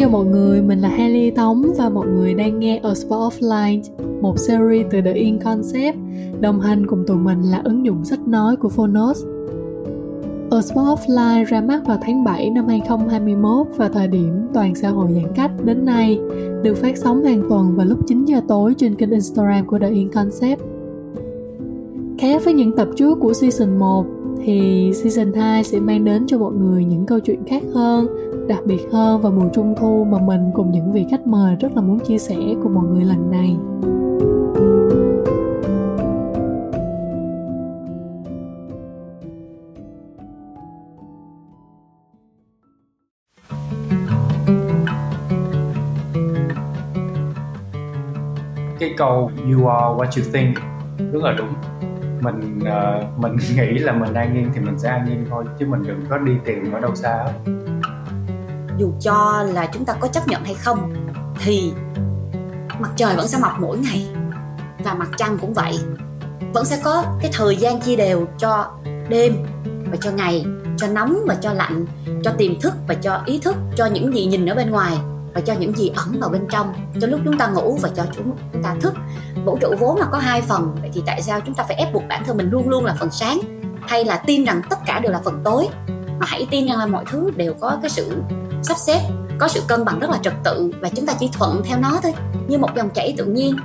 chào mọi người, mình là Haley Tống và mọi người đang nghe A Spot of Light, một series từ The In Concept, đồng hành cùng tụi mình là ứng dụng sách nói của Phonos. A Spot of Light ra mắt vào tháng 7 năm 2021 và thời điểm toàn xã hội giãn cách đến nay, được phát sóng hàng tuần vào lúc 9 giờ tối trên kênh Instagram của The In Concept. Khác với những tập trước của season 1, thì season 2 sẽ mang đến cho mọi người những câu chuyện khác hơn, đặc biệt hơn vào mùa trung thu mà mình cùng những vị khách mời rất là muốn chia sẻ cùng mọi người lần này. cái câu you are what you think rất là đúng mình uh, mình nghĩ là mình an nhiên thì mình sẽ an nhiên thôi chứ mình đừng có đi tìm ở đâu xa hết dù cho là chúng ta có chấp nhận hay không, thì mặt trời vẫn sẽ mọc mỗi ngày. Và mặt trăng cũng vậy. Vẫn sẽ có cái thời gian chia đều cho đêm và cho ngày, cho nóng và cho lạnh, cho tiềm thức và cho ý thức, cho những gì nhìn ở bên ngoài và cho những gì ẩn vào bên trong. Cho lúc chúng ta ngủ và cho chúng ta thức. Vũ trụ vốn là có hai phần, vậy thì tại sao chúng ta phải ép buộc bản thân mình luôn luôn là phần sáng? Hay là tin rằng tất cả đều là phần tối? Mà hãy tin rằng là mọi thứ đều có cái sự sắp xếp, có sự cân bằng rất là trật tự và chúng ta chỉ thuận theo nó thôi, như một dòng chảy tự nhiên.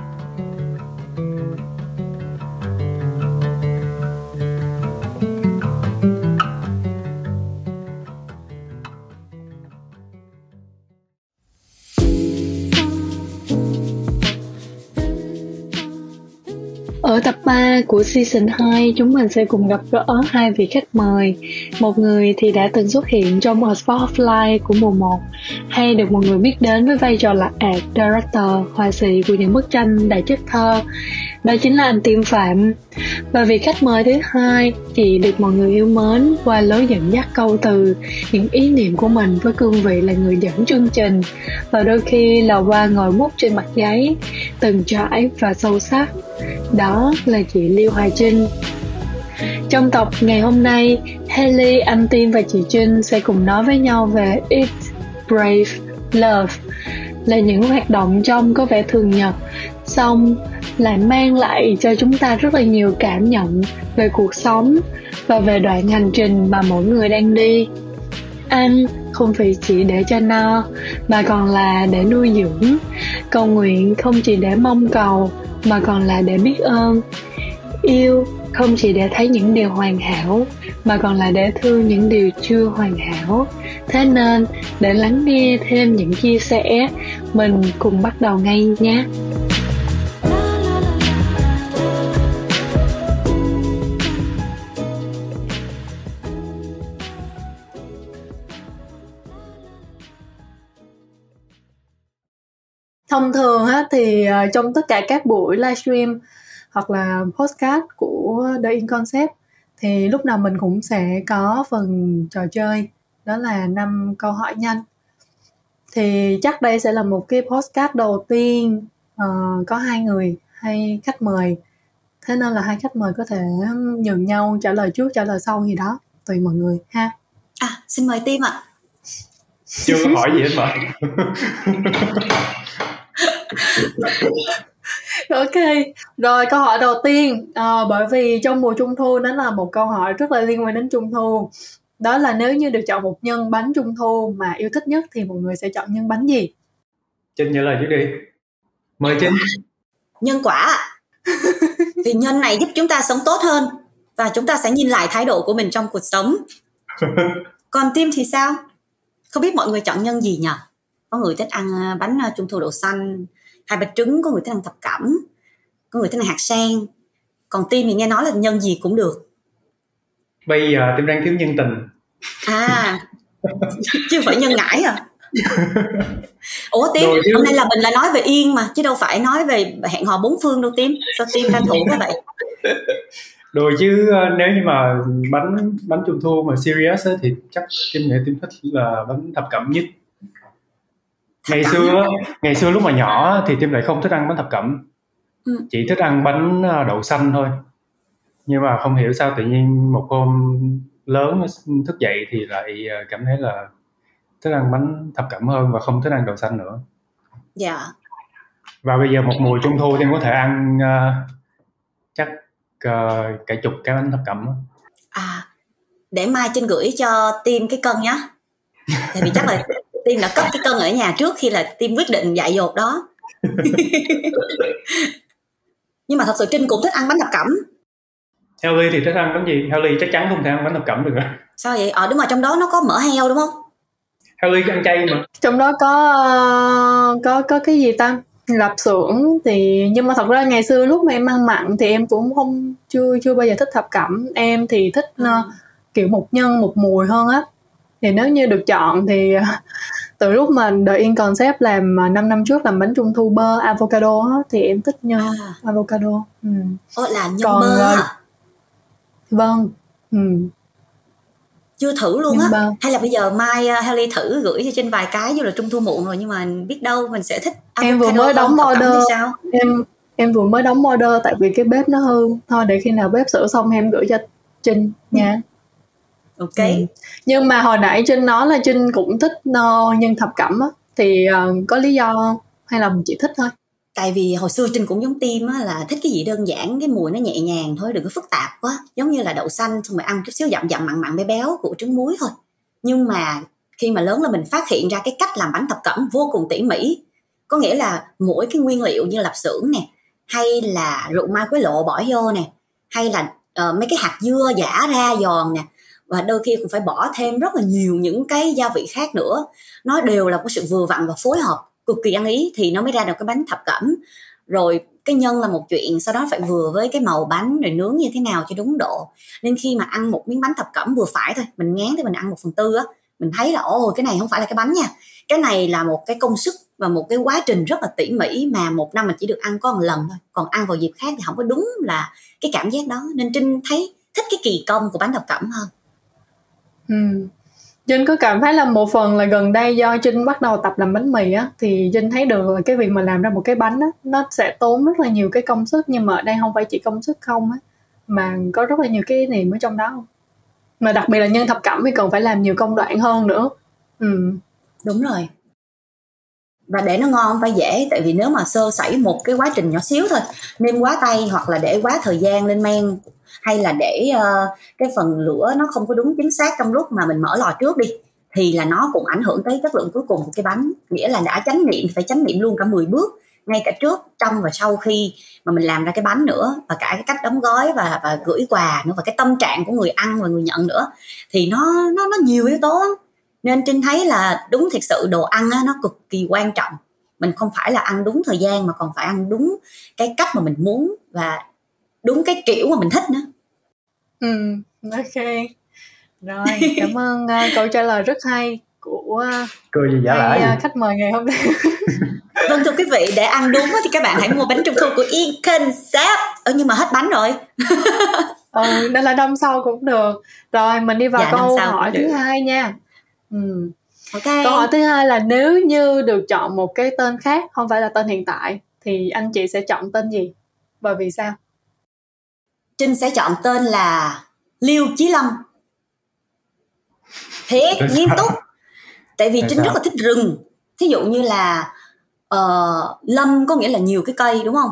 của season 2 chúng mình sẽ cùng gặp gỡ hai vị khách mời. Một người thì đã từng xuất hiện trong A Spot of của mùa 1 hay được mọi người biết đến với vai trò là art director, họa sĩ của những bức tranh đại chất thơ. Đó chính là anh Tiêm Phạm. Và vị khách mời thứ hai chị được mọi người yêu mến qua lối dẫn dắt câu từ, những ý niệm của mình với cương vị là người dẫn chương trình và đôi khi là qua ngồi mút trên mặt giấy, từng trải và sâu sắc đó là chị Liêu Hoài Trinh. Trong tập ngày hôm nay, Haley, anh Tiên và chị Trinh sẽ cùng nói với nhau về It Brave, Love là những hoạt động trong có vẻ thường nhật, xong lại mang lại cho chúng ta rất là nhiều cảm nhận về cuộc sống và về đoạn hành trình mà mỗi người đang đi. anh không phải chỉ để cho no, mà còn là để nuôi dưỡng. Cầu nguyện không chỉ để mong cầu, mà còn là để biết ơn, yêu, không chỉ để thấy những điều hoàn hảo, mà còn là để thương những điều chưa hoàn hảo. Thế nên, để lắng nghe thêm những chia sẻ, mình cùng bắt đầu ngay nhé. Thông thường thì uh, trong tất cả các buổi livestream hoặc là postcard của The In Concept thì lúc nào mình cũng sẽ có phần trò chơi đó là năm câu hỏi nhanh. Thì chắc đây sẽ là một cái postcard đầu tiên uh, có hai người hay khách mời. Thế nên là hai khách mời có thể nhường nhau trả lời trước trả lời sau gì đó tùy mọi người ha. À xin mời tim ạ. Chưa có hỏi gì hết mà ok rồi câu hỏi đầu tiên. À, bởi vì trong mùa trung thu nó là một câu hỏi rất là liên quan đến trung thu. Đó là nếu như được chọn một nhân bánh trung thu mà yêu thích nhất thì mọi người sẽ chọn nhân bánh gì? Trinh trả lời trước đi? Mời Trinh nhân quả. Vì nhân này giúp chúng ta sống tốt hơn và chúng ta sẽ nhìn lại thái độ của mình trong cuộc sống. Còn tim thì sao? Không biết mọi người chọn nhân gì nhỉ? Có người thích ăn à, bánh à, trung thu đậu xanh hai bạch trứng có người thích ăn thập cẩm có người thích ăn hạt sen. Còn tim thì nghe nói là nhân gì cũng được. Bây giờ tim đang thiếu nhân tình. À chứ phải nhân ngãi à. Ủa tim hôm nay là mình là nói về yên mà chứ đâu phải nói về hẹn hò bốn phương đâu tim. Sao tim tranh thủ quá vậy? Rồi chứ ờ, nếu như mà bánh bánh trung thu mà serious ấy, thì chắc tim nghĩ tim thích là bánh thập cẩm nhất ngày xưa ngày xưa lúc mà nhỏ thì tim lại không thích ăn bánh thập cẩm. Ừ. chỉ thích ăn bánh ờ, đậu xanh thôi. Nhưng mà không hiểu sao tự nhiên một hôm lớn thức dậy thì lại ờ, cảm thấy là thích ăn bánh thập cẩm hơn và không thích ăn đậu xanh nữa. Dạ. Và bây giờ một mùa trung thu thì em có thể ăn uh, chắc uh, cả chục cái bánh thập cẩm à để mai trinh gửi cho tim cái cân nhá. Tại vì chắc là tim đã cất cái cân ở nhà trước khi là tim quyết định dạy dột đó. Nhưng mà thật sự trinh cũng thích ăn bánh thập cẩm. Helly thì thích ăn bánh gì? Helly chắc chắn không thể ăn bánh thập cẩm được rồi. sao vậy? Ờ đúng rồi trong đó nó có mỡ heo đúng không? Helly ăn chay mà. trong đó có có có cái gì ta? Lạp xưởng thì nhưng mà thật ra ngày xưa lúc mà em ăn mặn thì em cũng không chưa chưa bao giờ thích thập cẩm. Em thì thích uh, kiểu một nhân một mùi hơn á. Thì nếu như được chọn thì từ lúc mà The In Concept làm 5 à, năm trước làm bánh trung thu bơ avocado á, thì em thích nhân à. avocado ừ. Ồ, là nhân Còn, bơ à? vâng ừ. chưa thử luôn á hay là bây giờ mai uh, Haley thử gửi cho trên vài cái dù là trung thu muộn rồi nhưng mà biết đâu mình sẽ thích em vừa mới đóng order sao? em em vừa mới đóng order tại vì cái bếp nó hư thôi để khi nào bếp sửa xong em gửi cho Trinh nha ừ ok. Ừ. nhưng mà hồi nãy trinh nói là trinh cũng thích uh, nhân thập cẩm á. Thì uh, có lý do hay là mình chỉ thích thôi? Tại vì hồi xưa trinh cũng giống tim á là thích cái gì đơn giản cái mùi nó nhẹ nhàng thôi đừng có phức tạp quá. Giống như là đậu xanh xong rồi ăn chút xíu dặm dặm mặn mặn bé béo của trứng muối thôi. Nhưng mà khi mà lớn là mình phát hiện ra cái cách làm bánh thập cẩm vô cùng tỉ mỉ. Có nghĩa là mỗi cái nguyên liệu như lạp xưởng nè hay là rượu mai quế lộ bỏ vô nè hay là uh, mấy cái hạt dưa giả ra giòn nè và đôi khi cũng phải bỏ thêm rất là nhiều những cái gia vị khác nữa. Nó đều là có sự vừa vặn và phối hợp, cực kỳ ăn ý thì nó mới ra được cái bánh thập cẩm. Rồi cái nhân là một chuyện, sau đó phải vừa với cái màu bánh rồi nướng như thế nào cho đúng độ. Nên khi mà ăn một miếng bánh thập cẩm vừa phải thôi, mình ngán thì mình ăn một phần tư á, mình thấy là ồ cái này không phải là cái bánh nha. Cái này là một cái công sức và một cái quá trình rất là tỉ mỉ mà một năm mình chỉ được ăn có một lần thôi. Còn ăn vào dịp khác thì không có đúng là cái cảm giác đó. Nên trinh thấy thích cái kỳ công của bánh thập cẩm hơn. Ừm. Trinh có cảm thấy là một phần là gần đây do Trinh bắt đầu tập làm bánh mì á, thì Trinh thấy được là cái việc mà làm ra một cái bánh á, nó sẽ tốn rất là nhiều cái công sức, nhưng mà ở đây không phải chỉ công sức không á, mà có rất là nhiều cái niềm ở trong đó mà đặc biệt là nhân thập cẩm thì cần phải làm nhiều công đoạn hơn nữa ừ. đúng rồi và để nó ngon phải dễ, tại vì nếu mà sơ sẩy một cái quá trình nhỏ xíu thôi nêm quá tay hoặc là để quá thời gian lên men hay là để uh, cái phần lửa nó không có đúng chính xác trong lúc mà mình mở lò trước đi thì là nó cũng ảnh hưởng tới chất lượng cuối cùng của cái bánh. Nghĩa là đã chánh niệm phải chánh niệm luôn cả 10 bước ngay cả trước trong và sau khi mà mình làm ra cái bánh nữa và cả cái cách đóng gói và và gửi quà nữa và cái tâm trạng của người ăn và người nhận nữa thì nó nó nó nhiều yếu tố nên trinh thấy là đúng thật sự đồ ăn á, nó cực kỳ quan trọng. Mình không phải là ăn đúng thời gian mà còn phải ăn đúng cái cách mà mình muốn và đúng cái kiểu mà mình thích nữa ừ ok. Rồi cảm ơn uh, câu trả lời rất hay của uh, cười gì giả lại? uh, khách mời ngày hôm nay. Vâng thưa quý vị để ăn đúng thì các bạn hãy mua bánh trung thu của Yên Concept ừ, nhưng mà hết bánh rồi. Ừ nên là năm sau cũng được. Rồi mình đi vào dạ, câu hỏi thứ hai nha. Ừ. okay. câu hỏi thứ hai là nếu như được chọn một cái tên khác không phải là tên hiện tại thì anh chị sẽ chọn tên gì? Và vì sao Trinh sẽ chọn tên là Liêu Chí Lâm. Thiệt, nghiêm túc. Tại vì Trinh rất là thích rừng. Thí dụ như là uh, Lâm có nghĩa là nhiều cái cây đúng không?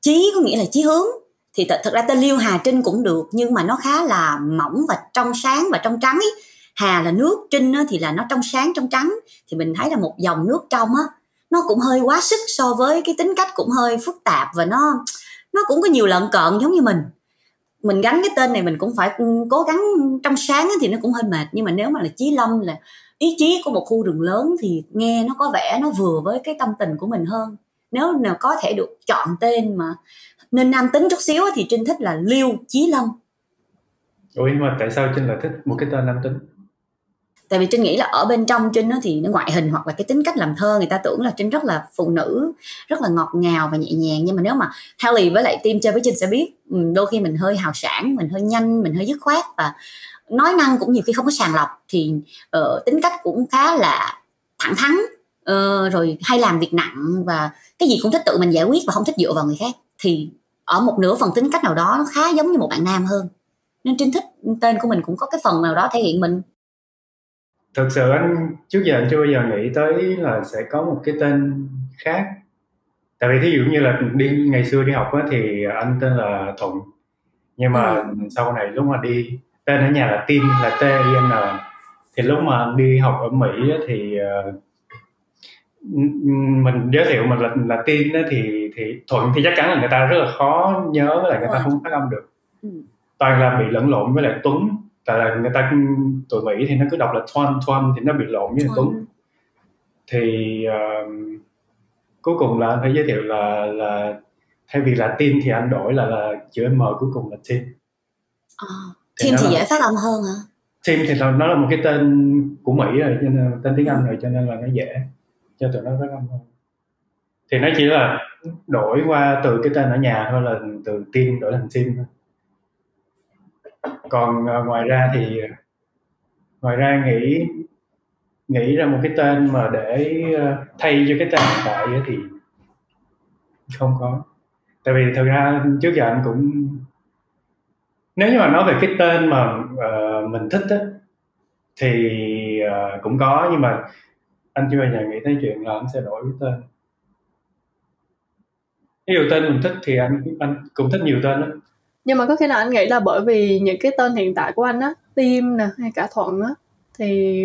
Chí có nghĩa là chí hướng. Thì th- thật ra tên Liêu Hà Trinh cũng được Nhưng mà nó khá là mỏng và trong sáng và trong trắng ấy. Hà là nước, Trinh thì là nó trong sáng trong trắng. Thì mình thấy là một dòng nước trong á Nó cũng hơi quá sức so với cái tính cách cũng hơi phức tạp Và nó nó cũng có nhiều lợn cợn giống như mình. Mình gắn cái tên này mình cũng phải cố gắng trong sáng thì nó cũng hơi mệt. Nhưng mà nếu mà là chí lâm là ý chí của một khu rừng lớn thì nghe nó có vẻ nó vừa với cái tâm tình của mình hơn. Nếu nào có thể được chọn tên mà nên nam tính chút xíu thì trinh thích là liêu chí lâm. Ủa nhưng mà tại sao trinh lại thích một cái tên nam tính? Tại vì trinh nghĩ là ở bên trong trinh thì nó ngoại hình hoặc là cái tính cách làm thơ người ta tưởng là trinh rất là phụ nữ rất là ngọt ngào và nhẹ nhàng. Nhưng mà nếu mà Haley với lại team chơi với trinh sẽ biết ừ, đôi khi mình hơi hào sản mình hơi nhanh mình hơi dứt khoát và nói năng cũng nhiều khi không có sàng lọc thì uh, tính cách cũng khá là thẳng thắn uh, rồi hay làm việc nặng và cái gì cũng thích tự mình giải quyết và không thích dựa vào người khác. Thì ở một nửa phần tính cách nào đó nó khá giống như một bạn nam hơn. Nên trinh thích tên của mình cũng có cái phần nào đó thể hiện mình thực sự anh trước giờ anh chưa bao giờ nghĩ tới là sẽ có một cái tên khác. Tại vì thí dụ như là đi ngày xưa đi học á, thì anh tên là thuận. Nhưng mà ừ. sau này lúc mà đi tên ở nhà là tin là t i n thì lúc mà đi học ở mỹ á, thì uh, mình giới thiệu mình là là tin á, thì thì thuận thì chắc chắn là người ta rất là khó nhớ là người ta không phát âm được. Ừ. toàn là bị lẫn lộn với lại tuấn tại là người ta tụi mỹ thì nó cứ đọc là Tuan Tuan thì nó bị lộn với tuấn. Thì uh, cuối cùng là anh phải giới thiệu là là thay vì là tin thì anh đổi là là chữ m cuối cùng là tin à, tin thì, thì dễ phát âm hơn hả? Tim thì nó là một cái tên của Mỹ rồi cho nên tên tiếng Anh rồi cho nên là nó dễ cho tụi nó phát âm hơn. Thì nó chỉ là đổi qua từ cái tên ở nhà thôi là từ Tim đổi thành Tim thôi còn uh, ngoài ra thì ngoài ra nghĩ nghĩ ra một cái tên mà để uh, thay cho cái tên hiện tại thì không có. Tại vì thực ra trước giờ anh cũng nếu như mà nói về cái tên mà uh, mình thích á thì uh, cũng có nhưng mà anh chưa bao giờ nghĩ tới chuyện là anh sẽ đổi cái tên. Ví dụ tên mình thích thì anh anh cũng thích nhiều tên lắm nhưng mà có khi nào anh nghĩ là bởi vì những cái tên hiện tại của anh á tim nè, hay cả thuận á, thì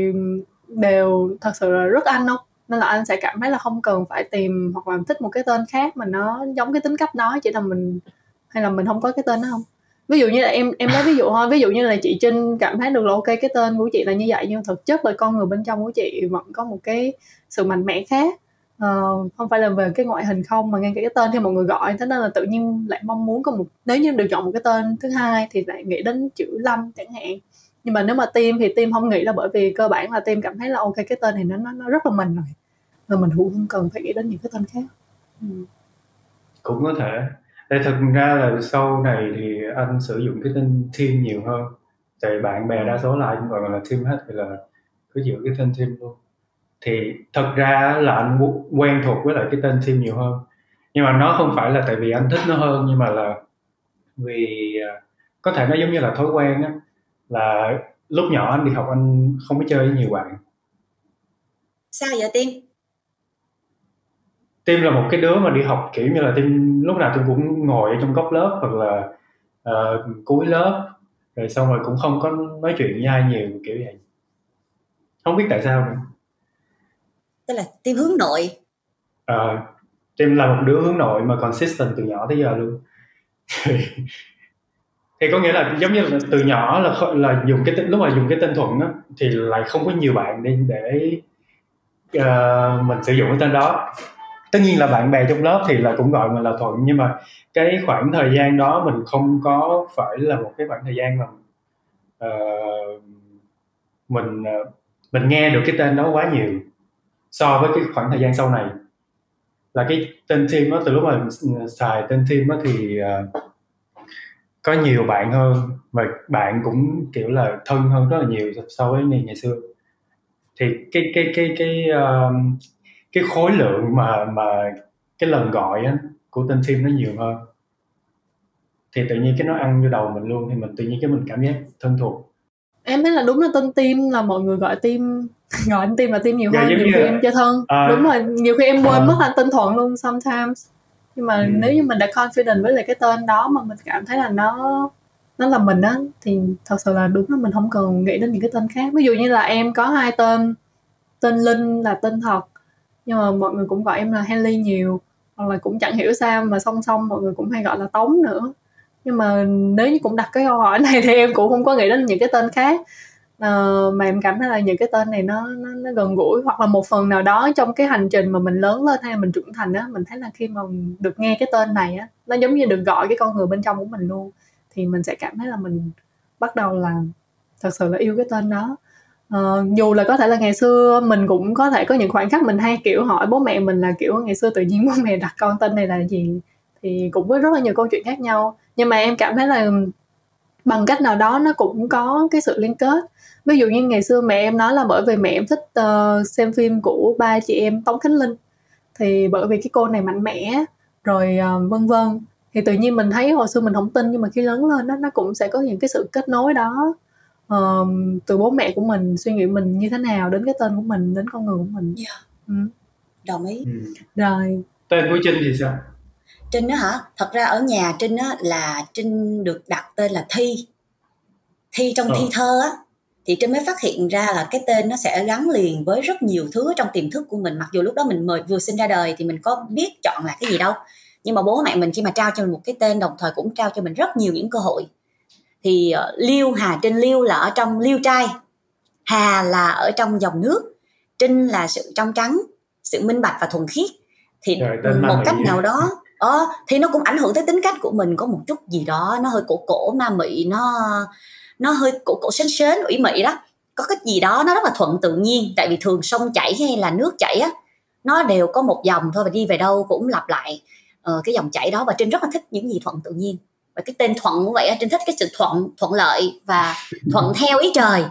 đều thật sự là rất anh không? Nên là anh sẽ cảm thấy là không cần phải tìm hoặc là thích một cái tên khác mà nó giống cái tính cách đó, chỉ là mình, hay là mình không có cái tên đó không? Ví dụ như là em em nói ví dụ thôi, ví dụ như là chị trinh cảm thấy được là ok, cái tên của chị là như vậy, nhưng thực chất là con người bên trong của chị vẫn có một cái sự mạnh mẽ khác uh, không phải là về cái ngoại hình không mà ngay cả cái tên thì mọi người gọi. Thế nên là tự nhiên lại mong muốn có một nếu như được chọn một cái tên thứ hai thì lại nghĩ đến chữ lâm chẳng hạn. Nhưng mà nếu mà tim thì tim không nghĩ là bởi vì cơ bản là tim cảm thấy là ok cái tên này nó nó, nó rất là mình rồi. Rồi mình cũng không cần phải nghĩ đến những cái tên khác. Ừ. cũng có thể. Tại thực ra là sau này thì anh sử dụng cái tên team nhiều hơn. Tại bạn bè đa số là anh gọi là team hết thì là cứ giữ cái tên team luôn thì thật ra là anh quen thuộc với lại cái tên team nhiều hơn. Nhưng mà nó không phải là tại vì anh thích nó hơn nhưng mà là vì à, có thể nó giống như là thói quen á là lúc nhỏ anh đi học anh không có chơi với nhiều bạn. Sao vậy tiên tim là một cái đứa mà đi học kiểu như là tim lúc nào tim cũng ngồi ở trong góc lớp hoặc là uh, cuối lớp rồi xong rồi cũng không có nói chuyện với ai nhiều kiểu vậy. Không biết tại sao nữa tức là tim hướng nội. Ờ, à, tim là một đứa hướng nội mà consistent từ nhỏ tới giờ luôn. Thì có nghĩa là giống như là từ nhỏ là là dùng cái lúc mà dùng cái tên thuận á thì lại không có nhiều bạn để để uh, mình sử dụng cái tên đó. Tất nhiên là bạn bè trong lớp thì là cũng gọi mình là thuận nhưng mà cái khoảng thời gian đó mình không có phải là một cái khoảng thời gian mà uh, mình uh, mình nghe được cái tên đó quá nhiều so với cái khoảng thời gian sau này. Là cái tên team đó từ lúc mà ừ, xài tên team đó thì uh, có nhiều bạn hơn và bạn cũng kiểu là thân hơn rất là nhiều so với ngày, ngày xưa. Thì cái cái cái cái uh, cái khối lượng mà mà cái lần gọi á, của tên team nó nhiều hơn. Thì tự nhiên cái nó ăn vô đầu mình luôn thì mình tự nhiên cái mình cảm giác thân thuộc. Em thấy là đúng là tên tim là mọi người gọi tim gọi anh tim là tim nhiều dạ, hơn nhiều khi là... em chơi thân. À, đúng rồi nhiều khi em quên à. mất anh tên thuận luôn sometimes. Nhưng mà ừ. nếu như mình đã confident với lại cái tên đó mà mình cảm thấy là nó nó là mình á thì thật sự là đúng là mình không cần nghĩ đến những cái tên khác. Ví dụ như là em có hai tên tên linh là tên thật nhưng mà mọi người cũng gọi em là Henley nhiều hoặc là cũng chẳng hiểu sao mà song song mọi người cũng hay gọi là Tống nữa. Nhưng mà nếu như cũng đặt cái câu hỏi này thì em cũng không có nghĩ đến những cái tên khác Ờ, mà em cảm thấy là những cái tên này nó, nó nó gần gũi hoặc là một phần nào đó trong cái hành trình mà mình lớn lên hay là mình trưởng thành á mình thấy là khi mà được nghe cái tên này á nó giống như được gọi cái con người bên trong của mình luôn. Thì mình sẽ cảm thấy là mình bắt đầu là thật sự là yêu cái tên đó. Uh, dù là có thể là ngày xưa mình cũng có thể có những khoảnh khắc mình hay kiểu hỏi bố mẹ mình là kiểu ngày xưa tự nhiên bố mẹ đặt con tên này là gì thì cũng có rất là nhiều câu chuyện khác nhau. Nhưng mà em cảm thấy là bằng cách nào đó nó cũng có cái sự liên kết ví dụ như ngày xưa mẹ em nói là bởi vì mẹ em thích uh, xem phim của ba chị em tống khánh linh thì bởi vì cái cô này mạnh mẽ rồi uh, vân vân. Thì tự nhiên mình thấy hồi xưa mình không tin nhưng mà khi lớn lên đó nó cũng sẽ có những cái sự kết nối đó. Uh, từ bố mẹ của mình suy nghĩ mình như thế nào đến cái tên của mình đến con người của mình. Yeah. ừ. đồng ý. Ừ. rồi. Tên của trinh thì sao? Trinh đó hả? Thật ra ở nhà trinh á là trinh được đặt tên là thi. Thi trong ờ. thi thơ á thì trinh mới phát hiện ra là cái tên nó sẽ gắn liền với rất nhiều thứ trong tiềm thức của mình. Mặc dù lúc đó mình mời vừa sinh ra đời thì mình có biết chọn là cái gì đâu. Nhưng mà bố mẹ mình khi mà trao cho mình một cái tên đồng thời cũng trao cho mình rất nhiều những cơ hội. Thì uh, liêu hà trinh liêu là ở trong liêu trai. Hà là ở trong dòng nước. Trinh là sự trong trắng sự minh bạch và thuần khiết. Thì Rồi, một cách nào đó ờ, thì nó cũng ảnh hưởng tới tính cách của mình. Có một chút gì đó nó hơi cổ cổ ma mị nó nó hơi cổ cổ sến sến ủy mị đó. Có cái gì đó nó rất là thuận tự nhiên tại vì thường sông chảy hay là nước chảy á nó đều có một dòng thôi và đi về đâu cũng lặp lại uh, cái dòng chảy đó. Và trinh rất là thích những gì thuận tự nhiên. Và cái tên thuận cũng vậy trinh thích cái sự thuận thuận lợi và thuận theo ý trời.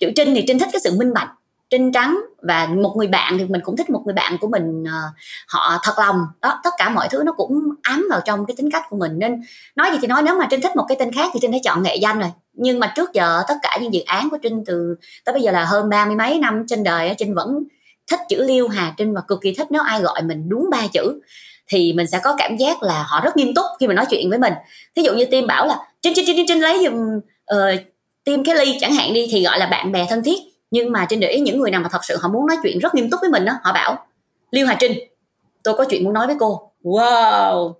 Chữ trinh thì trinh thích cái sự minh bạch trinh trắng và một người bạn thì mình cũng thích một người bạn của mình uh, họ thật lòng. Đó tất cả mọi thứ nó cũng ám vào trong cái tính cách của mình. Nên nói gì thì nói nếu mà trinh thích một cái tên khác thì trinh đã chọn nghệ danh rồi nhưng mà trước giờ tất cả những dự án của trinh từ tới bây giờ là hơn ba mươi mấy năm trên đời trinh vẫn thích chữ liêu hà. Trinh và cực kỳ thích nếu ai gọi mình đúng ba chữ thì mình sẽ có cảm giác là họ rất nghiêm túc khi mà nói chuyện với mình. Thí dụ như tim bảo là trinh trinh trinh trinh lấy giùm uh, tim cái ly chẳng hạn đi thì gọi là bạn bè thân thiết. Nhưng mà trên để ý những người nào mà thật sự họ muốn nói chuyện rất nghiêm túc với mình đó họ bảo liêu hà trinh tôi có chuyện muốn nói với cô. Wow!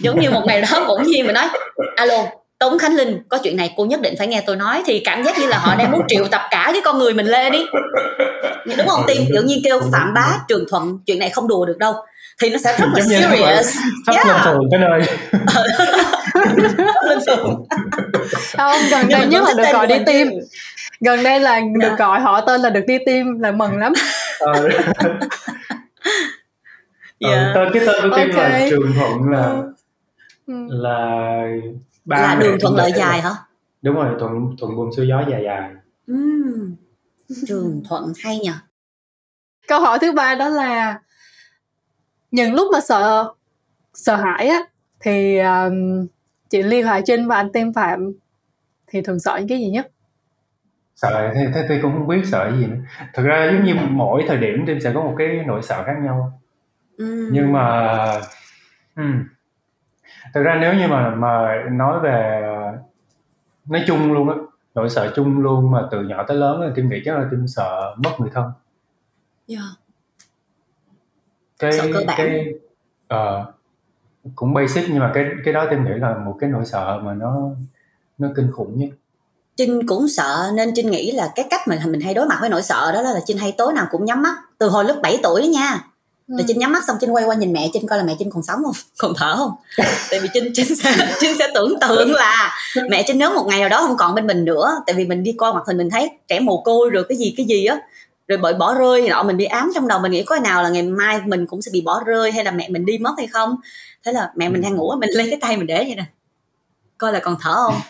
Giống như một ngày đó bỗng nhiên mà nói alo Tống Khánh Linh có chuyện này cô nhất định phải nghe tôi nói thì cảm giác như là họ đang muốn triệu tập cả cái con người mình lên đi đúng không tiên tự nhiên kêu phạm bá trường thuận chuyện này không đùa được đâu thì nó sẽ rất là serious sắp yeah. lên phường tới nơi lên phường không gần đây nhất là được gọi đi tim gần đây là yeah. được gọi họ tên là được đi tim là mừng lắm ờ. Yeah. Ờ, tên cái tên của tim okay. là trường thuận là ừ. là ba là đường thuận lợi dài hả? Đúng rồi thuận thuận buồm xuôi gió dài dài. Uhm. trường thuận hay nhỉ câu hỏi thứ ba đó là những lúc mà sợ sợ hãi á thì um, chị Liên Hoài Trinh và anh Tem Phạm thì thường sợ những cái gì nhất? Sợ thì thế tôi cũng không biết sợ gì nữa. Thực ra giống như mỗi thời điểm tim sẽ có một cái nỗi sợ khác nhau. Ừ. nhưng mà um, thực ra nếu như mà mà nói về nói chung luôn á nỗi sợ chung luôn mà từ nhỏ tới lớn là tim nghĩ chắc là tim sợ mất người thân yeah. cái sợ cơ bản. cái uh, cũng basic nhưng mà cái cái đó tim nghĩ là một cái nỗi sợ mà nó nó kinh khủng nhất Trinh cũng sợ nên Trinh nghĩ là cái cách mình mình hay đối mặt với nỗi sợ đó là Trinh hay tối nào cũng nhắm mắt từ hồi lúc 7 tuổi nha rồi ừ. Trinh nhắm mắt xong Trinh quay qua nhìn mẹ Trinh coi là mẹ Trinh còn sống không? Còn thở không? Tại vì Trinh Trinh sẽ, Trinh sẽ tưởng tượng. Là mẹ Trinh nếu một ngày nào đó không còn bên mình nữa tại vì mình đi coi hoạt hình mình thấy trẻ mồ côi rồi cái gì cái gì á rồi bởi bỏ rơi nọ mình bị ám trong đầu mình nghĩ có nào là ngày mai mình cũng sẽ bị bỏ rơi hay là mẹ mình đi mất hay không? Thế là mẹ mình đang ngủ mình lấy cái tay mình để vậy nè. Coi là còn thở không?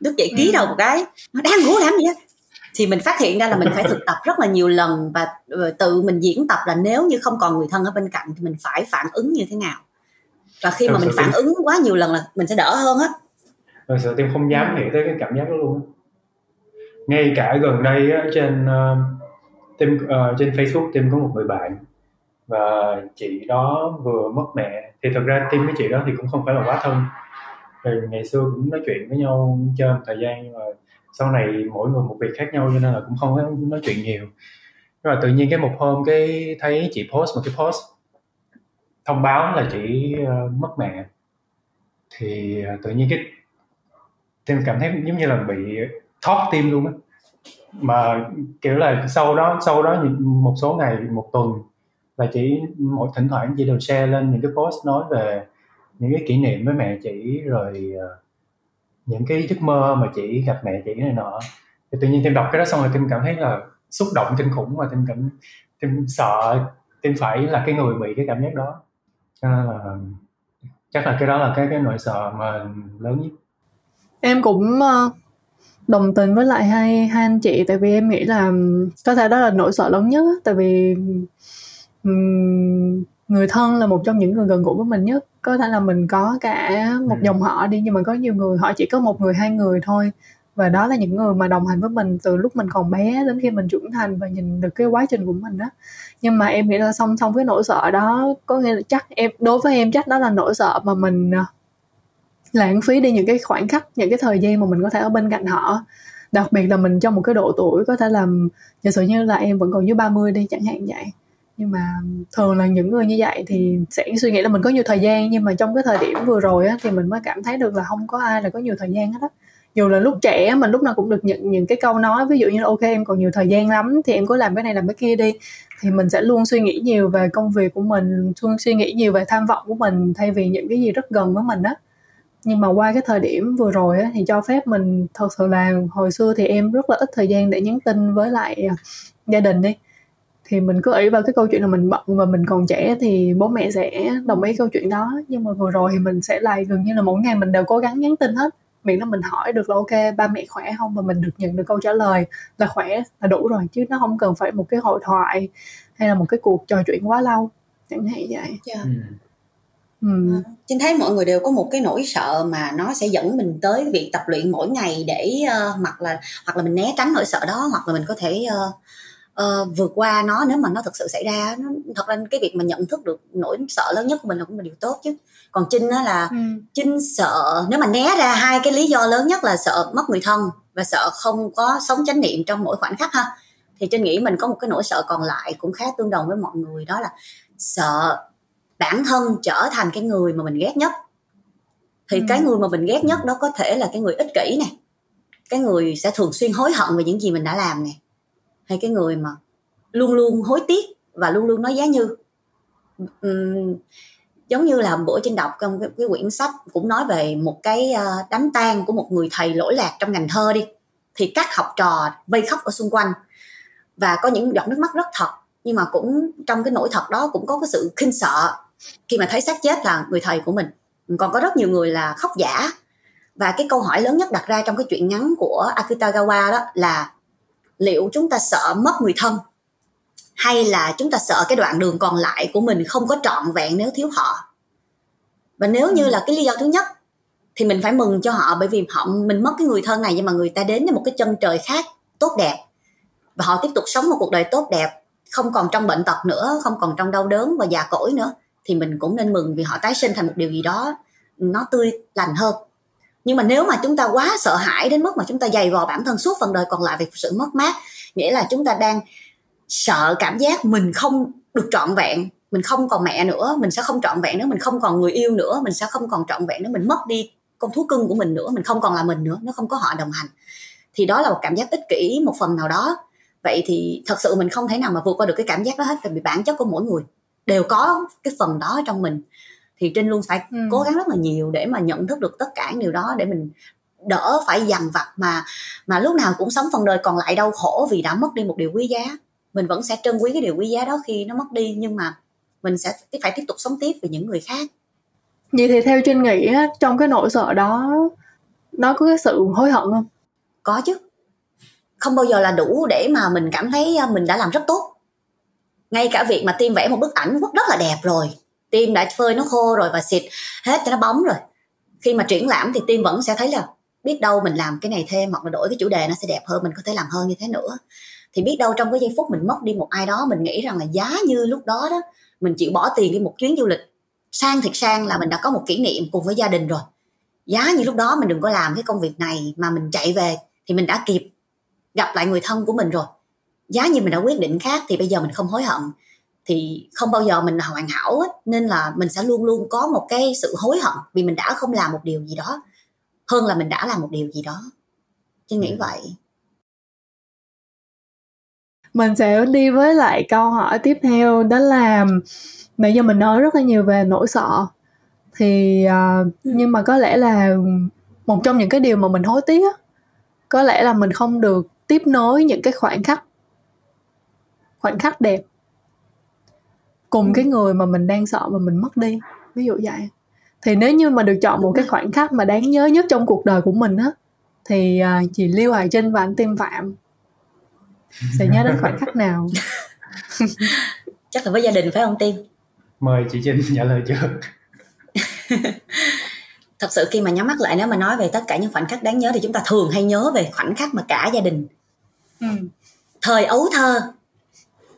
Đức dậy ký đầu một cái nó đang ngủ làm gì á thì mình phát hiện ra là mình phải thực tập rất là nhiều lần và tự mình diễn tập là nếu như không còn người thân ở bên cạnh thì mình phải phản ứng như thế nào. Và khi mà mình phản ứng quá nhiều lần là mình sẽ đỡ hơn á. Thật sự tim không dám nghĩ tới cái cảm giác đó luôn ngay cả gần đây á, trên uh, tim uh, trên Facebook tim có một người bạn và chị đó vừa mất mẹ. Thì thật ra tim với chị đó thì cũng không phải là quá thân. Thì ngày xưa cũng nói chuyện với nhau chơi một thời gian nhưng mà sau này mỗi người một việc khác nhau cho nên là cũng không có nói chuyện nhiều. Nhưng mà tự nhiên cái một hôm cái thấy chị post một cái post thông báo là chị uh, mất mẹ. Thì uh, tự nhiên cái em cảm thấy giống như là bị thoát tim luôn á. Mà kiểu là sau đó sau đó một số ngày một tuần là chỉ mỗi thỉnh thoảng chị đều share lên những cái post nói về những cái kỷ niệm với mẹ chị rồi uh, những cái giấc mơ mà chị gặp mẹ chị này nọ. Thì tự nhiên tim đọc cái đó xong rồi tim cảm thấy là xúc động, kinh khủng và tim cảm, tim sợ, tim phải là cái người bị cái cảm giác đó. Cho nên là chắc là cái đó là cái cái nỗi sợ mà lớn nhất. Em cũng ờ, đồng tình với lại hai hai anh chị, tại vì em nghĩ là có thể đó là nỗi sợ lớn nhất tại vì người thân là một trong những người gần gũi với mình nhất. Có thể là mình có cả một ừ. dòng họ đi nhưng mà có nhiều người họ chỉ có một người hai người thôi. Và đó là những người mà đồng hành với mình từ lúc mình còn bé đến khi mình trưởng thành và nhìn được cái quá trình của mình đó nhưng mà em nghĩ là song song với nỗi sợ đó có nghĩa là chắc em đối với em chắc đó là nỗi sợ mà mình à, lãng phí đi những cái khoảnh khắc những cái thời gian mà mình có thể ở bên cạnh họ. Đặc biệt là mình trong một cái độ tuổi có thể làm giả sử như là em vẫn còn dưới 30 đi chẳng hạn vậy nhưng mà thường là những người như vậy thì sẽ suy nghĩ là mình có nhiều thời gian nhưng mà trong cái thời điểm vừa rồi á, thì mình mới cảm thấy được là không có ai là có nhiều thời gian hết á. Dù là lúc trẻ mình lúc nào cũng được nhận những cái câu nói ví dụ như là ok em còn nhiều thời gian lắm thì em cứ làm cái này làm cái kia đi. Thì mình sẽ luôn suy nghĩ nhiều về công việc của mình luôn suy nghĩ nhiều về tham vọng của mình thay vì những cái gì rất gần với mình á. Nhưng mà qua cái thời điểm vừa rồi á, thì cho phép mình thật sự là hồi xưa thì em rất là ít thời gian để nhắn tin với lại à, gia đình đi thì mình cứ ý vào cái câu chuyện là mình bận và mình còn trẻ thì bố mẹ sẽ đồng ý câu chuyện đó nhưng mà vừa rồi thì mình sẽ lại gần như là mỗi ngày mình đều cố gắng nhắn tin hết miễn là mình hỏi được là ok ba mẹ khỏe không và mình được nhận được câu trả lời là khỏe là đủ rồi chứ nó không cần phải một cái hội thoại hay là một cái cuộc trò chuyện quá lâu chẳng hạn vậy yeah. Dạ. ừ. Ừ. Trinh thấy mọi người đều có một cái nỗi sợ mà nó sẽ dẫn mình tới việc tập luyện mỗi ngày để uh, hoặc là hoặc là mình né tránh nỗi sợ đó hoặc là mình có thể uh, uh, vượt qua nó nếu mà nó thực sự xảy ra nó thật ra cái việc mà nhận thức được nỗi sợ lớn nhất của mình là cũng là điều tốt chứ còn trinh đó là ừ. trinh sợ nếu mà né ra hai cái lý do lớn nhất là sợ mất người thân và sợ không có sống chánh niệm trong mỗi khoảnh khắc ha thì trinh nghĩ mình có một cái nỗi sợ còn lại cũng khá tương đồng với mọi người đó là sợ bản thân trở thành cái người mà mình ghét nhất thì ừ. cái người mà mình ghét nhất đó có thể là cái người ích kỷ này cái người sẽ thường xuyên hối hận về những gì mình đã làm này hay cái người mà luôn luôn hối tiếc và luôn luôn nói giá như. Uhm, giống như là bữa trên đọc trong cái, cái quyển sách cũng nói về một cái ờ, đám tang của một người thầy lỗi lạc trong ngành thơ đi. Thì các học trò vây khóc ở xung quanh và có những giọt nước mắt rất thật. Nhưng mà cũng trong cái nỗi thật đó cũng có cái sự kinh sợ khi mà thấy xác chết là người thầy của mình. Còn có rất nhiều người là khóc giả. Và cái câu hỏi lớn nhất đặt ra trong cái chuyện ngắn của Akutagawa đó là liệu chúng ta sợ mất người thân hay là chúng ta sợ cái đoạn đường còn lại của mình không có trọn vẹn nếu thiếu họ? Và nếu như là cái lý do thứ nhất, thì mình phải mừng cho họ bởi vì họ, mình mất cái người thân này nhưng mà người ta đến với một cái chân trời khác, tốt đẹp. Và họ tiếp tục sống một cuộc đời tốt đẹp, không còn trong bệnh tật nữa, không còn trong đau đớn và già cỗi nữa, thì mình cũng nên mừng vì họ tái sinh thành một điều gì đó nó tươi lành hơn nhưng mà nếu mà chúng ta quá sợ hãi đến mức mà chúng ta dày vò bản thân suốt phần đời còn lại về sự mất mát, nghĩa là chúng ta đang sợ cảm giác mình không được trọn vẹn, mình không còn mẹ nữa, mình sẽ không trọn vẹn nữa, mình không còn người yêu nữa, mình sẽ không còn trọn vẹn nữa, mình mất đi con thú cưng của mình nữa, mình không còn là mình nữa, nó không có họ đồng hành. Thì đó là một cảm giác ích kỷ một phần nào đó. Vậy thì thật sự mình không thể nào mà vượt qua được cái cảm giác đó hết vì bản chất của mỗi người đều có cái phần đó trong mình thì trinh luôn phải ừ. cố gắng rất là nhiều để mà nhận thức được tất cả những điều đó để mình đỡ phải dằn vặt mà mà lúc nào cũng sống phần đời còn lại đau khổ vì đã mất đi một điều quý giá. Mình vẫn sẽ trân quý cái điều quý giá đó khi nó mất đi nhưng mà mình sẽ phải tiếp tục sống tiếp vì những người khác. Vậy thì theo trinh nghĩ trong cái nỗi sợ đó nó có cái sự hối hận không? Có chứ. Không bao giờ là đủ để mà mình cảm thấy à, mình đã làm rất tốt. Ngay cả việc mà tim vẽ một bức ảnh rất là đẹp rồi tim đã phơi nó khô rồi và xịt hết cho nó bóng rồi. Khi mà triển lãm thì tim vẫn sẽ thấy là biết đâu mình làm cái này thêm hoặc là đổi cái chủ đề nó sẽ đẹp hơn, mình có thể làm hơn như thế nữa. Thì biết đâu trong cái giây phút mình mất đi một ai đó, mình nghĩ rằng là giá như lúc đó đó, mình chịu bỏ tiền đi một chuyến du lịch, sang thiệt sang là mình đã có một kỷ niệm cùng với gia đình rồi. Giá như lúc đó mình đừng có làm cái công việc này mà mình chạy về thì mình đã kịp gặp lại người thân của mình rồi. Giá như mình đã quyết định khác thì bây giờ mình không hối hận thì không bao giờ mình là hoàn hảo ấy. nên là mình sẽ luôn luôn có một cái sự hối hận vì mình đã không làm một điều gì đó hơn là mình đã làm một điều gì đó chứ nghĩ ừ. vậy mình sẽ đi với lại câu hỏi tiếp theo đó là nãy giờ mình nói rất là nhiều về nỗi sợ thì uh, nhưng mà có lẽ là một trong những cái điều mà mình hối tiếc có lẽ là mình không được tiếp nối những cái khoảnh khắc khoảnh khắc đẹp cùng cái người mà mình đang sợ mà mình mất đi ví dụ vậy. Thì nếu như mà được chọn một cái khoảnh khắc mà đáng nhớ nhất trong cuộc đời của mình á thì uh, chị Lưu Hoài Trinh và anh Tim Phạm. Sẽ nhớ đến khoảnh khắc nào? Chắc là với gia đình phải không Tim? Mời chị Trinh trả lời trước. Thật sự khi mà nhắm mắt lại nếu mà nói về tất cả những khoảnh khắc đáng nhớ thì chúng ta thường hay nhớ về khoảnh khắc mà cả gia đình ừ. thời ấu thơ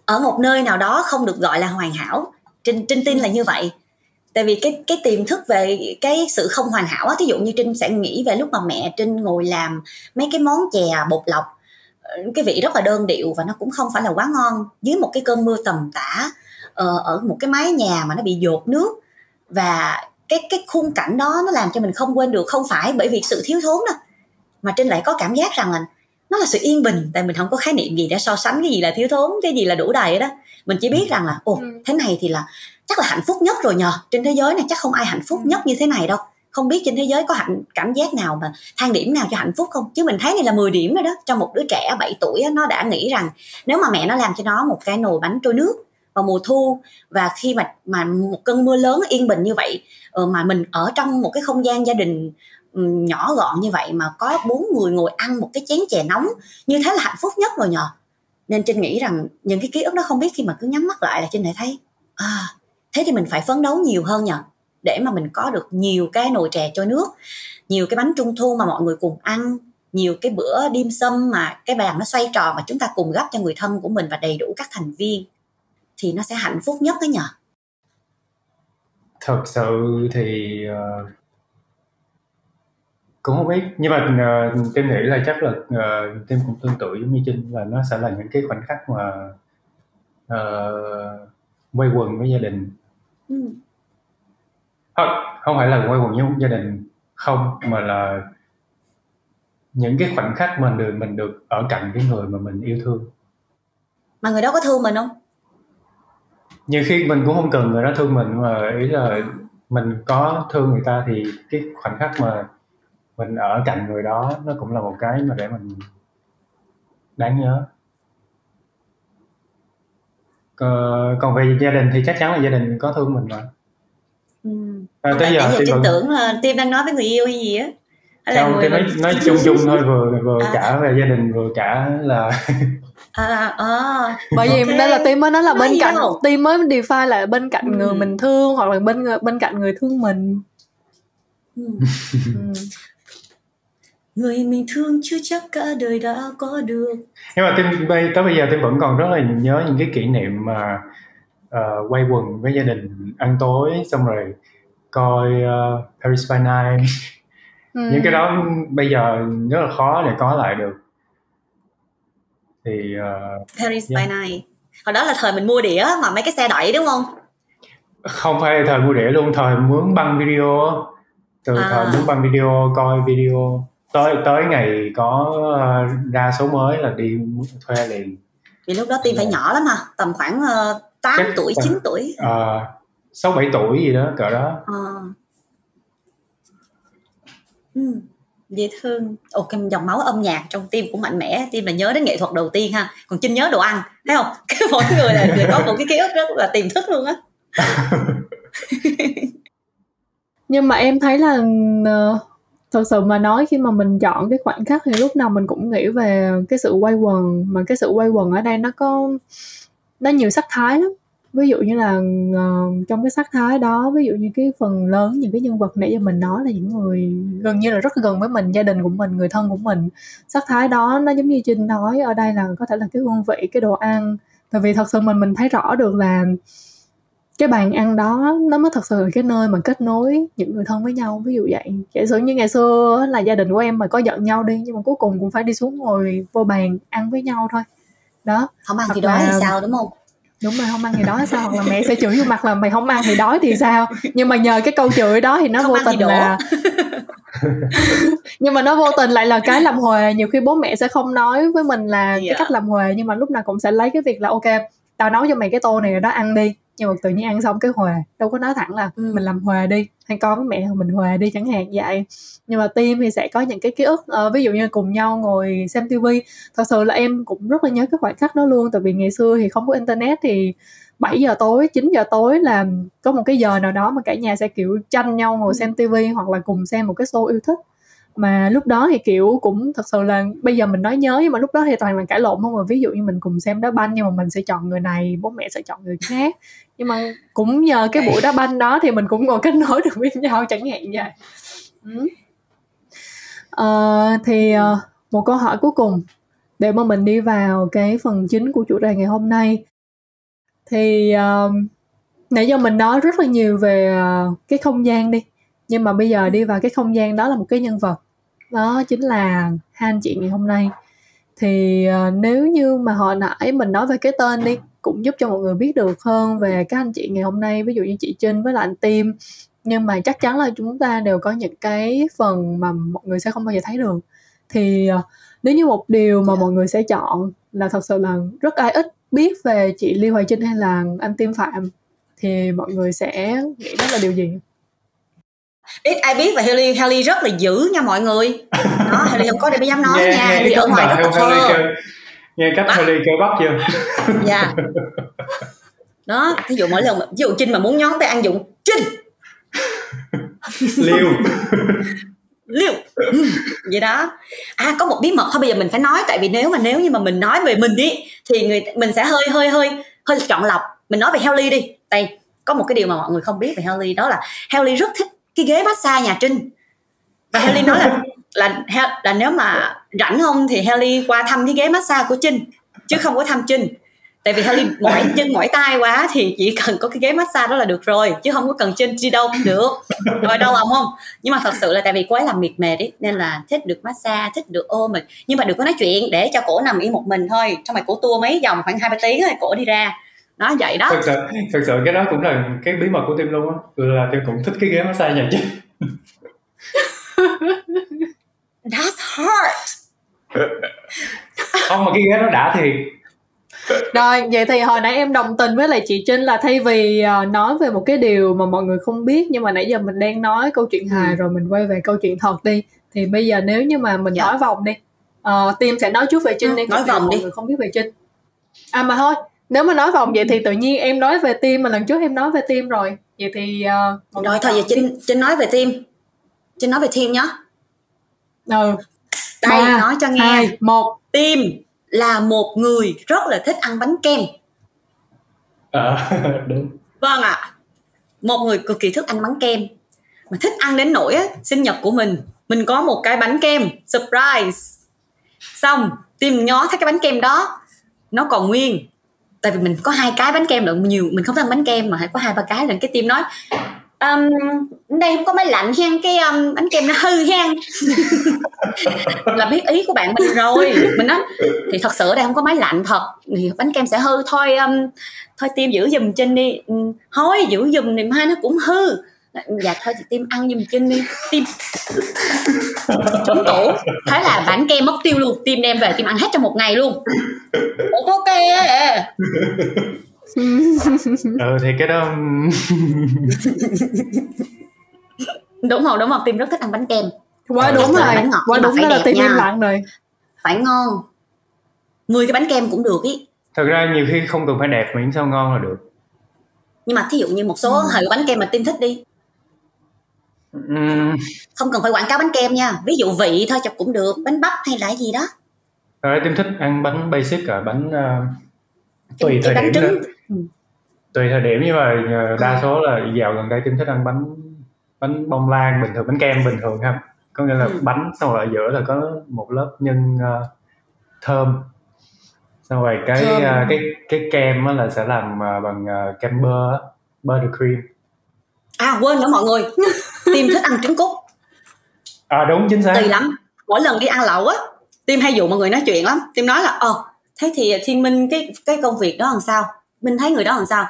ở một nơi nào đó không được gọi là hoàn hảo. Trinh trinh tin là như vậy. Tại vì cái cái tiềm thức về cái sự không hoàn hảo á, thí dụ như trinh sẽ nghĩ về lúc mà mẹ trinh ngồi làm mấy cái món chè bột lọc ờ, cái vị rất là đơn điệu và nó cũng không phải là quá ngon, dưới một cái cơn mưa tầm tã ờ, ở một cái mái nhà mà nó bị dột nước. Và cái cái khung cảnh đó nó làm cho mình không quên được, không phải bởi vì sự thiếu thốn đâu mà trinh lại có cảm giác rằng là nó là sự yên bình tại mình không có khái niệm gì để so sánh cái gì là thiếu thốn cái gì là đủ đầy đó mình chỉ biết rằng là ồ ừ. thế này thì là chắc là hạnh phúc nhất rồi nhờ. Trên thế giới này chắc không ai hạnh phúc ừ. nhất như thế này đâu. Không biết trên thế giới có hạnh cảm giác nào mà thang điểm nào cho hạnh phúc không? Chứ mình thấy này là 10 điểm rồi đó. Cho một đứa trẻ 7 tuổi nó đã nghĩ rằng nếu mà mẹ nó làm cho nó một cái nồi bánh trôi nước vào mùa thu và khi mà mà một cơn mưa lớn yên bình như vậy ờ, mà mình ở trong một cái không gian gia đình Ừ, nhỏ gọn như vậy mà có bốn người ngồi ăn một cái chén chè nóng như thế là hạnh phúc nhất rồi nhờ. Nên trinh nghĩ rằng những cái ký ức đó không biết khi mà cứ nhắm mắt lại là trinh lại thấy à thế thì mình phải phấn đấu nhiều hơn nhờ để mà mình có được nhiều cái nồi chè trôi nước nhiều cái bánh trung thu mà mọi người cùng ăn nhiều cái bữa đêm sâm mà cái bàn nó xoay tròn mà chúng ta cùng gấp cho người thân của mình và đầy đủ các thành viên thì nó sẽ hạnh phúc nhất đấy nhở thật sự thì uh, cũng không biết. Nhưng mà uh, tim nghĩ là chắc là uh, tim cũng tương tự giống như trinh là nó sẽ là những cái khoảnh khắc mà uh, quay quần với gia đình. Ừ. không, không phải là quay quần với gia đình không mà là những cái khoảnh khắc mình được mình được ở cạnh cái người mà mình yêu thương. Mà người đó có thương mình không? Nhiều khi mình cũng không cần người đó thương mình mà ý là mình có thương người ta thì cái khoảnh khắc mà mình ở cạnh người đó nó cũng là một cái mà để mình đáng nhớ còn về gia đình thì chắc chắn là gia đình có thương mình mà ừ. à, tới giờ tim vẫn... tưởng là tim đang nói với người yêu hay gì á không tim nói nói chung chung thôi vừa vừa à. cả về gia đình vừa cả là à, à, bởi vì okay. đây là tim mới nói là bên cạnh tim mới define là bên cạnh ừ. người mình thương hoặc là bên bên cạnh người thương mình ừ. ừ người mình thương chưa chắc cả đời đã có được. Nhưng mà tim bây tới bây giờ tim vẫn còn rất là nhớ những cái kỷ niệm mà uh, quay quần với gia đình ăn tối xong rồi coi uh, Paris by Night. Ừ. những cái đó bây giờ rất là khó để có lại được. Thì uh, Paris yeah. by Night. Hồi đó là thời mình mua đĩa mà mấy cái xe đẩy đúng không? Không phải thời mua đĩa luôn thời mướn băng video từ à. thời mướn băng video coi video tới tới ngày có ờ, ra số mới là đi thuê liền. Vì lúc đó tim phải nhỏ lắm hả? Tầm khoảng uh, ờ, 8 Chắc tuổi 9 tuổi. sáu uh, bảy tuổi gì đó cỡ đó. À. ừ, dễ thương. Ồ cái dòng máu âm nhạc trong tim cũng mạnh mẽ. Tim là nhớ đến nghệ thuật đầu tiên ha. Còn chinh nhớ đồ ăn thấy không? Cái mỗi người là, là có một cái ký ức rất là tiềm thức luôn á. Nhưng mà em thấy là thật sự mà nói khi mà mình chọn cái khoảnh khắc thì lúc nào mình cũng nghĩ về cái sự quay quần mà cái sự quay quần ở đây nó có nó nhiều sắc thái lắm. Ví dụ như là uh, trong cái sắc thái đó ví dụ như cái phần lớn những cái nhân vật nãy giờ mình nói là những người gần như là rất gần với mình gia đình của mình người thân của mình. Sắc thái đó nó giống như trinh nói ở đây là có thể là cái hương vị cái đồ ăn. Tại vì thật sự mình mình thấy rõ được là cái bàn ăn đó nó mới thật sự là cái nơi mà kết nối những người thân với nhau. Ví dụ vậy giả sử như ngày xưa là gia đình của em mà có giận nhau đi nhưng mà cuối cùng cũng phải đi xuống ngồi vô bàn ăn với nhau thôi. Đó. Không ăn thì đói thì sao đúng không? Đúng rồi không ăn thì đói sao? Hoặc là mẹ sẽ chửi vô mặt là mày không ăn thì đói thì sao? Nhưng mà nhờ cái câu chửi đó thì nó không vô tình là nhưng mà nó vô tình lại là cái làm hòa nhiều khi bố mẹ sẽ không nói với mình là yeah. cái cách làm hòa nhưng mà lúc nào cũng sẽ lấy cái việc là ok tao nấu cho mày cái tô này rồi đó ăn đi nhưng mà tự nhiên ăn xong cái hòa đâu có nói thẳng là ừ. mình làm hòa đi hay con với mẹ mình hòa đi chẳng hạn vậy. Nhưng mà tim thì sẽ có những cái ký ức uh, ví dụ như cùng nhau ngồi xem tivi thật sự là em cũng rất là nhớ cái khoảnh khắc đó luôn tại vì ngày xưa thì không có internet thì 7 giờ tối 9 giờ tối là có một cái giờ nào đó mà cả nhà sẽ kiểu tranh nhau ngồi ừ. xem tivi hoặc là cùng xem một cái show yêu thích. Mà lúc đó thì kiểu cũng thật sự là bây giờ mình nói nhớ nhưng mà lúc đó thì toàn là cãi lộn không mà ví dụ như mình cùng xem đá banh nhưng mà mình sẽ chọn người này bố mẹ sẽ chọn người khác nhưng mà cũng nhờ cái buổi đá banh đó thì mình cũng ngồi kết nối được với nhau chẳng hạn vậy. Ừ. uh, thì uh, một câu hỏi cuối cùng. Để mà mình đi vào cái phần chính của chủ đề ngày hôm nay thì uh, nãy giờ mình nói rất là nhiều về uh, cái không gian đi. Nhưng mà bây giờ đi vào cái không gian đó là một cái nhân vật. Đó chính là hai anh chị ngày hôm nay. Thì uh, nếu như mà hồi nãy mình nói về cái tên đi cũng giúp cho mọi người biết được hơn về các anh chị ngày hôm nay ví dụ như chị Trinh với lại anh Tim. Nhưng mà chắc chắn là chúng ta đều có những cái phần mà mọi người sẽ không bao giờ thấy được. Thì uh, nếu như một điều mà mọi người sẽ chọn là thật sự là rất ai ít biết về chị Ly Hoài Trinh hay là anh Tim Phạm thì mọi người sẽ nghĩ đó là điều gì? Ít ai biết và Haley Haley rất là dữ nha mọi người. Đó Haley không có để dám nói nghe, nha. Haley ở ngoài rất là thơ nghe cách Haley kêu bắt chưa? Dạ. Đó ví dụ mỗi lần ví dụ Trinh mà muốn nhón tay ăn dụng Trinh! Liêu liêu ừ, vậy đó. À có một bí mật thôi bây giờ mình phải nói tại vì nếu mà nếu như mà mình nói về mình đi thì người mình sẽ hơi hơi hơi hơi chọn lọc. Mình nói về Haley đi. Đây có một cái điều mà mọi người không biết về Haley đó là Haley rất thích cái ghế massage nhà Trinh. Và Haley nói là là là nếu mà rảnh không thì Haley qua thăm cái ghế massage của Trinh chứ không có thăm Trinh. Tại vì Haley mỏi chân mỏi tay quá thì chỉ cần có cái ghế massage đó là được rồi chứ không có cần trên chi đâu cũng được. Rồi đâu lòng không? Nhưng mà thật sự là tại vì cô ấy làm miệt mệt ấy nên là thích được massage thích được ôm mình nhưng mà đừng có nói chuyện để cho cổ nằm yên một mình thôi. Trong mày cổ tua mấy vòng khoảng hai ba tiếng rồi cổ đi ra. Nó vậy đó. Thật sự thật sự cái đó cũng là cái bí mật của tim luôn á. Là tim cũng thích cái ghế massage nhà chứ that's hard. Không mà cái ghế nó đã thì rồi vậy thì hồi nãy em đồng tình với lại chị Trinh là thay vì uh, nói về một cái điều mà mọi người không biết nhưng mà nãy giờ mình đang nói câu chuyện hài ừ. rồi mình quay về câu chuyện thật đi thì bây giờ nếu như mà mình dạ. nói vòng đi uh, Tim sẽ nói trước về Trinh ừ, đi nói vòng đi. mọi người không biết về Trinh. À mà thôi nếu mà nói vòng vậy thì tự nhiên em nói về Tim mà lần trước em nói về Tim rồi. Vậy thì uh, rồi thôi vậy Trinh Trinh nói về Tim. Trinh nói về Tim nhá ừ. Đây 3, nói cho nghe. 2, 1 Tim là một người rất là thích ăn bánh kem. À, đúng. Vâng ạ. À. một người cực kỳ thích ăn bánh kem. Mà thích ăn đến nỗi á, sinh nhật của mình mình có một cái bánh kem surprise. Xong tìm nhó thấy cái bánh kem đó nó còn nguyên. Tại vì mình có hai cái bánh kem lượng nhiều mình không thích ăn bánh kem mà phải có hai ba cái lần cái tim nói um, đây không có máy lạnh hen cái um, bánh kem nó hư hen. Là biết ý của bạn mình rồi mình nói thì thật sự đây không có máy lạnh thật thì bánh kem sẽ hư thôi um, thôi tim giữ giùm trên đi. Ừ, thôi giữ giùm thì mai nó cũng hư. Dạ thôi thì tim ăn giùm trên đi tim trúng tủ thế là bánh kem mất tiêu luôn tim đem về tim ăn hết trong một ngày luôn. Ok. ừ. Thì cái đó đúng không đúng không tim rất thích ăn bánh kem. Quá đúng rồi bánh ngọt quá đúng đó là tim im lặng rồi. Phải ngon. 10 cái bánh kem cũng được ý. Thật ra nhiều khi không cần phải đẹp miễn sao ngon là được. Nhưng mà thí dụ như một số ừ. bánh kem mà tim thích đi. Ừ. không cần phải quảng cáo bánh kem nha. Ví dụ vị thôi chọc cũng được bánh bắp hay là gì đó. Rồi tim thích ăn bánh basic à bánh uh, tùy thời điểm trứng. Ừ. tùy thời điểm nhưng mà ờ, đa số là dạo gần đây tim thích ăn bánh bánh bông lan bình thường bánh kem bình thường không có nghĩa là ừ. bánh xong rồi ở giữa là có một lớp nhân uh, thơm. Xong rồi cái uh, cái cái kem là sẽ làm uh, bằng uh, kem bơ buttercream. À quên nữa mọi người. Tim thích ăn trứng cút. À đúng chính xác. Tùy lắm. Mỗi lần đi ăn lẩu á tim hay dụ mọi người nói chuyện lắm. Tim nói là ờ thế thì thiên minh cái cái công việc đó làm sao? Minh thấy người đó làm sao?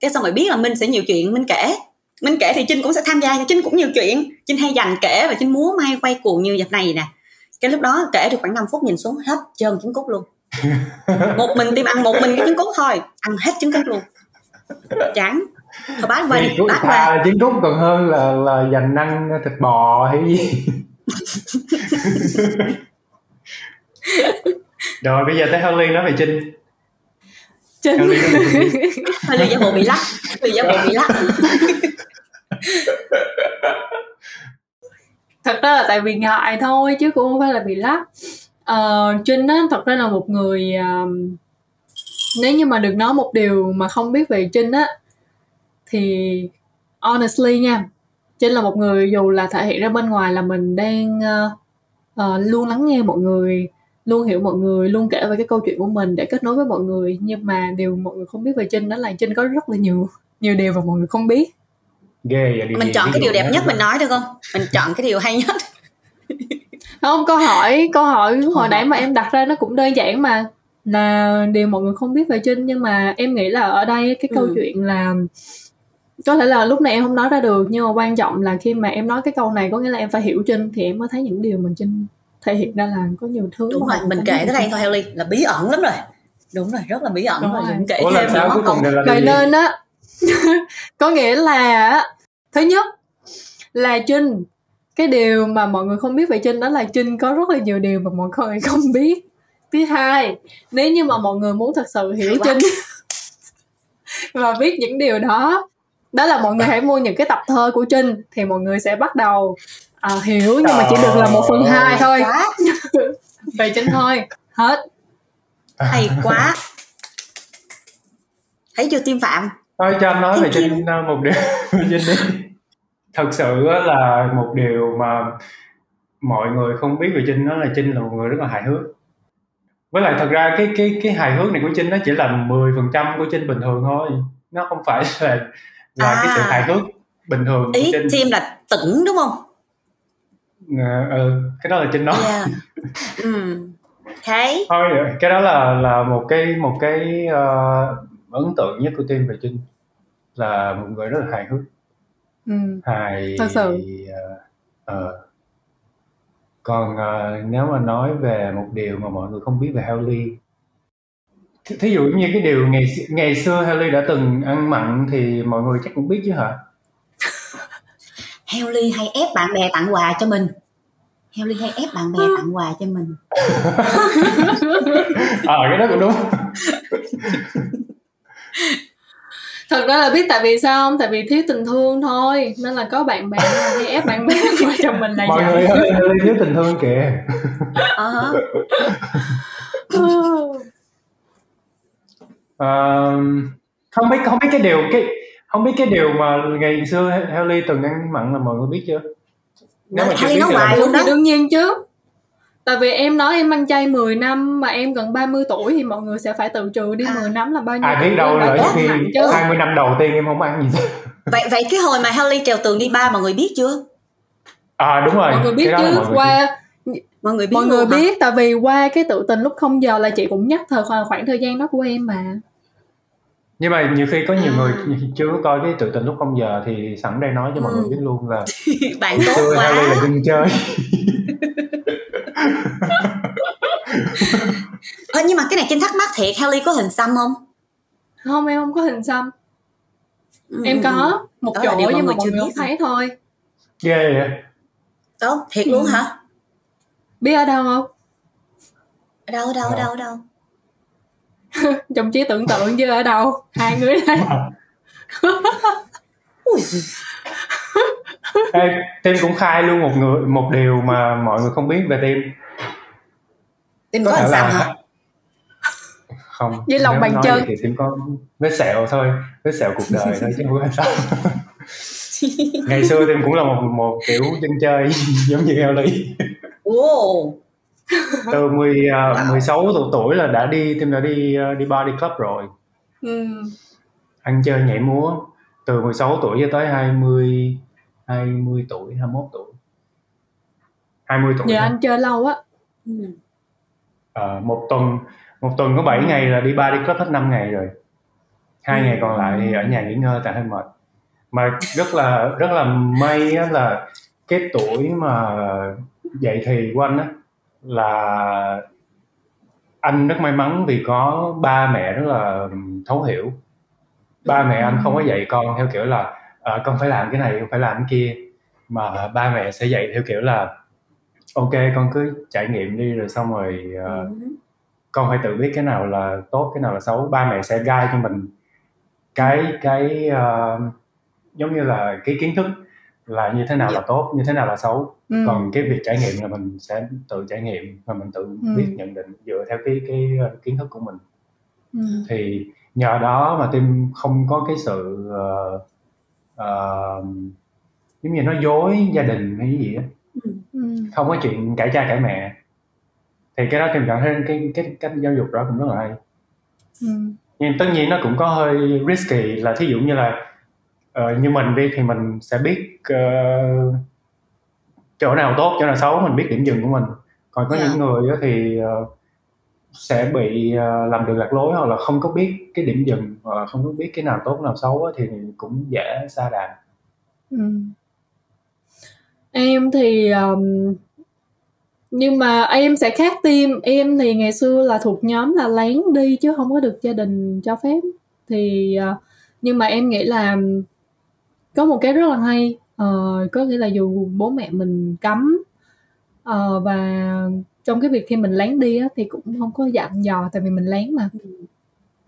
Cái xong rồi biết là minh sẽ nhiều chuyện minh kể. Minh kể thì trinh cũng sẽ tham gia trinh cũng nhiều chuyện. Trinh hay dành kể và trinh múa may quay cuồng như dịp này nè. Cái lúc đó kể được khoảng 5 phút nhìn xuống hết trơn trứng cút luôn. Một mình tim ăn một mình cái trứng cút thôi ăn hết trứng cút luôn. Chán. Thôi bán qua đi bán qua. trứng cút còn hơn là là dành ăn thịt bò hay gì rồi bây giờ tới Helen nói về Trinh. Trinh. Helen giả bộ bị lắc Helen giả bộ bị lắc. Thật ra là tại vì ngại thôi chứ cũng không phải là bị lắc. Uh, Trinh á thật ra là một người uh, nếu như mà được nói một điều mà không biết về Trinh á thì honestly nha Trinh là một người dù là thể hiện ra bên ngoài là mình đang uh, uh, luôn lắng nghe mọi người luôn hiểu mọi người luôn kể về cái câu chuyện của mình để kết nối với mọi người. Nhưng mà điều mọi người không biết về Trinh đó là Trinh có rất là nhiều nhiều điều mà mọi người không biết. Ghê vậy mình chọn cái điều đẹp nhất mình nói được không? Mình chọn cái điều hay nhất. Không câu hỏi câu hỏi hồi nãy mà em đặt ra nó cũng đơn giản mà là điều mọi người không biết về Trinh. Nhưng mà em nghĩ là ở đây cái câu ừ. chuyện là có thể là lúc này em không nói ra được nhưng mà quan trọng là khi mà em nói cái câu này có nghĩa là em phải hiểu Trinh thì em mới thấy những điều mà Trinh thể hiện ra là có nhiều thứ đúng rồi mình kể tới đây thôi Helly là bí ẩn lắm rồi. Đúng rồi rất là bí ẩn đúng rồi. đừng kể Ủa thêm nữa không vậy nên á có nghĩa là thứ nhất là Trinh cái điều mà mọi người không biết về Trinh đó là Trinh có rất là nhiều điều mà mọi người không biết. Thứ hai nếu như mà mọi người muốn thật sự hiểu Trinh và biết những điều đó đó là mọi người hãy mua những cái tập thơ của Trinh thì mọi người sẽ bắt đầu à, hiểu nhưng mà chỉ được là một phần hai thôi. về Trinh thôi hết. Hay quá. Thấy chưa tim phạm? Thôi cho anh nói về Trinh à, một điều về Trinh đi. Thật sự là một điều mà mọi người không biết về Trinh đó là Trinh là một người rất là hài hước. Với lại thật ra cái cái cái hài hước này của Trinh nó chỉ là 10% của Trinh bình thường thôi. Nó không phải là là à. cái sự hài hước bình thường ý của Trinh. Tim là tửng đúng không à, ừ, cái đó là Trinh nói yeah. ừ. Okay. thôi cái đó là là một cái một cái uh, ấn tượng nhất của Tim về Trinh là một người rất là hài hước ừ. hài thật sự uh, uh, còn uh, nếu mà nói về một điều mà mọi người không biết về Th- thí dụ như cái điều ngày ngày xưa Haley đã từng ăn mặn thì mọi người chắc cũng biết chứ hả Haley hay ép bạn bè tặng quà cho mình? Haley hay ép bạn bè tặng quà cho mình? Ờ à, cái đó cũng đúng. Thật ra là biết tại vì sao không? Tại vì thiếu tình thương thôi. Nên là có bạn bè hay ép bạn bè qua chồng mình là mọi người ơi thiếu tình thương kìa. Uh-huh. uh, không biết không biết cái điều cái không biết cái điều mà ngày xưa Haley từng ăn mặn là mọi người biết chưa nếu mà Haley nói hoài luôn đó đương nhiên chứ Tại vì em nói em ăn chay 10 năm mà em gần 30 tuổi thì mọi người sẽ phải tự trừ đi à. 10 năm là bao nhiêu. À biết đâu rồi khi chứ. 20 năm đầu tiên em không ăn gì Vậy vậy cái hồi mà Haley trèo tường đi ba mọi người biết chưa? À đúng rồi. Mọi người biết chứ qua mọi người biết mọi người biết tại vì qua cái tự tình lúc không giờ là chị cũng nhắc thời khoảng thời gian đó của em mà nhưng mà nhiều khi có nhiều à. người chưa có coi cái tự tình lúc không giờ thì sẵn đây nói cho mọi ừ. người biết luôn là bạn tốt quá. Haley là dân chơi. Ờ, nhưng mà cái này trên thắc mắc thiệt Haley có hình xăm không? Không em không có hình xăm. Ừ, em có một Đó chỗ nhưng mà mọi người không thấy thôi. Ghê yeah, vậy? Đâu, thiệt ừ. luôn hả? Biết ở đâu không? Ở đâu ở đâu ở đâu ở đâu trong trí tưởng tượng chứ ở đâu? Hai người đây. Ê, Tim cũng khai luôn một người một điều mà mọi người không biết về Tim. Tim có làm sao hả? Không. Với lòng bàn chân. Thì Tim có vết sẹo thôi Vết sẹo cuộc đời thôi chứ không có sao. Ngày xưa Tim cũng là một một kiểu dân chơi giống như Ellie. Wow từ 10 uh, wow. 16 tuổi, tuổi là đã đi Tim đã đi uh, đi đi club rồi ừ. ăn chơi nhảy múa từ 16 tuổi cho tới 20 20 tuổi 21 tuổi 20 tuổi giờ anh chơi lâu á ừ. à, một tuần một tuần có 7 ừ. ngày là đi đi club hết 5 ngày rồi hai ừ. ngày còn lại thì ở nhà nghỉ ngơi tại hơi mệt mà rất là rất là may á là cái tuổi mà dậy thì của anh á là anh rất may mắn vì có ba mẹ rất là thấu hiểu. Ba mẹ anh không có dạy con theo kiểu là à, con phải làm cái này con phải làm cái kia. Mà ba mẹ sẽ dạy theo kiểu là ok con cứ trải nghiệm đi rồi xong rồi uh, con phải tự biết cái nào là tốt cái nào là xấu. Ba mẹ sẽ guide cho mình cái cái uh, giống như là cái kiến thức là như thế nào là tốt như thế nào là xấu ừ. còn cái việc trải nghiệm là mình sẽ tự trải nghiệm và mình tự ừ. biết nhận định dựa theo cái cái kiến thức của mình ừ. thì nhờ đó mà tim không có cái sự uh, uh, giống như nói dối gia đình hay gì á ừ. không có chuyện cãi cha cãi mẹ thì cái đó tìm cảm thấy cái cái cách giáo dục đó cũng rất là hay Ừ. nhưng tất nhiên nó cũng có hơi risky là thí dụ như là ờ, như mình đi thì mình sẽ biết ờ, chỗ nào tốt chỗ nào xấu mình biết điểm dừng của mình còn có Dạ. những người thì ờ, sẽ bị ờ, làm đường lạc lối hoặc là không có biết cái điểm dừng hoặc là không có biết cái nào tốt nào xấu thì cũng dễ xa đà Ừ. Em thì um, nhưng mà em sẽ khác team em thì ngày xưa là thuộc nhóm là lén đi chứ không có được gia đình cho phép thì uh, nhưng mà em nghĩ là có một cái rất là hay ờ, có nghĩa là dù bố mẹ mình cấm ờ, và trong cái việc khi mình lén đi á, thì cũng không có dặn dò tại vì mình lén mà.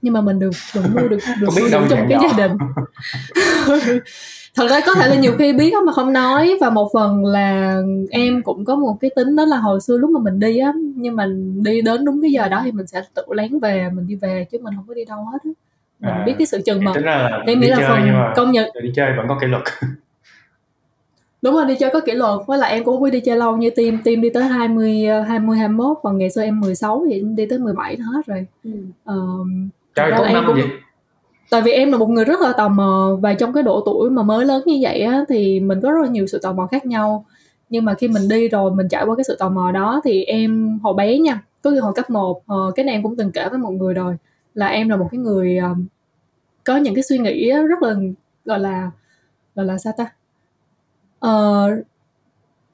Nhưng mà mình được được mua được được nuôi trong cái dò. gia đình. Thật ra có thể là nhiều khi biết á mà không nói và một phần là em cũng có một cái tính đó là hồi xưa lúc mà mình đi á nhưng mà đi đến đúng cái giờ đó thì mình sẽ tự lén về mình đi về chứ mình không có đi đâu hết á mình À, biết cái sự chừng mực. tính ra là em đi nghĩ là chơi phần mà công nhận đi chơi vẫn có kỷ luật. Đúng rồi đi chơi có kỷ luật. Với lại em cũng có đi chơi lâu như team team đi tới 20 ờ, 20 21 còn ngày xưa em 16 thì em đi tới 17 hết rồi. Ừ. Ờ, trời em năm cũng gì tại vì em là một người rất là tò mò và trong cái độ tuổi mà mới lớn như vậy á thì mình có rất là nhiều sự tò mò khác nhau. Nhưng mà khi mình đi rồi mình trải qua cái sự tò mò đó thì em hồi bé nha có khi hồi cấp 1 cái này em cũng từng kể với một người rồi là em là một cái người ờ, có những cái suy nghĩ rất là gọi là gọi là sao ta? Ờ,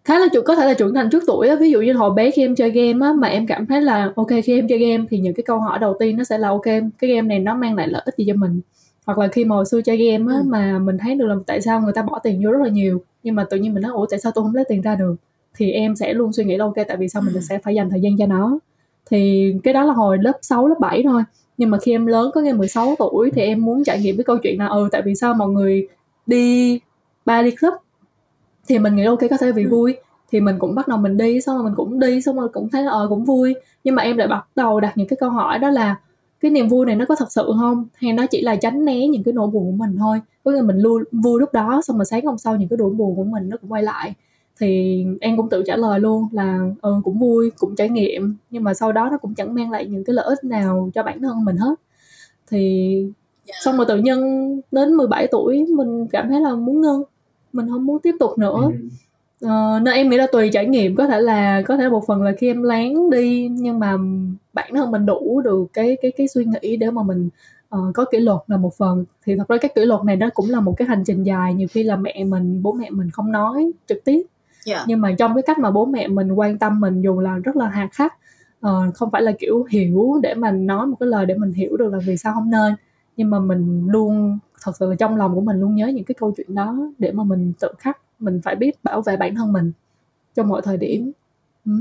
khá là có thể là trưởng thành trước tuổi á. Ví dụ như hồi bé khi em chơi game á mà em cảm thấy là ok khi em chơi game thì những cái câu hỏi đầu tiên nó sẽ là ok cái game này nó mang lại lợi ích gì cho mình? Hoặc là khi mà hồi xưa chơi game á Ừ. mà mình thấy được là tại sao người ta bỏ tiền vô rất là nhiều nhưng mà tự nhiên mình nói ủa tại sao tôi không lấy tiền ra được? Thì em sẽ luôn suy nghĩ là ok tại vì sao mình Ừ. sẽ phải dành thời gian cho nó? Thì cái đó là hồi lớp 6, lớp 7 thôi nhưng mà khi em lớn có ngày 16 tuổi thì em muốn trải nghiệm cái câu chuyện là ừ tại vì sao mọi người đi ba đi club? Thì mình nghĩ ok có thể vì Ừ. vui. Thì mình cũng bắt đầu mình đi xong rồi mình cũng đi xong rồi cũng thấy là ờ cũng vui. Nhưng mà em lại bắt đầu đặt những cái câu hỏi đó là cái niềm vui này nó có thật sự không? Hay nó chỉ là tránh né những cái nỗi buồn của mình thôi? Có nghĩa mình luôn vui lúc đó xong rồi sáng hôm sau những cái nỗi buồn của mình nó cũng quay lại thì em cũng tự trả lời luôn là ừ cũng vui cũng trải nghiệm nhưng mà sau đó nó cũng chẳng mang lại những cái lợi ích nào cho bản thân mình hết thì Dạ. xong rồi tự nhiên đến 17 tuổi mình cảm thấy là muốn ngưng mình không muốn tiếp tục nữa Ừ. Ờ, nên em nghĩ là tùy trải nghiệm có thể là có thể một phần là khi em lén đi nhưng mà bản thân mình đủ được cái cái cái suy nghĩ để mà mình ờ, có kỷ luật là một phần thì thật ra cái kỷ luật này nó cũng là một cái hành trình dài nhiều khi là mẹ mình bố mẹ mình không nói trực tiếp yeah. nhưng mà trong cái cách mà bố mẹ mình quan tâm mình dù là rất là hà khắc uh, không phải là kiểu hiểu để mà nói một cái lời để mình hiểu được là vì sao không nên nhưng mà mình luôn thật sự là trong lòng của mình luôn nhớ những cái câu chuyện đó để mà mình tự khắc mình phải biết bảo vệ bản thân mình trong mọi thời điểm ừ.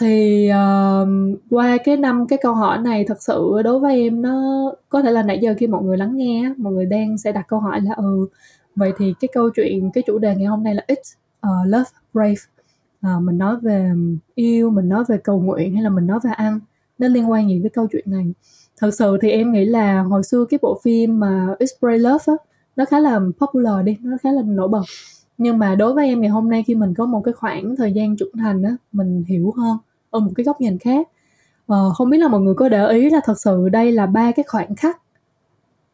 Thì uh, qua cái năm cái câu hỏi này thật sự đối với em nó có thể là nãy giờ khi mọi người lắng nghe mọi người đang sẽ đặt câu hỏi là ừ vậy thì cái câu chuyện cái chủ đề ngày hôm nay là ít love brave. Uh, mình nói về yêu mình nói về cầu nguyện hay là mình nói về ăn nó liên quan gì với câu chuyện này? Thật sự thì em nghĩ là hồi xưa cái bộ phim mà It's Brave Love á nó khá là popular đi nó khá là nổi bật nhưng mà đối với em ngày hôm nay khi mình có một cái khoảng thời gian trưởng thành á mình hiểu hơn ở một cái góc nhìn khác. Ờ, không biết là mọi người có để ý là thật sự đây là ba cái khoảng khắc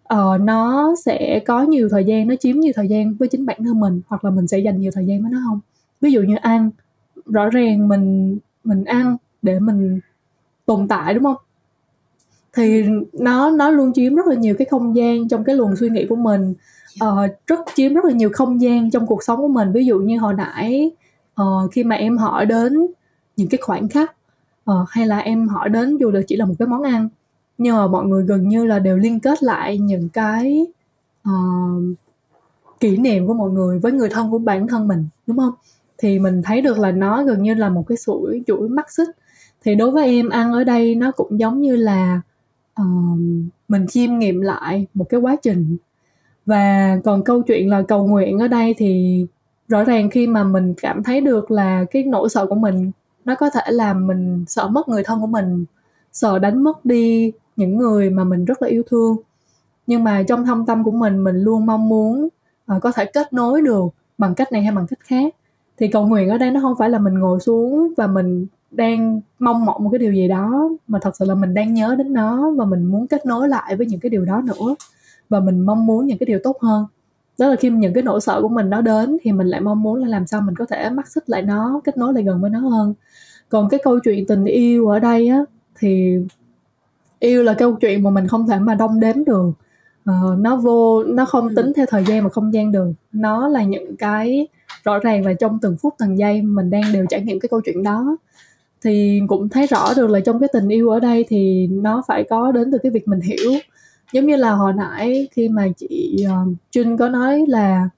ờ, nó sẽ có nhiều thời gian nó chiếm nhiều thời gian với chính bản thân mình hoặc là mình sẽ dành nhiều thời gian với nó không? Ví dụ như ăn rõ ràng mình mình ăn để mình tồn tại đúng không? Thì nó nó luôn chiếm rất là nhiều cái không gian trong cái luồng suy nghĩ của mình uh, rất chiếm rất là nhiều không gian trong cuộc sống của mình. Ví dụ như hồi nãy uh, khi mà em hỏi đến những cái khoảnh khắc uh, hay là em hỏi đến dù là chỉ là một cái món ăn nhưng mà mọi người gần như là đều liên kết lại những cái uh, kỷ niệm của mọi người với người thân của bản thân mình đúng không? Thì mình thấy được là nó gần như là một cái chuỗi chuỗi mắt xích. Thì đối với em ăn ở đây nó cũng giống như là uh, mình chiêm nghiệm lại một cái quá trình và còn câu chuyện là cầu nguyện ở đây thì rõ ràng khi mà mình cảm thấy được là cái nỗi sợ của mình nó có thể làm mình sợ mất người thân của mình sợ đánh mất đi những người mà mình rất là yêu thương. Nhưng mà trong thâm tâm của mình mình luôn mong muốn uh, có thể kết nối được bằng cách này hay bằng cách khác. Thì cầu nguyện ở đây nó không phải là mình ngồi xuống và mình đang mong mộng một cái điều gì đó mà thật sự là mình đang nhớ đến nó và mình muốn kết nối lại với những cái điều đó nữa và mình mong muốn những cái điều tốt hơn. Đó là khi những cái nỗi sợ của mình nó đến thì mình lại mong muốn là làm sao mình có thể mắc xích lại nó kết nối lại gần với nó hơn. Còn cái câu chuyện tình yêu ở đây á thì yêu là câu chuyện mà mình không thể mà đong đếm được. Uh, nó vô nó không tính theo thời gian và không gian được. Nó là những cái rõ ràng là trong từng phút từng giây mình đang đều trải nghiệm cái câu chuyện đó. Thì cũng thấy rõ được là trong cái tình yêu ở đây thì nó phải có đến từ cái việc mình hiểu giống như là hồi nãy khi mà chị uh, Trinh có nói là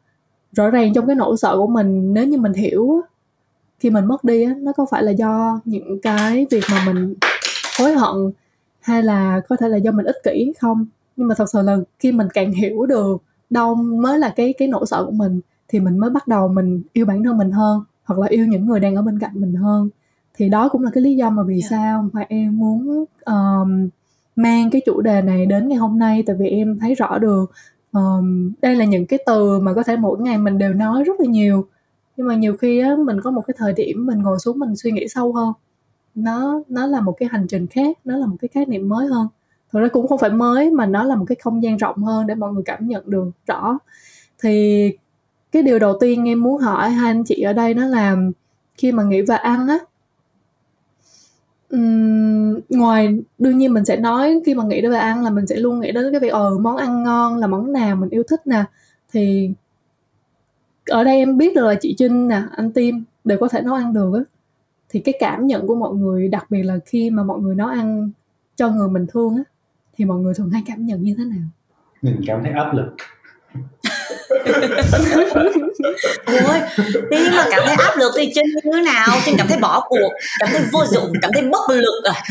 rõ ràng trong cái nỗi sợ của mình nếu như mình hiểu khi mình mất đi nó có phải là do những cái việc mà mình hối hận hay là có thể là do mình ích kỷ không nhưng mà thật sự là khi mình càng hiểu được đâu mới là cái cái nỗi sợ của mình thì mình mới bắt đầu mình yêu bản thân mình hơn hoặc là yêu những người đang ở bên cạnh mình hơn thì đó cũng là cái lý do mà vì yeah. Dạ. sao mà em muốn um, mang cái chủ đề này đến ngày hôm nay tại vì em thấy rõ được. Um, đây là những cái từ mà có thể mỗi ngày mình đều nói rất là nhiều. Nhưng mà nhiều khi á mình có một cái thời điểm mình ngồi xuống mình suy nghĩ sâu hơn. Nó nó là một cái hành trình khác nó là một cái khái niệm mới hơn. Thực ra cũng không phải mới mà nó là một cái không gian rộng hơn để mọi người cảm nhận được rõ. Thì cái điều đầu tiên em muốn hỏi hai anh chị ở đây đó là khi mà nghĩ về ăn á um, ngoài đương nhiên mình sẽ nói khi mà nghĩ đến về ăn là mình sẽ luôn nghĩ đến cái việc ờ món ăn ngon là món nào mình yêu thích nè. Thì ở đây em biết được là chị Trinh nè anh Tim đều có thể nấu ăn được á. Thì cái cảm nhận của mọi người đặc biệt là khi mà mọi người nấu ăn cho người mình thương á thì mọi người thường hay cảm nhận như thế nào? Mình cảm thấy áp lực ôi đi mà cảm thấy áp lực thì chân như thế nào? Chân cảm thấy bỏ cuộc cảm thấy vô dụng cảm thấy bất lực à.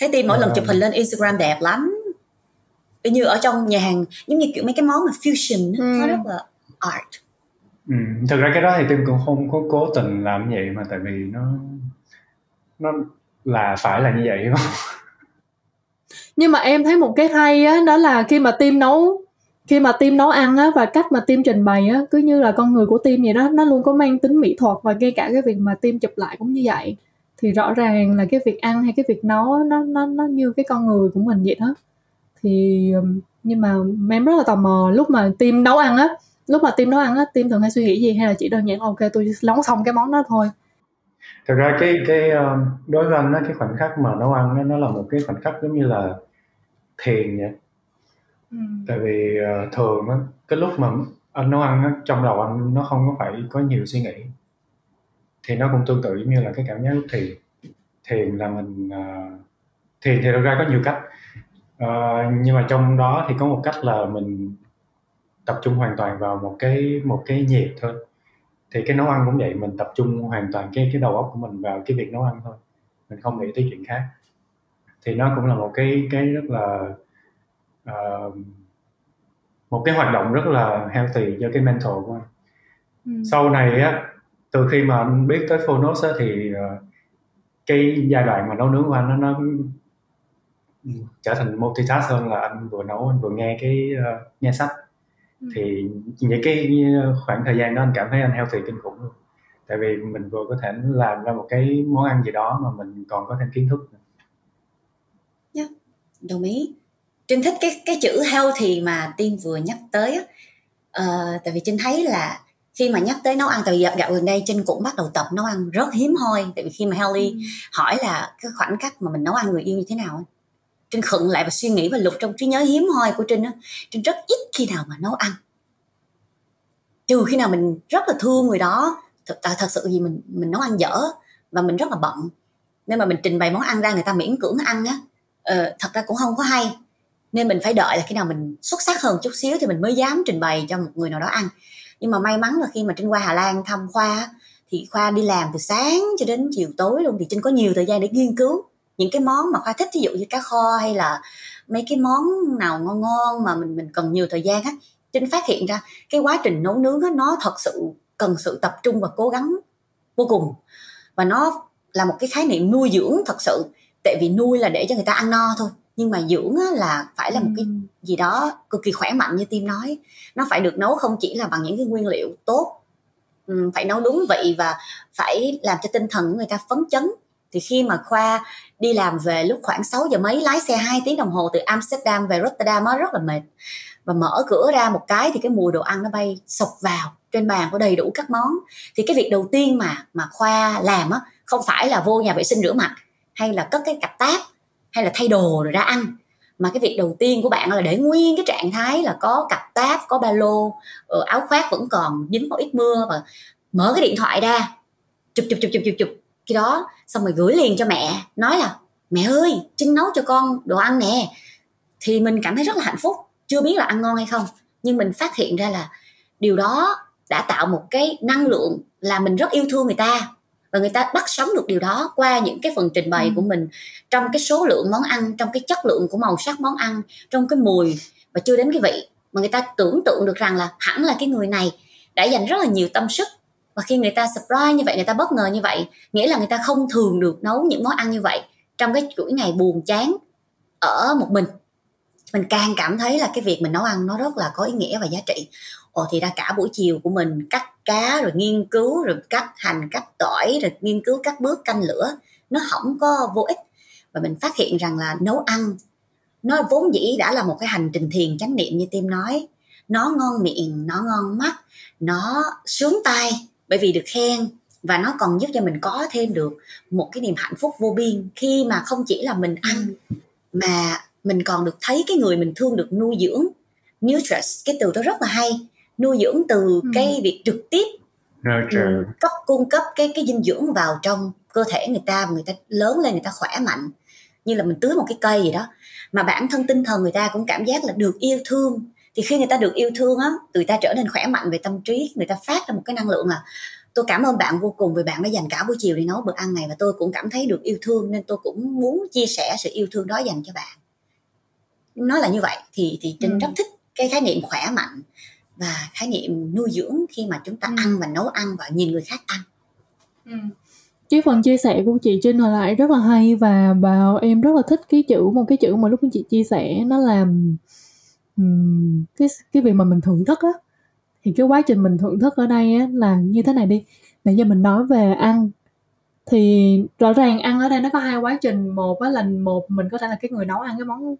Thế thì mỗi lần chụp hình lên instagram đẹp lắm. Như ở trong nhà hàng giống như kiểu mấy cái món mà fusion ừ. nó rất là art. Ừ, thực ra cái đó thì tim cũng không có cố tình làm vậy mà tại vì nó nó là phải là như vậy đúng không nhưng mà em thấy một cái hay á đó là khi mà tim nấu khi mà tim nấu ăn á và cách mà tim trình bày á cứ như là con người của tim vậy đó nó luôn có mang tính mỹ thuật và ngay cả cái việc mà tim chụp lại cũng như vậy. Thì rõ ràng là cái việc ăn hay cái việc nấu á, nó nó nó như cái con người của mình vậy đó. Thì nhưng mà em rất là tò mò lúc mà tim nấu ăn á lúc mà tim nấu ăn á tim thường hay suy nghĩ gì hay là chỉ đơn giản ok tôi nấu xong cái món đó thôi? Thực ra cái cái đối với anh á cái khoảnh khắc mà nấu ăn nó là một cái khoảnh khắc giống như là thiền vậy. Ừ. tại vì uh, thường á cái lúc mà anh nấu ăn á, trong đầu anh nó không có phải có nhiều suy nghĩ. Thì nó cũng tương tự giống như là cái cảm giác lúc thiền. Thiền là mình uh, thiền thì thực ra có nhiều cách. Uh, nhưng mà trong đó thì có một cách là mình tập trung hoàn toàn vào một cái một cái nhịp thôi. Thì cái nấu ăn cũng vậy mình tập trung hoàn toàn cái cái đầu óc của mình vào cái việc nấu ăn thôi. Mình không nghĩ tới chuyện khác thì nó cũng là một cái cái rất là uh, một cái hoạt động rất là healthy cho cái mental của anh ừ. sau này á từ khi mà anh biết tới Phonos á thì uh, cái giai đoạn mà nấu nướng của anh nó nó trở thành multitask hơn là anh vừa nấu anh vừa nghe cái uh, nghe sách ừ. thì những cái khoảng thời gian đó anh cảm thấy anh healthy kinh khủng luôn tại vì mình vừa có thể làm ra một cái món ăn gì đó mà mình còn có thêm kiến thức nữa đồng ý. Trinh thích cái cái chữ healthy mà tiên vừa nhắc tới á. Uh, tại vì trinh thấy là khi mà nhắc tới nấu ăn tại vì dạo gần đây trinh cũng bắt đầu tập nấu ăn rất hiếm hoi tại vì khi mà Helly ừ. hỏi là cái khoảnh khắc mà mình nấu ăn người yêu như thế nào trinh khựng lại và suy nghĩ và lục trong trí nhớ hiếm hoi của trinh á. Trinh rất ít khi nào mà nấu ăn. Trừ khi nào mình rất là thương người đó thật, thật sự gì mình mình nấu ăn dở và mình rất là bận. Nên mà mình trình bày món ăn ra người ta miễn cưỡng ăn á uh, thật ra cũng không có hay. Nên mình phải đợi là khi nào mình xuất sắc hơn chút xíu thì mình mới dám trình bày cho một người nào đó ăn. Nhưng mà may mắn là khi mà trinh qua Hà Lan thăm khoa thì khoa đi làm từ sáng cho đến chiều tối luôn. Thì trinh có nhiều thời gian để nghiên cứu những cái món mà khoa thích ví dụ như cá kho hay là mấy cái món nào ngon ngon mà mình mình cần nhiều thời gian á. Trinh phát hiện ra cái quá trình nấu nướng á nó thật sự cần sự tập trung và cố gắng vô cùng. Và nó là một cái khái niệm nuôi dưỡng thật sự tại vì nuôi là để cho người ta ăn no thôi. Nhưng mà dưỡng á, là phải là một cái gì đó cực kỳ khỏe mạnh như tim nói. Nó phải được nấu không chỉ là bằng những cái nguyên liệu tốt phải nấu đúng vị và phải làm cho tinh thần của người ta phấn chấn. Thì khi mà khoa đi làm về lúc khoảng 6 giờ mấy lái xe 2 tiếng đồng hồ từ Amsterdam về Rotterdam nó rất là mệt. Và mở cửa ra một cái thì cái mùi đồ ăn nó bay sộc vào. Trên bàn có đầy đủ các món. Thì cái việc đầu tiên mà mà khoa làm á không phải là vô nhà vệ sinh rửa mặt hay là cất cái cặp táp, hay là thay đồ rồi ra ăn. Mà cái việc đầu tiên của bạn là để nguyên cái trạng thái là có cặp táp, có ba lô ờ, áo khoác vẫn còn, dính một ít mưa và mở cái điện thoại ra. Chụp chụp chụp chụp chụp chụp. Khi đó xong rồi gửi liền cho mẹ, nói là, mẹ ơi, trinh nấu cho con đồ ăn nè. Thì mình cảm thấy rất là hạnh phúc, chưa biết là ăn ngon hay không. Nhưng mình phát hiện ra là điều đó đã tạo một cái năng lượng là mình rất yêu thương người ta và người ta bắt sống được điều đó qua những cái phần trình bày ừ. của mình trong cái số lượng món ăn trong cái chất lượng của màu sắc món ăn trong cái mùi. Và chưa đến cái vị. Mà người ta tưởng tượng được rằng là hẳn là cái người này đã dành rất là nhiều tâm sức. Và khi người ta surprise như vậy người ta bất ngờ như vậy nghĩa là người ta không thường được nấu những món ăn như vậy trong cái chuỗi ngày buồn chán ở một mình. Mình càng cảm thấy là cái việc mình nấu ăn nó rất là có ý nghĩa và giá trị ồ, thì ra cả buổi chiều của mình cắt cá rồi nghiên cứu, rồi cắt hành, cắt tỏi, rồi nghiên cứu các bước canh lửa, nó không có vô ích. Và mình phát hiện rằng là nấu ăn, nó vốn dĩ đã là một cái hành trình thiền chánh niệm như tim nói. Nó ngon miệng, nó ngon mắt, nó sướng tay bởi vì được khen. Và nó còn giúp cho mình có thêm được một cái niềm hạnh phúc vô biên khi mà không chỉ là mình ăn, mà mình còn được thấy cái người mình thương, được nuôi dưỡng, nutritious. Cái từ đó rất là hay nuôi dưỡng từ ừ. cái việc trực tiếp ừ, cấp cung cấp cái cái dinh dưỡng vào trong cơ thể người ta người ta lớn lên người ta khỏe mạnh như là mình tưới một cái cây gì đó. Mà bản thân tinh thần người ta cũng cảm giác là được yêu thương. Thì khi người ta được yêu thương á người ta trở nên khỏe mạnh về tâm trí người ta phát ra một cái năng lượng là tôi cảm ơn bạn vô cùng vì bạn đã dành cả buổi chiều để nấu bữa ăn này và tôi cũng cảm thấy được yêu thương nên tôi cũng muốn chia sẻ sự yêu thương đó dành cho bạn. Nó là như vậy. Thì thì trinh ừ. rất thích cái khái niệm khỏe mạnh và khái niệm nuôi dưỡng khi mà chúng ta ừ. ăn và nấu ăn và nhìn người khác ăn. Ừ. cái phần chia sẻ của chị Trinh hồi lại rất là hay và và em rất là thích cái chữ một cái chữ mà lúc chị chia sẻ nó làm um, cái cái việc mà mình thưởng thức á. Thì cái quá trình mình thưởng thức ở đây á là như thế này đi. Nãy giờ mình nói về ăn thì rõ ràng ăn ở đây nó có hai quá trình. Một á là một mình có thể là cái người nấu ăn cái món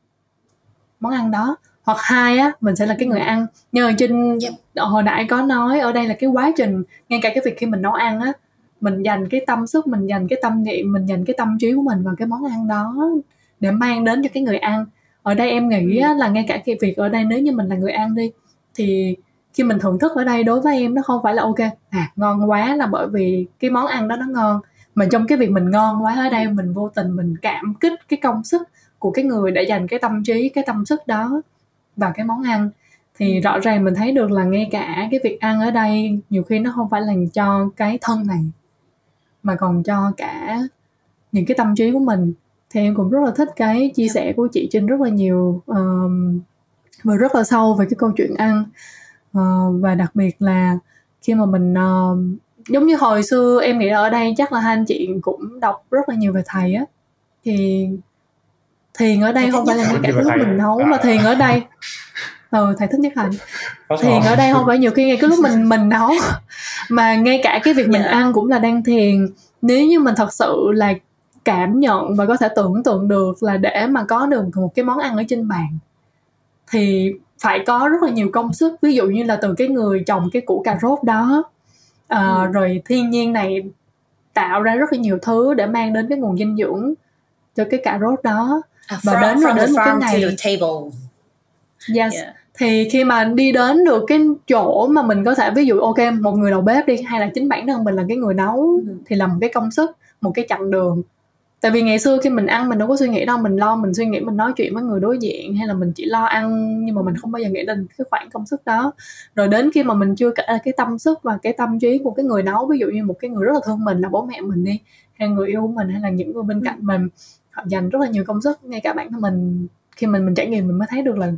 món ăn đó hoặc hai á mình sẽ là cái người ăn. Nhờ trên yep. hồi nãy có nói ở đây là cái quá trình ngay cả cái việc khi mình nấu ăn á mình dành cái tâm sức mình dành cái tâm niệm mình dành cái tâm trí của mình vào cái món ăn đó để mang đến cho cái người ăn. Ở đây em nghĩ á, là ngay cả cái việc ở đây nếu như mình là người ăn đi thì khi mình thưởng thức ở đây đối với em nó không phải là ok. À ngon quá là bởi vì cái món ăn đó nó ngon. Mà trong cái việc mình ngon quá ở đây mình vô tình mình cảm kích cái công sức của cái người để dành cái tâm trí cái tâm sức đó vào cái món ăn. Thì ừ. rõ ràng mình thấy được là ngay cả cái việc ăn ở đây nhiều khi nó không phải là cho cái thân này mà còn cho cả những cái tâm trí của mình. Thì em cũng rất là thích cái chia sẻ của chị Trinh rất là nhiều um, và rất là sâu về cái câu chuyện ăn. Uh, và đặc biệt là khi mà mình uh, giống như hồi xưa em nghĩ ở đây chắc là hai anh chị cũng đọc rất là nhiều về thầy á thì thiền ở đây không phải là ngay cả lúc mình nấu mà thiền ở đây. Ừ thầy thích nhất hành thiền ở đây không phải nhiều khi ngay cái lúc mình mình nấu. Mà ngay cả cái việc mình yeah. Dạ. ăn cũng là đang thiền. Nếu như mình thật sự là cảm nhận và có thể tưởng tượng được là để mà có được một cái món ăn ở trên bàn thì phải có rất là nhiều công sức. Ví dụ như là từ cái người trồng cái củ cà rốt đó. À, ừ. rồi thiên nhiên này tạo ra rất là nhiều thứ để mang đến cái nguồn dinh dưỡng cho cái cà rốt đó và đến rồi đến một cái ngày yes. Yeah. thì khi mà đi đến được cái chỗ mà mình có thể ví dụ ok một người đầu bếp đi hay là chính bản thân mình là cái người nấu ừ. thì là một cái công sức một cái chặng đường. Tại vì ngày xưa khi mình ăn mình đâu có suy nghĩ đâu mình lo mình suy nghĩ mình nói chuyện với người đối diện hay là mình chỉ lo ăn nhưng mà mình không bao giờ nghĩ đến cái khoản công sức đó. Rồi đến khi mà mình chưa cả cái tâm sức và cái tâm trí của cái người nấu ví dụ như một cái người rất là thương mình là bố mẹ mình đi hay người yêu của mình hay là những người bên cạnh mình dành rất là nhiều công sức ngay cả bản thân mình. Khi mình mình trải nghiệm mình mới thấy được là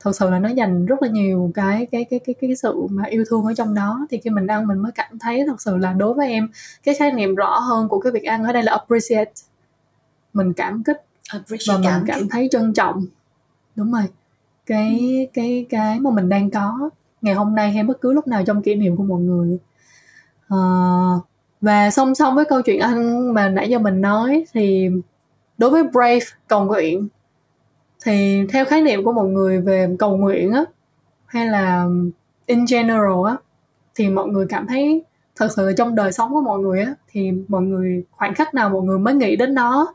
thật sự là nó dành rất là nhiều cái cái cái cái cái sự mà yêu thương ở trong đó. Thì khi mình ăn mình mới cảm thấy thật sự là đối với em cái khái niệm rõ hơn của cái việc ăn ở đây là appreciate. Mình cảm kích và mình cảm thấy trân trọng. Đúng rồi. Cái cái cái mà mình đang có ngày hôm nay hay bất cứ lúc nào trong kỷ niệm của mọi người. À, và song song với câu chuyện anh mà nãy giờ mình nói thì đối với brave, cầu nguyện. Thì theo khái niệm của mọi người về cầu nguyện á, hay là in general á, thì mọi người cảm thấy thật sự trong đời sống của mọi người á, thì mọi người khoảnh khắc nào mọi người mới nghĩ đến nó?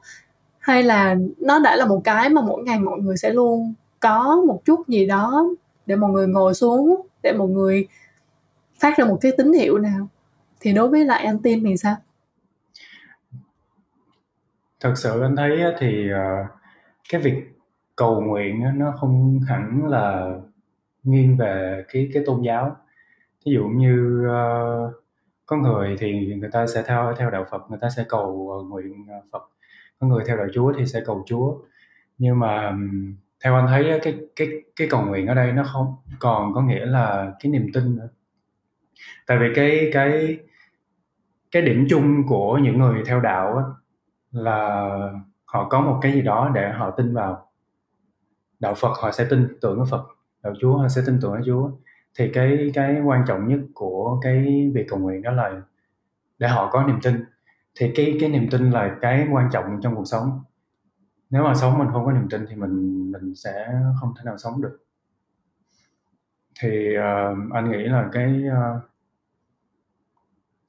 Hay là nó đã là một cái mà mỗi ngày mọi người sẽ luôn có một chút gì đó để mọi người ngồi xuống, để mọi người phát ra một cái tín hiệu nào? Thì đối với lại anh tin thì sao? Thật sự anh thấy thì ờ, cái việc cầu nguyện nó không hẳn là nghiêng về cái cái tôn giáo. Ví dụ như ờ, có người thì người ta sẽ theo theo đạo Phật người ta sẽ cầu ờ, nguyện ờ, Phật. Có người theo đạo Chúa thì sẽ cầu Chúa. Nhưng mà theo anh thấy cái cái cái cầu nguyện ở đây nó không còn có nghĩa là cái niềm tin nữa. Tại vì cái cái cái điểm chung của những người theo đạo á, là họ có một cái gì đó để họ tin vào. Đạo Phật họ sẽ tin tưởng ở Phật đạo Chúa họ sẽ tin tưởng ở Chúa. Thì cái cái quan trọng nhất của cái việc cầu nguyện đó là để họ có niềm tin. Thì cái cái niềm tin là cái quan trọng trong cuộc sống. Nếu mà sống mình không có niềm tin thì mình mình sẽ không thể nào sống được. Thì uh, anh nghĩ là cái uh,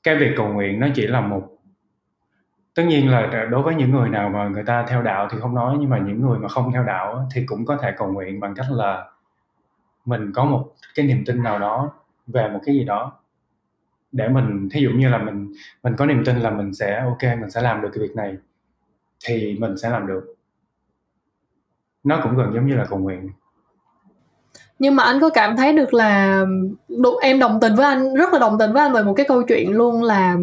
cái việc cầu nguyện nó chỉ là một tất nhiên là đối với những người nào mà người ta theo đạo thì không nói, nhưng mà những người mà không theo đạo thì cũng có thể cầu nguyện bằng cách là mình có một cái niềm tin nào đó về một cái gì đó. Để mình, thí dụ như là mình mình có niềm tin là mình sẽ, ok, mình sẽ làm được cái việc này, thì mình sẽ làm được. Nó cũng gần giống như là cầu nguyện. Nhưng mà anh có cảm thấy được là em đồng tình với anh, rất là đồng tình với anh về một cái câu chuyện luôn là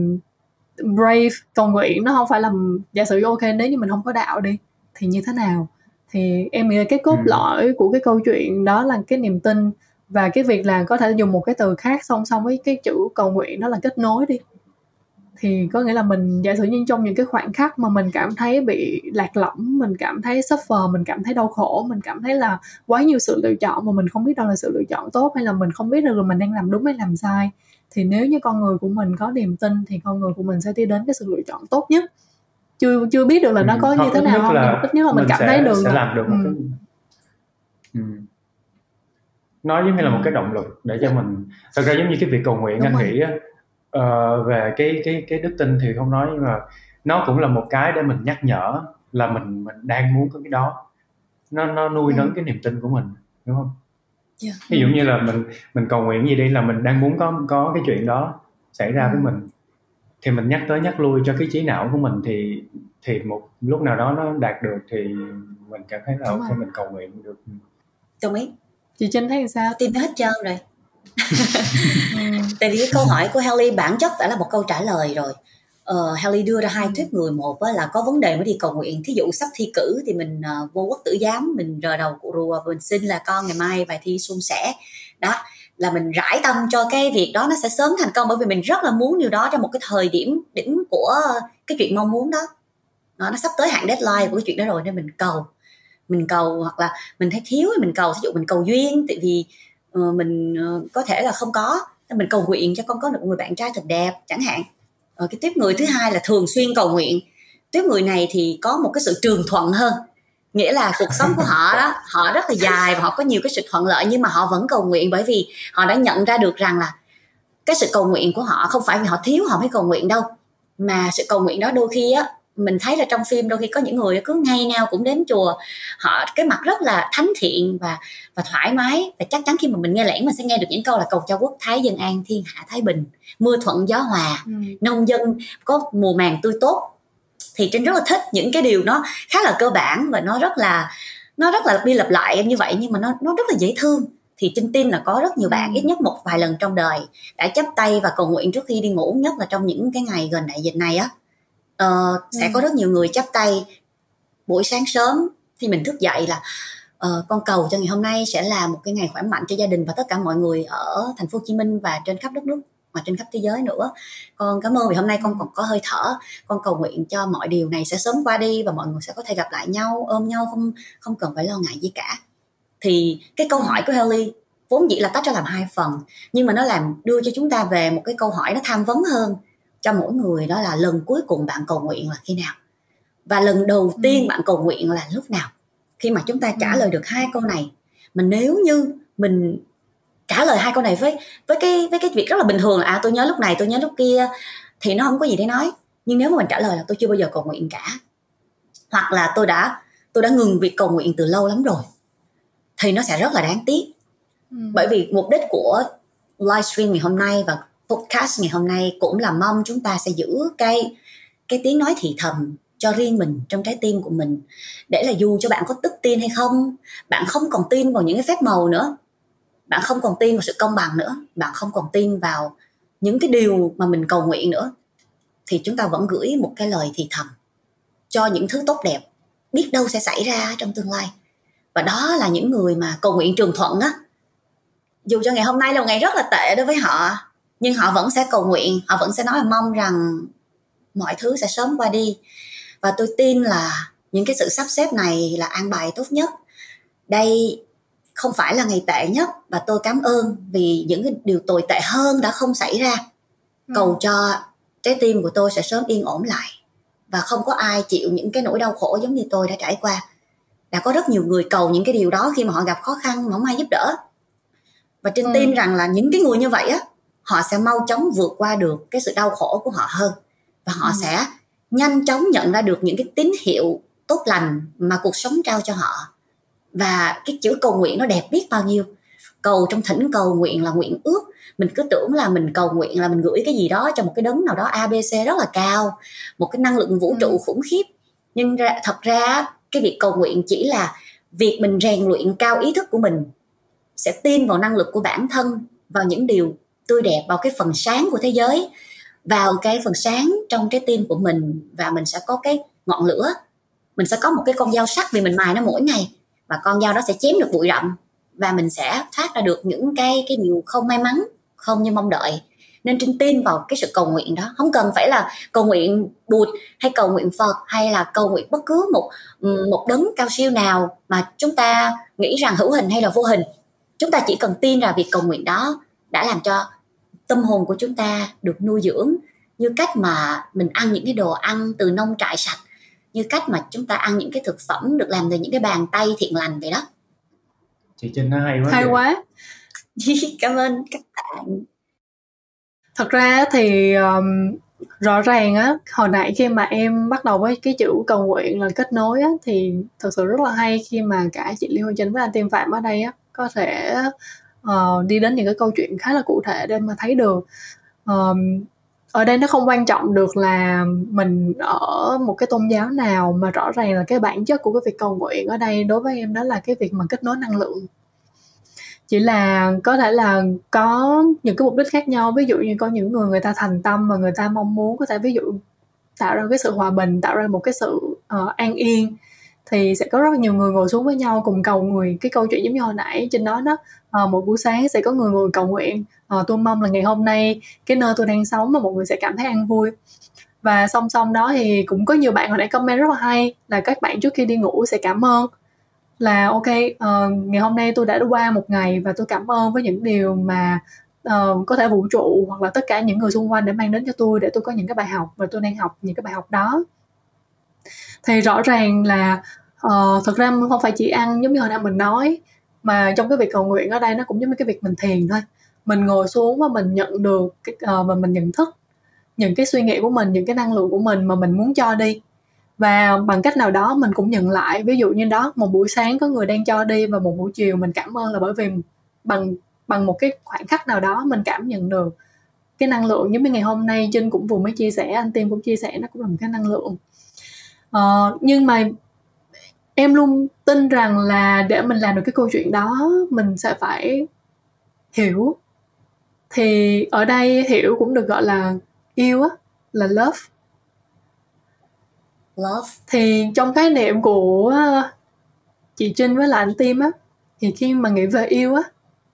brave cầu nguyện nó không phải là giả sử ok nếu như mình không có đạo đi thì như thế nào thì em nghĩ là cái cốt ừ. lõi của cái câu chuyện đó là cái niềm tin và cái việc là có thể dùng một cái từ khác song song với cái chữ cầu nguyện đó là kết nối đi thì có nghĩa là mình giả sử như trong những cái khoảnh khắc mà mình cảm thấy bị lạc lõng mình cảm thấy suffer mình cảm thấy đau khổ mình cảm thấy là quá nhiều sự lựa chọn mà mình không biết đâu là sự lựa chọn tốt hay là mình không biết được là mình đang làm đúng hay làm sai thì nếu như con người của mình có niềm tin thì con người của mình sẽ đi đến cái sự lựa chọn tốt nhất chưa chưa biết được là nó ừ, có như thế nào không nhưng ít nhất là mình, mình cảm sẽ, thấy được sẽ làm được một ừ. cái ừ. nó giống như là một cái động lực để cho mình thật ra giống như cái việc cầu nguyện Đúng anh rồi. nghĩ uh, về cái cái cái đức tin thì không nói nhưng mà nó cũng là một cái để mình nhắc nhở là mình mình đang muốn có cái đó nó nó nuôi ừ. nấng cái niềm tin của mình đúng không yeah. Dạ. ví dụ như là mình mình cầu nguyện gì đi là mình đang muốn có có cái chuyện đó xảy ra ừ. với mình thì mình nhắc tới nhắc lui cho cái trí não của mình thì thì một lúc nào đó nó đạt được thì mình cảm thấy là ok mình cầu nguyện được đồng ý chị Trinh thấy sao tin hết trơn rồi tại vì cái câu hỏi của Helly bản chất đã là một câu trả lời rồi uh, Haley đưa ra hai ừ. thuyết người. Một là có vấn đề mới đi cầu nguyện. Thí dụ sắp thi cử thì mình uh, vô quốc tử giám mình rờ đầu cụ rùa mình xin là con ngày mai bài thi suôn sẻ. Đó là mình rải tâm cho cái việc đó nó sẽ sớm thành công bởi vì mình rất là muốn điều đó trong một cái thời điểm đỉnh của cái chuyện mong muốn đó. Nó, nó sắp tới hạn deadline của cái chuyện đó rồi nên mình cầu. Mình cầu hoặc là mình thấy thiếu thì mình cầu. Ví dụ mình cầu duyên tại vì uh, mình uh, có thể là không có mình cầu nguyện cho con có được một người bạn trai thật đẹp chẳng hạn ờ, cái tiếp người thứ hai là thường xuyên cầu nguyện. Tiếp người này thì có một cái sự trường thuận hơn. Nghĩa là cuộc sống của họ đó họ rất là dài và họ có nhiều cái sự thuận lợi nhưng mà họ vẫn cầu nguyện bởi vì họ đã nhận ra được rằng là cái sự cầu nguyện của họ không phải vì họ thiếu họ mới cầu nguyện đâu. Mà sự cầu nguyện đó đôi khi á mình thấy là trong phim đôi khi có những người cứ ngày nào cũng đến chùa họ cái mặt rất là thánh thiện và và thoải mái. Và chắc chắn khi mà mình nghe lẽn mình sẽ nghe được những câu là cầu cho quốc thái dân an thiên hạ thái bình mưa thuận gió hòa ừ. nông dân có mùa màng tươi tốt. Thì trinh rất là thích những cái điều nó khá là cơ bản và nó rất là nó rất là lặp đi lặp lại em như vậy nhưng mà nó nó rất là dễ thương. Thì trinh tin là có rất nhiều bạn ít nhất một vài lần trong đời đã chấp tay và cầu nguyện trước khi đi ngủ nhất là trong những cái ngày gần đại dịch này á uh, sẽ ừ. có rất nhiều người chấp tay buổi sáng sớm khi mình thức dậy là uh, con cầu cho ngày hôm nay sẽ là một cái ngày khỏe mạnh cho gia đình và tất cả mọi người ở thành phố Hồ Chí Minh và trên khắp đất nước và trên khắp thế giới nữa. Con cảm ơn vì hôm nay con còn có hơi thở. Con cầu nguyện cho mọi điều này sẽ sớm qua đi và mọi người sẽ có thể gặp lại nhau ôm nhau không không cần phải lo ngại gì cả. Thì cái câu hỏi của Haley vốn dĩ là tách ra làm hai phần nhưng mà nó làm đưa cho chúng ta về một cái câu hỏi nó tham vấn hơn cho mỗi người đó là lần cuối cùng bạn cầu nguyện là khi nào và lần đầu ừ. tiên bạn cầu nguyện là lúc nào khi mà chúng ta trả ừ. lời được hai câu này mà nếu như mình trả lời hai câu này với với cái với cái việc rất là bình thường à tôi nhớ lúc này tôi nhớ lúc kia thì nó không có gì để nói nhưng nếu mà mình trả lời là tôi chưa bao giờ cầu nguyện cả hoặc là tôi đã tôi đã ngừng việc cầu nguyện từ lâu lắm rồi thì nó sẽ rất là đáng tiếc ừ. bởi vì mục đích của livestream ngày hôm nay và podcast ngày hôm nay cũng là mong chúng ta sẽ giữ cái cái tiếng nói thì thầm cho riêng mình trong trái tim của mình. Để là dù cho bạn có tức tin hay không, bạn không còn tin vào những cái phép màu nữa, bạn không còn tin vào sự công bằng nữa, bạn không còn tin vào những cái điều mà mình cầu nguyện nữa, thì chúng ta vẫn gửi một cái lời thì thầm cho những thứ tốt đẹp biết đâu sẽ xảy ra trong tương lai. Và đó là những người mà cầu nguyện trường thuận á. Dù cho ngày hôm nay là một ngày rất là tệ đối với họ nhưng họ vẫn sẽ cầu nguyện họ vẫn sẽ nói là mong rằng mọi thứ sẽ sớm qua đi. Và tôi tin là những cái sự sắp xếp này là an bài tốt nhất. Đây không phải là ngày tệ nhất và tôi cảm ơn vì những cái điều tồi tệ hơn đã không xảy ra. Ừ. cầu cho trái tim của tôi sẽ sớm yên ổn lại. Và không có ai chịu những cái nỗi đau khổ giống như tôi đã trải qua. Đã có rất nhiều người cầu những cái điều đó khi mà họ gặp khó khăn mà không ai giúp đỡ. Và trên ừ. tin rằng là những cái người như vậy á họ sẽ mau chóng vượt qua được cái sự đau khổ của họ hơn. Và họ ừ. sẽ nhanh chóng nhận ra được những cái tín hiệu tốt lành mà cuộc sống trao cho họ. Và cái chữ cầu nguyện nó đẹp biết bao nhiêu? Cầu trong thỉnh cầu nguyện là nguyện ước. Mình cứ tưởng là mình cầu nguyện là mình gửi cái gì đó cho một cái đấng nào đó abc rất là cao một cái năng lượng vũ trụ ừ. khủng khiếp. Nhưng ra, thật ra cái việc cầu nguyện chỉ là việc mình rèn luyện cao ý thức của mình sẽ tin vào năng lực của bản thân vào những điều tươi đẹp vào cái phần sáng của thế giới, vào cái phần sáng trong trái tim của mình, và mình sẽ có cái ngọn lửa. Mình sẽ có một cái con dao sắc vì mình mài nó mỗi ngày, và con dao đó sẽ chém được bụi rậm, và mình sẽ thoát ra được những cái cái điều không may mắn, không như mong đợi. Nên trinh tin vào cái sự cầu nguyện đó. Không cần phải là cầu nguyện bụt hay cầu nguyện phật hay là cầu nguyện bất cứ một một đấng cao siêu nào mà chúng ta nghĩ rằng hữu hình hay là vô hình. Chúng ta chỉ cần tin là việc cầu nguyện đó đã làm cho tâm hồn của chúng ta được nuôi dưỡng như cách mà mình ăn những cái đồ ăn từ nông trại sạch như cách mà chúng ta ăn những cái thực phẩm được làm từ những cái bàn tay thiện lành vậy đó. Chị Trinh nó hay quá hay quá. Cảm ơn các bạn. Thật ra thì um, rõ ràng á hồi nãy khi mà em bắt đầu với cái chữ cầu nguyện là kết nối á thì thật sự rất là hay khi mà cả chị Liên Hoa Trinh với anh Tiên Phạm ở đây á có thể uh, đi đến những cái câu chuyện khá là cụ thể để mà thấy được. Um, ở đây nó không quan trọng được là mình ở một cái tôn giáo nào mà rõ ràng là cái bản chất của cái việc cầu nguyện ở đây đối với em đó là cái việc mà kết nối năng lượng. Chỉ là có thể là có những cái mục đích khác nhau ví dụ như có những người người ta thành tâm và người ta mong muốn có thể ví dụ tạo ra cái sự hòa bình tạo ra một cái sự uh, an yên thì sẽ có rất nhiều người ngồi xuống với nhau cùng cầu người cái câu chuyện giống như hồi nãy trên đó đó à, một buổi sáng sẽ có người ngồi cầu nguyện à, tôi mong là ngày hôm nay cái nơi tôi đang sống mà mọi người sẽ cảm thấy an vui. Và song song đó thì cũng có nhiều bạn hồi nãy comment rất là hay là các bạn trước khi đi ngủ sẽ cảm ơn là ok uh, ngày hôm nay tôi đã qua một ngày và tôi cảm ơn với những điều mà uh, có thể vũ trụ hoặc là tất cả những người xung quanh để mang đến cho tôi để tôi có những cái bài học và tôi đang học những cái bài học đó thì rõ ràng là ờ, uh, thực ra không phải chỉ ăn giống như hồi nãy mình nói mà trong cái việc cầu nguyện ở đây nó cũng giống như cái việc mình thiền thôi. Mình ngồi xuống và mình nhận được cái uh, và mình nhận thức những cái suy nghĩ của mình những cái năng lượng của mình mà mình muốn cho đi. Và bằng cách nào đó mình cũng nhận lại. Ví dụ như đó một buổi sáng có người đang cho đi và một buổi chiều mình cảm ơn là bởi vì bằng bằng một cái khoảnh khắc nào đó mình cảm nhận được cái năng lượng. Giống như ngày hôm nay Trinh cũng vừa mới chia sẻ anh Tim cũng chia sẻ nó cũng là một cái năng lượng uh, nhưng mà em luôn tin rằng là để mình làm được cái câu chuyện đó mình sẽ phải hiểu. Thì ở đây hiểu cũng được gọi là yêu á là love. Love. Thì trong khái niệm của chị Trinh với lại anh Tim á thì khi mà nghĩ về yêu á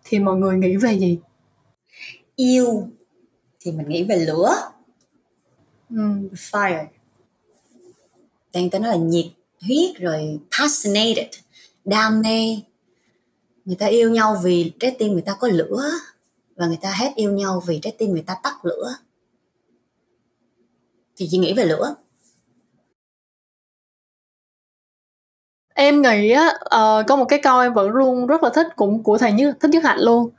thì mọi người nghĩ về gì? Yêu thì mình nghĩ về lửa. Ừ. fire đang ta nói là nhiệt huyết rồi passionated đam mê. Người ta yêu nhau vì trái tim người ta có lửa và người ta hết yêu nhau vì trái tim người ta tắt lửa. Thì chị nghĩ về lửa. Em nghĩ á uh, có một cái câu em vẫn luôn rất là thích cũng của thầy như thích nhất hạnh luôn.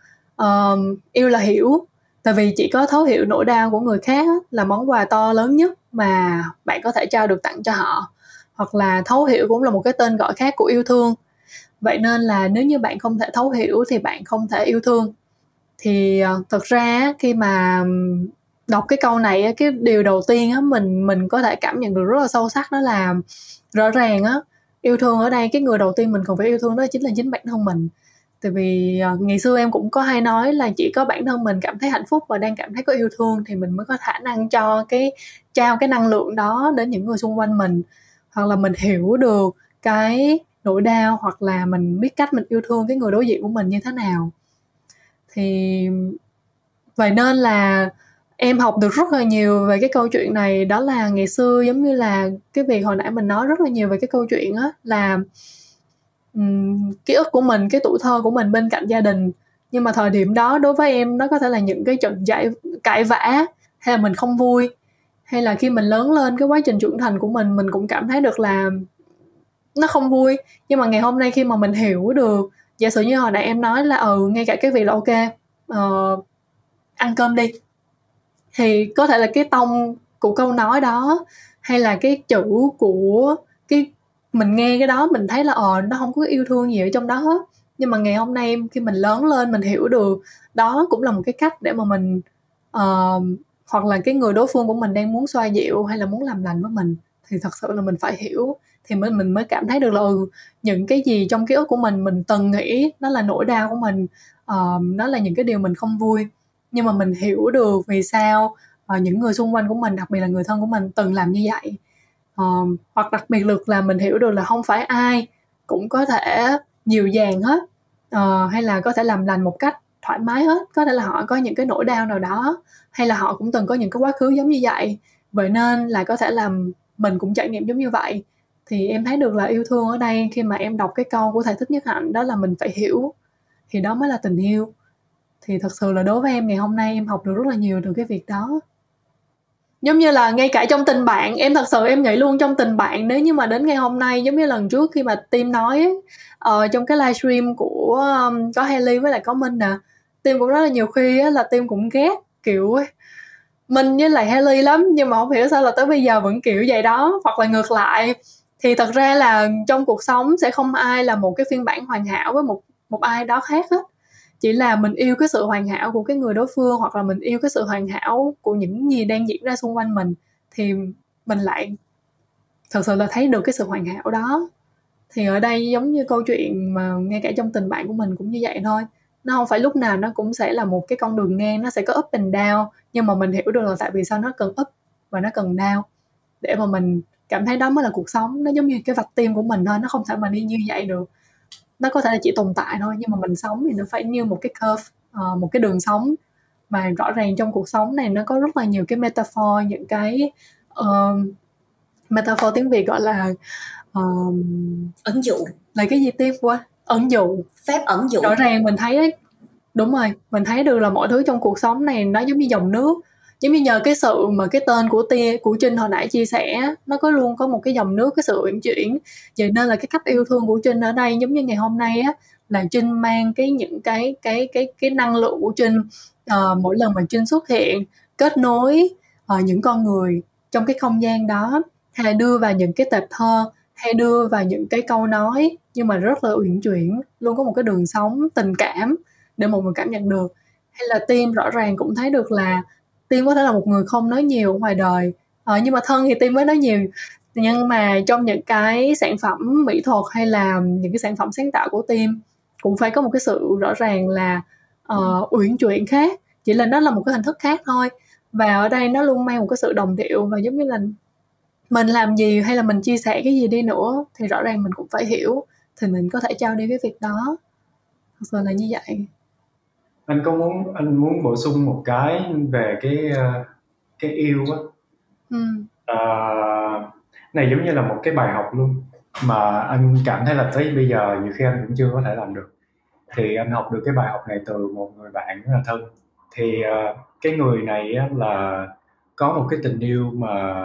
Uh, yêu là hiểu tại vì chỉ có thấu hiểu nỗi đau của người khác là món quà to lớn nhất mà bạn có thể trao được tặng cho họ. Hoặc là thấu hiểu cũng là một cái tên gọi khác của yêu thương. Vậy nên là nếu như bạn không thể thấu hiểu thì bạn không thể yêu thương. Thì ờ, thật ra khi mà đọc cái câu này cái điều đầu tiên á, mình mình có thể cảm nhận được rất là sâu sắc đó là rõ ràng á, yêu thương ở đây, cái người đầu tiên mình cần phải yêu thương đó chính là chính bản thân mình tại vì uh, ngày xưa em cũng có hay nói là chỉ có bản thân mình cảm thấy hạnh phúc và đang cảm thấy có yêu thương thì mình mới có khả năng cho cái trao cái năng lượng đó đến những người xung quanh mình. Hoặc là mình hiểu được cái nỗi đau hoặc là mình biết cách mình yêu thương cái người đối diện của mình như thế nào. Thì vậy nên là em học được rất là nhiều về cái câu chuyện này. Đó là ngày xưa giống như là cái việc hồi nãy mình nói rất là nhiều về cái câu chuyện á là um, ký ức của mình cái tuổi thơ của mình bên cạnh gia đình. Nhưng mà thời điểm đó đối với em nó có thể là những cái trận giải cãi vã hay là mình không vui hay là khi mình lớn lên cái quá trình trưởng thành của mình mình cũng cảm thấy được là nó không vui. Nhưng mà ngày hôm nay khi mà mình hiểu được giả sử như hồi nãy em nói là ừ ngay cả cái việc là ok uh, ăn cơm đi thì có thể là cái tông của câu nói đó hay là cái chữ của cái mình nghe cái đó mình thấy là ờ nó không có yêu thương gì ở trong đó hết. Nhưng mà ngày hôm nay khi mình lớn lên mình hiểu được đó cũng là một cái cách để mà mình uh, hoặc là cái người đối phương của mình đang muốn xoa dịu hay là muốn làm lành với mình thì thật sự là mình phải hiểu thì mình mình mới cảm thấy được là ừ, những cái gì trong ký ức của mình mình từng nghĩ nó là nỗi đau của mình uh, nó là những cái điều mình không vui. Nhưng mà mình hiểu được vì sao uh, những người xung quanh của mình đặc biệt là người thân của mình từng làm như vậy um, hoặc đặc biệt lực là mình hiểu được là không phải ai cũng có thể dịu dàng hết. Uh, hay là có thể làm lành một cách thoải mái hết. Có thể là họ có những cái nỗi đau nào đó hay là họ cũng từng có những cái quá khứ giống như vậy. Vậy nên là có thể làm mình cũng trải nghiệm giống như vậy. Thì em thấy được là yêu thương ở đây khi mà em đọc cái câu của thầy thích nhất hạnh đó là mình phải hiểu thì đó mới là tình yêu. Thì thật sự là đối với em ngày hôm nay em học được rất là nhiều từ cái việc đó giống như là ngay cả trong tình bạn em thật sự em nghĩ luôn trong tình bạn nếu như mà đến ngày hôm nay giống như lần trước khi mà team nói uh, trong cái livestream của um, có Haley với lại có Minh nè team cũng rất là nhiều khi á, là team cũng ghét kiểu Minh với lại Haley lắm nhưng mà không hiểu sao là tới bây giờ vẫn kiểu vậy đó. Hoặc là ngược lại thì thật ra là trong cuộc sống sẽ không ai là một cái phiên bản hoàn hảo với một một ai đó khác hết chỉ là mình yêu cái sự hoàn hảo của cái người đối phương hoặc là mình yêu cái sự hoàn hảo của những gì đang diễn ra xung quanh mình, thì mình lại thật sự là thấy được cái sự hoàn hảo đó. Thì ở đây giống như câu chuyện mà ngay cả trong tình bạn của mình cũng như vậy thôi. Nó không phải lúc nào nó cũng sẽ là một cái con đường ngang, nó sẽ có up and down, nhưng mà mình hiểu được là tại vì sao nó cần up và nó cần down. Để mà mình cảm thấy đó mới là cuộc sống, nó giống như cái vạch tim của mình thôi, nó không thể mà đi như vậy được nó có thể là chỉ tồn tại thôi nhưng mà mình sống thì nó phải như một cái curve uh, một cái đường sống. Mà rõ ràng trong cuộc sống này nó có rất là nhiều cái metaphor những cái uh, metaphor tiếng việt gọi là uh, ẩn dụ là cái gì tiếp qua ẩn dụ phép ẩn dụ. Rõ ràng mình thấy đấy đúng rồi mình thấy được là mọi thứ trong cuộc sống này nó giống như dòng nước giống như nhờ cái sự mà cái tên của tia của trinh hồi nãy chia sẻ nó có luôn có một cái dòng nước cái sự uyển chuyển. Vậy nên là cái cách yêu thương của trinh ở đây giống như ngày hôm nay á là trinh mang cái những cái cái cái cái năng lượng của trinh uh, mỗi lần mà trinh xuất hiện kết nối uh, những con người trong cái không gian đó hay đưa vào những cái tệp thơ hay đưa vào những cái câu nói nhưng mà rất là uyển chuyển luôn có một cái đường sống tình cảm để mọi người cảm nhận được. Hay là tim rõ ràng cũng thấy được là tim có thể là một người không nói nhiều ngoài đời. Ờ, nhưng mà thân thì tim mới nói nhiều. Nhưng mà trong những cái sản phẩm mỹ thuật hay là những cái sản phẩm sáng tạo của tim cũng phải có một cái sự rõ ràng là uh, uyển chuyển khác. Chỉ là nó là một cái hình thức khác thôi. Và ở đây nó luôn mang một cái sự đồng điệu và giống như là mình làm gì hay là mình chia sẻ cái gì đi nữa thì rõ ràng mình cũng phải hiểu thì mình có thể trao đi cái việc đó. Thật sự là như vậy anh có muốn anh muốn bổ sung một cái về cái ờ, cái yêu á? Ừ. à, này giống như là một cái bài học luôn mà anh cảm thấy là tới bây giờ nhiều khi anh cũng chưa có thể làm được. Thì anh học được cái bài học này từ một người bạn rất là thân. Thì uh, cái người này á, là có một cái tình yêu mà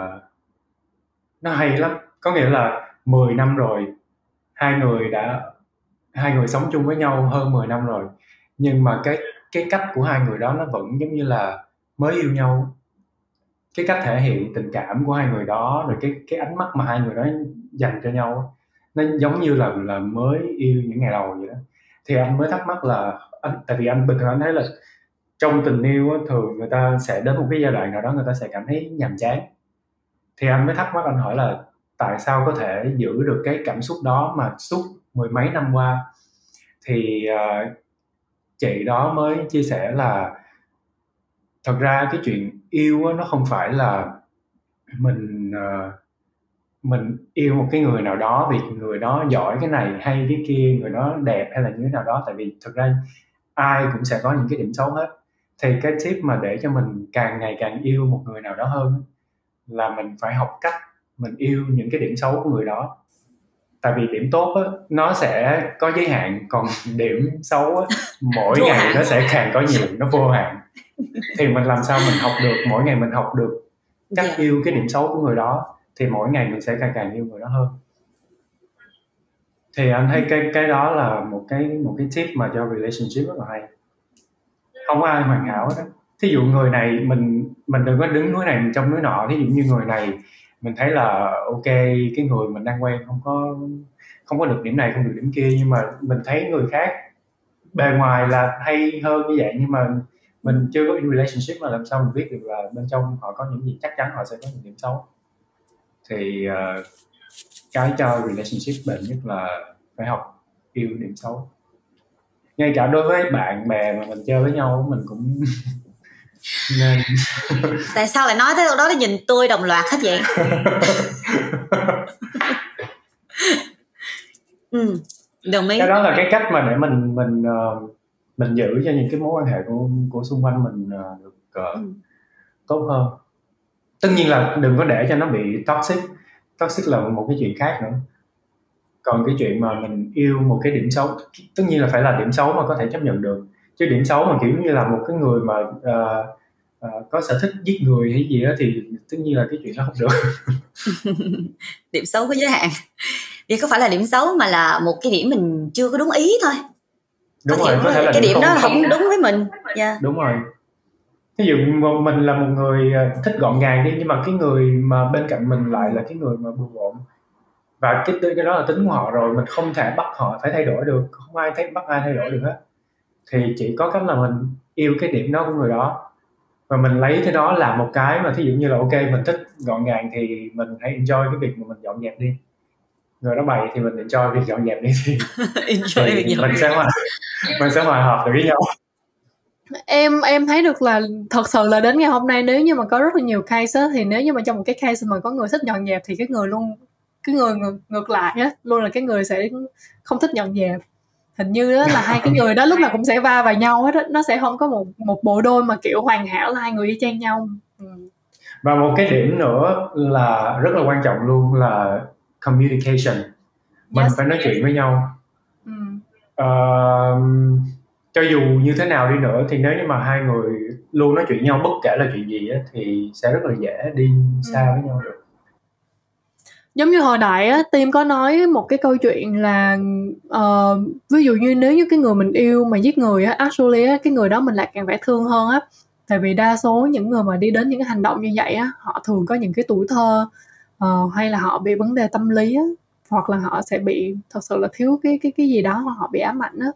nó hay lắm. Có nghĩa là 10 năm rồi hai người đã hai người sống chung với nhau hơn 10 năm rồi. Nhưng mà cái cái cách của hai người đó nó vẫn giống như là mới yêu nhau. Cái cách thể hiện tình cảm của hai người đó rồi cái cái ánh mắt mà hai người đó dành cho nhau nó giống như là là mới yêu những ngày đầu vậy đó. Thì anh mới thắc mắc là anh tại vì anh bình thường anh thấy là trong tình yêu á, thường người ta sẽ đến một cái giai đoạn nào đó người ta sẽ cảm thấy nhàm chán. Thì anh mới thắc mắc anh hỏi là tại sao có thể giữ được cái cảm xúc đó mà suốt mười mấy năm qua? Thì uh, chị đó mới chia sẻ là thật ra cái chuyện yêu á, nó không phải là mình uh, mình yêu một cái người nào đó vì người đó giỏi cái này hay cái kia người đó đẹp hay là như thế nào đó. Tại vì thực ra ai cũng sẽ có những cái điểm xấu hết. Thì cái tip mà để cho mình càng ngày càng yêu một người nào đó hơn là mình phải học cách mình yêu những cái điểm xấu của người đó tại vì điểm tốt á, nó sẽ có giới hạn còn điểm xấu á, mỗi ngày hạn. nó sẽ càng có nhiều nó vô hạn thì mình làm sao mình học được mỗi ngày mình học được cách yeah. Dạ. yêu cái điểm xấu của người đó thì mỗi ngày mình sẽ càng càng yêu người đó hơn thì anh thấy cái cái đó là một cái một cái tip mà cho relationship rất là hay không ai hoàn hảo hết thí dụ người này mình mình đừng có đứng núi này trong núi nọ thí dụ như người này mình thấy là ok cái người mình đang quen không có không có được điểm này không được điểm kia nhưng mà mình thấy người khác bề ngoài là hay hơn như vậy nhưng mà mình chưa có in relationship mà làm sao mình biết được là bên trong họ có những gì chắc chắn họ sẽ có những điểm xấu. Thì uh, cái cho relationship bền nhất là phải học yêu điểm xấu. Ngay cả đối với bạn bè mà mình chơi với nhau mình cũng nên. Tại sao lại nói tới đó nó nhìn tôi đồng loạt hết vậy? Ừ đồng ý. Cái đó là cái cách mà để mình mình uh, mình giữ cho những cái mối quan hệ của của xung quanh mình uh, được uh, ừ. tốt hơn. Tất nhiên là đừng có để cho nó bị toxic. Toxic là một cái chuyện khác nữa. Còn cái chuyện mà mình yêu một cái điểm xấu tất nhiên là phải là điểm xấu mà có thể chấp nhận được chứ điểm xấu mà kiểu như là một cái người mà uh, uh, có sở thích giết người hay gì đó thì tất nhiên là cái chuyện đó không được. Điểm xấu có giới hạn. Vì có phải là điểm xấu mà là một cái điểm mình chưa có đúng ý thôi? Đúng có rồi có thể là cái điểm, điểm đó không đúng với mình. Yeah. Dạ. đúng rồi. Ví dụ mình là một người ờ, thích gọn gàng đi nhưng mà cái người mà bên cạnh mình lại là cái người mà bừa bộn. Và cái cái đó là tính của họ rồi mình không thể bắt họ phải thay đổi được. Không ai thấy bắt ai thay đổi được hết thì chỉ có cách là mình yêu cái điểm đó của người đó. Và mình lấy cái đó làm một cái mà thí dụ như là ok mình thích gọn gàng thì mình hãy enjoy cái việc mà mình dọn dẹp đi. Người đó bày thì mình enjoy việc dọn dẹp đi thì, enjoy thì việc mình sẽ hòa mình sẽ hòa hợp được với nhau. Em em thấy được là thật sự là đến ngày hôm nay nếu như mà có rất là nhiều case á, thì nếu như mà trong một cái case mà có người thích dọn dẹp thì cái người luôn cái người ngược, ngược lại á luôn là cái người sẽ không thích dọn dẹp hình như đó là hai cái người đó lúc nào cũng sẽ va vào nhau hết nó sẽ không có một một bộ đôi mà kiểu hoàn hảo là hai người y chang nhau ừ. và một cái điểm nữa là rất là quan trọng luôn là communication mình yes. phải nói chuyện với nhau ừ. uh, cho dù như thế nào đi nữa thì nếu như mà hai người luôn nói chuyện nhau bất kể là chuyện gì á, thì sẽ rất là dễ đi xa ừ. với nhau được giống như hồi nãy á tim có nói một cái câu chuyện là uh, ví dụ như nếu như cái người mình yêu mà giết người á actually á cái người đó mình lại càng phải thương hơn á. Tại vì đa số những người mà đi đến những cái hành động như vậy á họ thường có những cái tuổi thơ uh, hay là họ bị vấn đề tâm lý á hoặc là họ sẽ bị thật sự là thiếu cái cái cái gì đó hoặc họ bị ám ảnh á.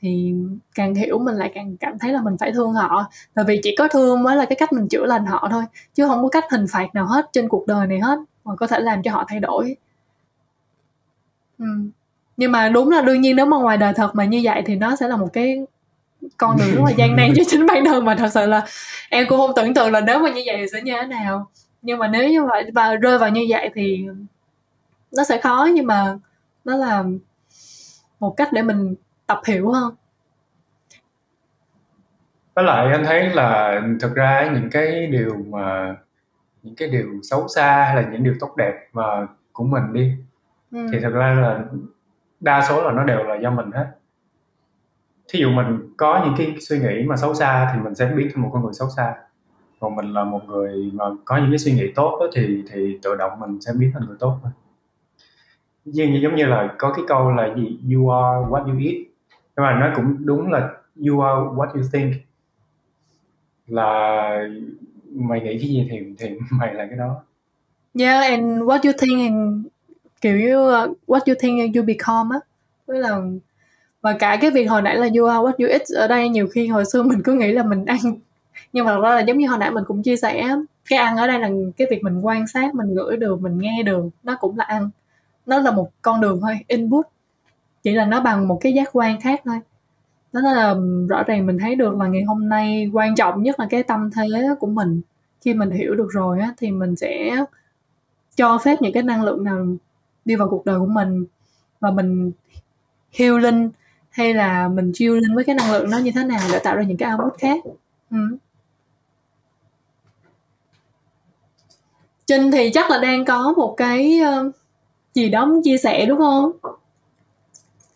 Thì càng hiểu mình lại càng cảm thấy là mình phải thương họ. Tại vì chỉ có thương mới là cái cách mình chữa lành họ thôi chứ không có cách hình phạt nào hết trên cuộc đời này hết và có thể làm cho họ thay đổi. Ừ. nhưng mà đúng là đương nhiên nếu mà ngoài đời thật mà như vậy thì nó sẽ là một cái con đường rất là gian nan cho chính bản thân mà thật sự là em cũng không tưởng tượng là nếu mà như vậy thì sẽ như thế nào. Nhưng mà nếu như vậy và rơi vào như vậy thì nó sẽ khó nhưng mà nó là một cách để mình tập hiểu hơn. Với lại anh thấy là thực ra những cái điều mà những cái điều xấu xa hay là những điều tốt đẹp mà của mình đi. Ừ. thì thực ra là đa số là nó đều là do mình hết. Thí dụ mình có những cái suy nghĩ mà xấu xa thì mình sẽ biến thành một con người xấu xa. Còn mình là một người mà có những cái suy nghĩ tốt đó, thì thì tự động mình sẽ biến thành người tốt thôi như giống như là có cái câu là gì? You are what you eat. Nhưng mà nó cũng đúng là you are what you think. Là mày nghĩ cái gì thì thì mày là cái đó. Yeah and what you think and kiểu như uh, what you think and you become á. Với là và cả cái việc hồi nãy là you are what you eat ở đây nhiều khi hồi xưa mình cứ nghĩ là mình ăn. Nhưng mà thật ra là giống như hồi nãy mình cũng chia sẻ cái ăn ở đây là cái việc mình quan sát mình ngửi được mình nghe được nó cũng là ăn. Nó là một con đường thôi input. Chỉ là nó bằng một cái giác quan khác thôi đó là rõ ràng mình thấy được là ngày hôm nay quan trọng nhất là cái tâm thế của mình khi mình hiểu được rồi á thì mình sẽ cho phép những cái năng lượng nào đi vào cuộc đời của mình và mình healing hay là mình chiêu linh với cái năng lượng nó như thế nào để tạo ra những cái output khác ừ. Trinh thì chắc là đang có một cái ờ, gì đó muốn chia sẻ đúng không?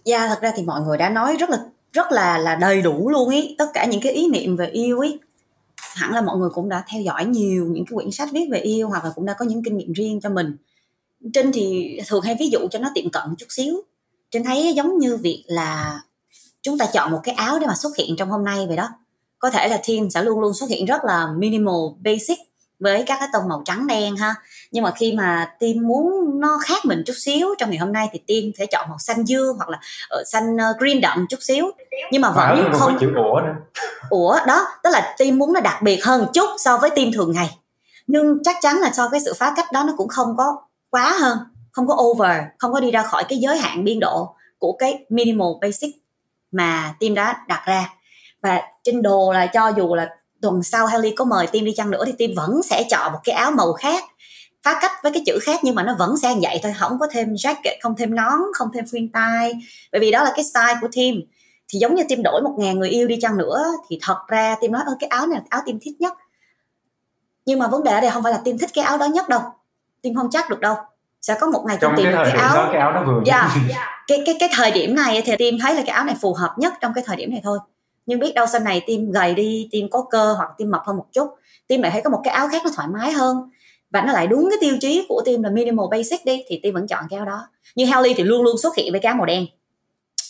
Dạ, yeah, thật ra thì mọi người đã nói rất là rất là là đầy đủ luôn ý. Tất cả những cái ý niệm về yêu ý. Hẳn là mọi người cũng đã theo dõi nhiều những cái quyển sách viết về yêu hoặc là cũng đã có những kinh nghiệm riêng cho mình. Trinh thì thường hay ví dụ cho nó tiệm cận chút xíu. Trinh thấy giống như việc là chúng ta chọn một cái áo để mà xuất hiện trong hôm nay vậy đó. Có thể là team sẽ luôn luôn xuất hiện rất là minimal, basic với các cái tông màu trắng đen ha. Nhưng mà khi mà team muốn nó khác mình chút xíu. Trong ngày hôm nay thì team sẽ chọn màu xanh dương hoặc là ờ, xanh ờ, green đậm chút xíu. Nhưng mà vẫn à, không chữ ủa nữa. Ủa đó tức là team muốn nó đặc biệt hơn chút so với team thường ngày. Nhưng chắc chắn là so với sự phá cách đó nó cũng không có quá hơn không có over không có đi ra khỏi cái giới hạn biên độ của cái minimal basic mà team đã đặt ra. Và trên đồ là cho dù là tuần sau Haley có mời team đi chăng nữa thì team vẫn sẽ chọn một cái áo màu khác phá cách với cái chữ khác nhưng mà nó vẫn sẽ vậy thôi. Không có thêm jacket không thêm nón không thêm khuyên tai. Bởi vì đó là cái style của team. Thì giống như team đổi một ngàn người yêu đi chăng nữa thì thật ra team nói ơ cái áo này là áo team thích nhất. Nhưng mà vấn đề ở đây không phải là team thích cái áo đó nhất đâu. Team không chắc được đâu. Sẽ có một ngày team tìm cái, cái áo. đó, cái áo nó vừa yeah. cái cái cái thời điểm này thì team thấy là cái áo này phù hợp nhất trong cái thời điểm này thôi. Nhưng biết đâu sau này tim gầy đi tim có cơ hoặc tim mập hơn một chút tim lại thấy có một cái áo khác nó thoải mái hơn và nó lại đúng cái tiêu chí của team là minimal basic đi, thì team vẫn chọn cái áo đó. Như helly thì luôn luôn xuất hiện với cái áo màu đen.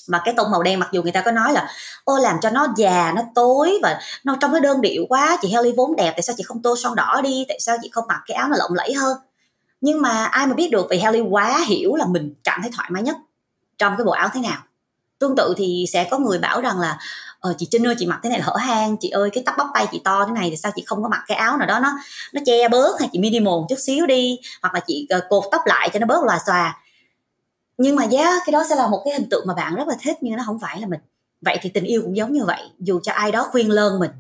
Mà cái tông màu đen mặc dù người ta có nói là, ô, làm cho nó già, nó tối và nó trong nó đơn điệu quá, chị helly vốn đẹp, tại sao chị không tô son đỏ đi? Tại sao chị không mặc cái áo mà lộng lẫy hơn? Nhưng mà ai mà biết được vì helly quá hiểu là mình cảm thấy thoải mái nhất trong cái bộ áo thế nào. Tương tự thì sẽ có người bảo rằng là ờ chị Trinh ơi, chị mặc thế này là hở hang, chị ơi, cái tóc bắp tay chị to thế này thì sao chị không có mặc cái áo nào đó nó nó che bớt hay chị minimal chút xíu đi, hoặc là chị ờ, cột tóc lại cho nó bớt lòa xòa. Nhưng mà giá cái đó sẽ là một cái hình tượng mà bạn rất là thích nhưng nó không phải là mình. Vậy thì tình yêu cũng giống như vậy, dù cho ai đó khuyên lơn mình,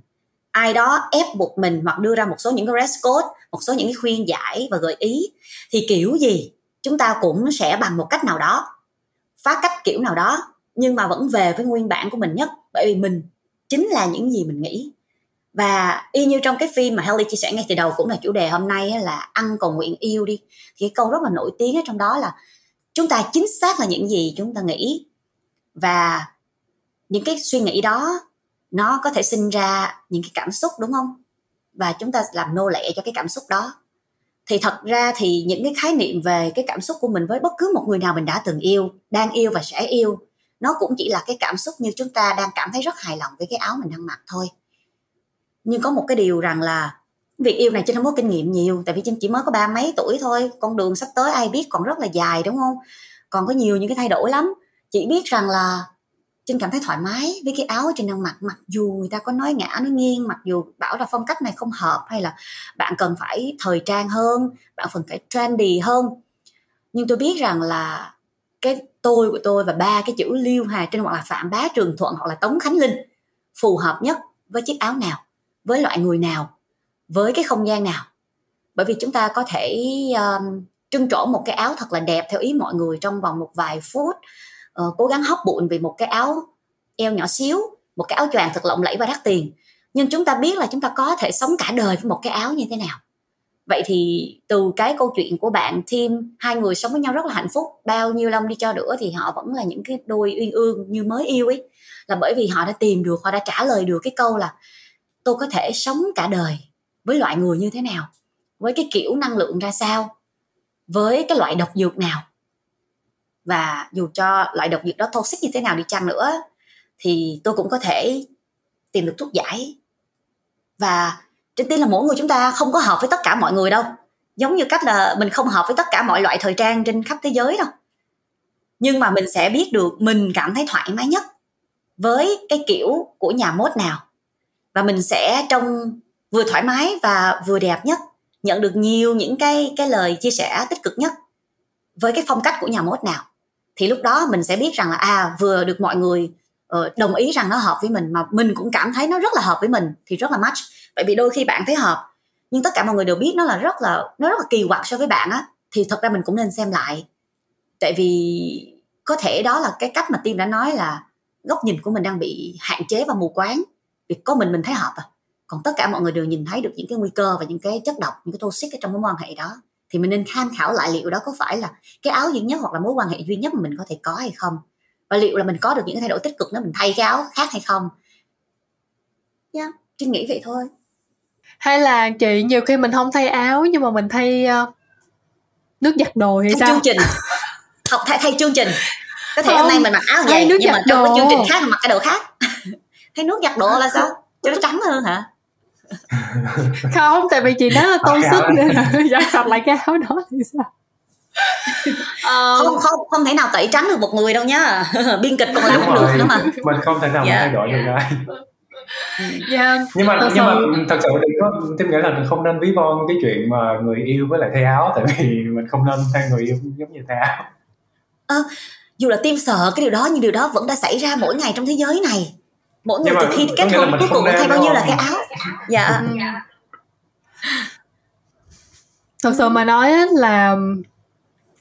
ai đó ép buộc mình hoặc đưa ra một số những cái red code, một số những cái khuyên giải và gợi ý, thì kiểu gì chúng ta cũng sẽ bằng một cách nào đó, phá cách kiểu nào đó, nhưng mà vẫn về với nguyên bản của mình nhất bởi vì mình chính là những gì mình nghĩ. Và y như trong cái phim mà Haley chia sẻ ngay từ đầu cũng là chủ đề hôm nay là ăn cầu nguyện yêu đi. Thì cái câu rất là nổi tiếng ở trong đó là chúng ta chính xác là những gì chúng ta nghĩ. Và những cái suy nghĩ đó, nó có thể sinh ra những cái cảm xúc, đúng không? Và chúng ta làm nô lệ cho cái cảm xúc đó. Thì thật ra thì những cái khái niệm về cái cảm xúc của mình với bất cứ một người nào mình đã từng yêu, đang yêu và sẽ yêu nó cũng chỉ là cái cảm xúc như chúng ta đang cảm thấy rất hài lòng với cái áo mình đang mặc thôi. Nhưng có một cái điều rằng là việc yêu này Trinh không có kinh nghiệm nhiều, tại vì Trinh chỉ mới có ba mấy tuổi thôi, con đường sắp tới ai biết còn rất là dài, đúng không? Còn có nhiều những cái thay đổi lắm. Chỉ biết rằng là trinh cảm thấy thoải mái với cái áo Trinh đang mặc mặc dù người ta có nói ngã, nói nghiêng, mặc dù bảo là phong cách này không hợp hay là bạn cần phải thời trang hơn, bạn cần phải trendy hơn. Nhưng tôi biết rằng là cái tôi của tôi và ba cái chữ liêu hà trinh hoặc là phạm bá trường thuận hoặc là tống khánh linh phù hợp nhất với chiếc áo nào với loại người nào với cái không gian nào? Bởi vì chúng ta có thể um, trưng trổ một cái áo thật là đẹp theo ý mọi người trong vòng một vài phút. Uh, cố gắng hóc bụng vì một cái áo eo nhỏ xíu một cái áo choàng thật lộng lẫy và đắt tiền. Nhưng chúng ta biết là chúng ta có thể sống cả đời với một cái áo như thế nào vậy thì từ cái câu chuyện của bạn Tim hai người sống với nhau rất là hạnh phúc, bao nhiêu năm đi cho nữa thì họ vẫn là những cái đôi uyên ương như mới yêu ấy. Là bởi vì họ đã tìm được, họ đã trả lời được cái câu là, tôi có thể sống cả đời với loại người như thế nào? Với cái kiểu năng lượng ra sao? Với cái loại độc dược nào? Và dù cho loại độc dược đó toxic như thế nào đi chăng nữa, thì tôi cũng có thể tìm được thuốc giải. Và trên tiên là mỗi người chúng ta không có hợp với tất cả mọi người đâu. Giống như cách là mình không hợp với tất cả mọi loại thời trang trên khắp thế giới đâu. Nhưng mà mình sẽ biết được mình cảm thấy thoải mái nhất với cái kiểu của nhà mốt nào. Và mình sẽ trông vừa thoải mái và vừa đẹp nhất, nhận được nhiều những cái cái lời chia sẻ tích cực nhất với cái phong cách của nhà mốt nào. Thì lúc đó mình sẽ biết rằng là à vừa được mọi người ờ, đồng ý rằng nó hợp với mình mà mình cũng cảm thấy nó rất là hợp với mình thì rất là match bởi vì đôi khi bạn thấy hợp. Nhưng tất cả mọi người đều biết nó là rất là nó rất là kỳ quặc so với bạn á thì thật ra mình cũng nên xem lại. Tại vì có thể đó là cái cách mà tim đã nói là góc nhìn của mình đang bị hạn chế và mù quáng vì có mình mình thấy hợp à. Còn tất cả mọi người đều nhìn thấy được những cái nguy cơ và những cái chất độc những cái toxic ở trong mối quan hệ đó. Thì mình nên tham khảo lại liệu đó có phải là cái áo duy nhất hoặc là mối quan hệ duy nhất mà mình có thể có hay không? Và liệu là mình có được những cái thay đổi tích cực nếu mình thay cái áo khác hay không? Yeah, trinh nghĩ vậy thôi hay là chị nhiều khi mình không thay áo nhưng mà mình thay uh, nước giặt đồ hay thay sao? chương trình. Học thay thay chương trình. Có thể hôm nay mình mặc áo vậy nhưng giặt mà trong cái chương trình khác mình mặc cái đồ khác. Thay nước giặt đồ là sao? Cho nó trắng hơn hả? Không tại vì chị nói là tôn sức. nên là giặt sạch lại cái áo đó thì sao? Ờ, không không không thể nào tẩy trắng được một người đâu nhá. Biên kịch còn làm không được nữa mà. Mình không thể nào Dạ. thay đổi được ai yeah. nhưng mà Thật nhưng mà sự- thật sự đừng có tim nghĩ là không nên ví von cái chuyện mà người yêu với lại thay áo tại vì mình không nên thay người yêu giống như thay áo. Dù là tim sợ cái điều đó nhưng điều đó vẫn đã xảy ra mỗi ngày trong thế giới này. Mỗi người từ khi kết hôn mình cuối cùng thay bao nhiêu là cái áo. Dạ. Ừ. thật sự mà nói á là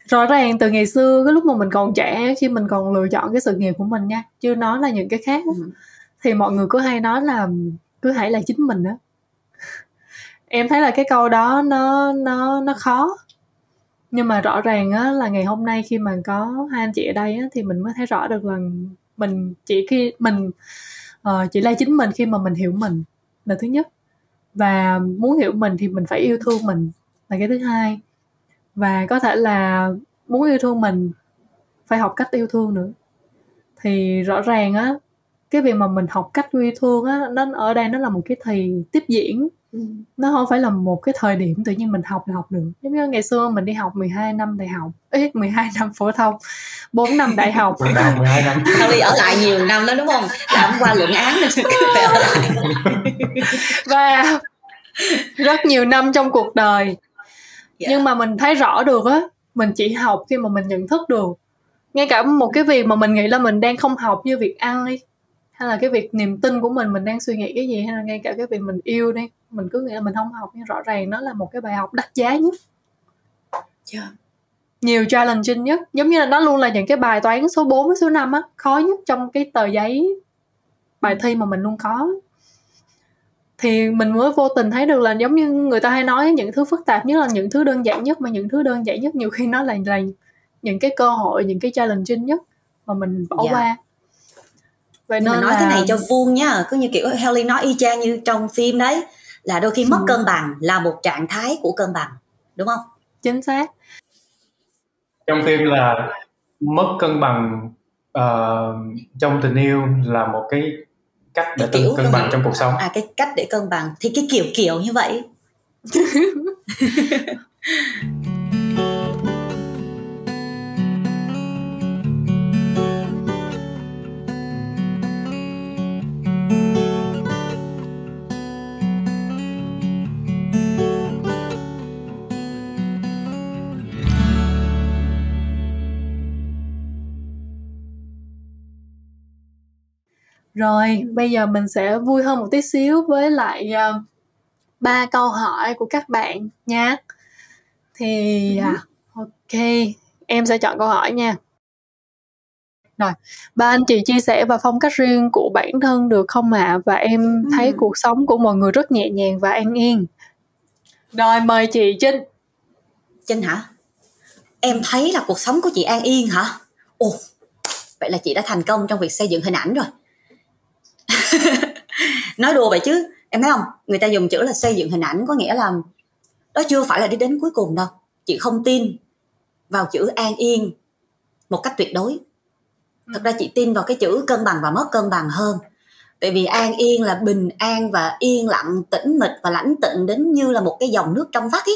rõ ràng từ ngày xưa cái lúc mà mình còn trẻ khi mình còn lựa chọn cái sự nghiệp của mình nha chưa nói là những cái khác Ừ thì mọi người cứ hay nói là cứ hãy là chính mình á. Em thấy là cái câu đó nó nó nó khó. Nhưng mà rõ ràng á là ngày hôm nay khi mà có hai anh chị ở đây á thì mình mới thấy rõ được là mình chỉ khi mình uh, chỉ là chính mình khi mà mình hiểu mình là thứ nhất. Và muốn hiểu mình thì mình phải yêu thương mình là cái thứ hai. Và có thể là muốn yêu thương mình phải học cách yêu thương nữa. Thì rõ ràng á cái việc mà mình học cách yêu thương á nó ở đây nó là một cái thì tiếp diễn. Nó không phải là một cái thời điểm tự nhiên mình học là học được. Giống như ngày xưa mình đi học 12 năm đại học ấy 12 năm phổ thông 4 năm đại học. 12 năm Harry ở lại nhiều năm đó đúng không? Làm qua luận án lại. Và rất nhiều năm trong cuộc đời. Dạ. nhưng mà mình thấy rõ được á mình chỉ học khi mà mình nhận thức được. Ngay cả một cái việc mà mình nghĩ là mình đang không học như việc ăn đi hay là cái việc niềm tin của mình mình đang suy nghĩ cái gì hay là ngay cả cái việc mình yêu đi mình cứ nghĩ là mình không học nhưng rõ ràng nó là một cái bài học đắt giá nhất Dạ. nhiều challenging nhất giống như là nó luôn là những cái bài toán số 4 với số 5 á khó nhất trong cái tờ giấy bài thi mà mình luôn có thì mình mới vô tình thấy được là giống như người ta hay nói những thứ phức tạp nhất là những thứ đơn giản nhất mà những thứ đơn giản nhất nhiều khi nó là là những cái cơ hội những cái challenging nhất mà mình bỏ Dạ. qua vậy nên nói là cái này cho vuông nhá cứ như kiểu Haley nói y chang như trong phim đấy là đôi khi mất Ừ. cân bằng là một trạng thái của cân bằng đúng không chính xác trong phim là mất cân bằng ờ, trong tình yêu là một cái cách để Cái kiểu cân bằng. trong cuộc sống à cái cách để cân bằng thì cái kiểu kiểu như vậy rồi bây giờ mình sẽ vui hơn một tí xíu với lại uh, ba câu hỏi của các bạn nha. Thì uh, ok em sẽ chọn câu hỏi nha. Rồi ba anh chị chia sẻ và phong cách riêng của bản thân được không ạ? À? và em thấy ừ. cuộc sống của mọi người rất nhẹ nhàng và an yên. Rồi mời chị trinh. Trinh hả? Em thấy là cuộc sống của chị an yên hả? Ồ vậy là chị đã thành công trong việc xây dựng hình ảnh rồi nói đùa vậy chứ em thấy không? Người ta dùng chữ là xây dựng hình ảnh có nghĩa là đó chưa phải là đi đến cuối cùng đâu. Chị không tin vào chữ an yên một cách tuyệt đối. Thật ra chị tin vào cái chữ cân bằng và mất cân bằng hơn. Tại vì an yên là bình an và yên lặng tĩnh mịch và lãnh tịnh đến như là một cái dòng nước trong vắt ý.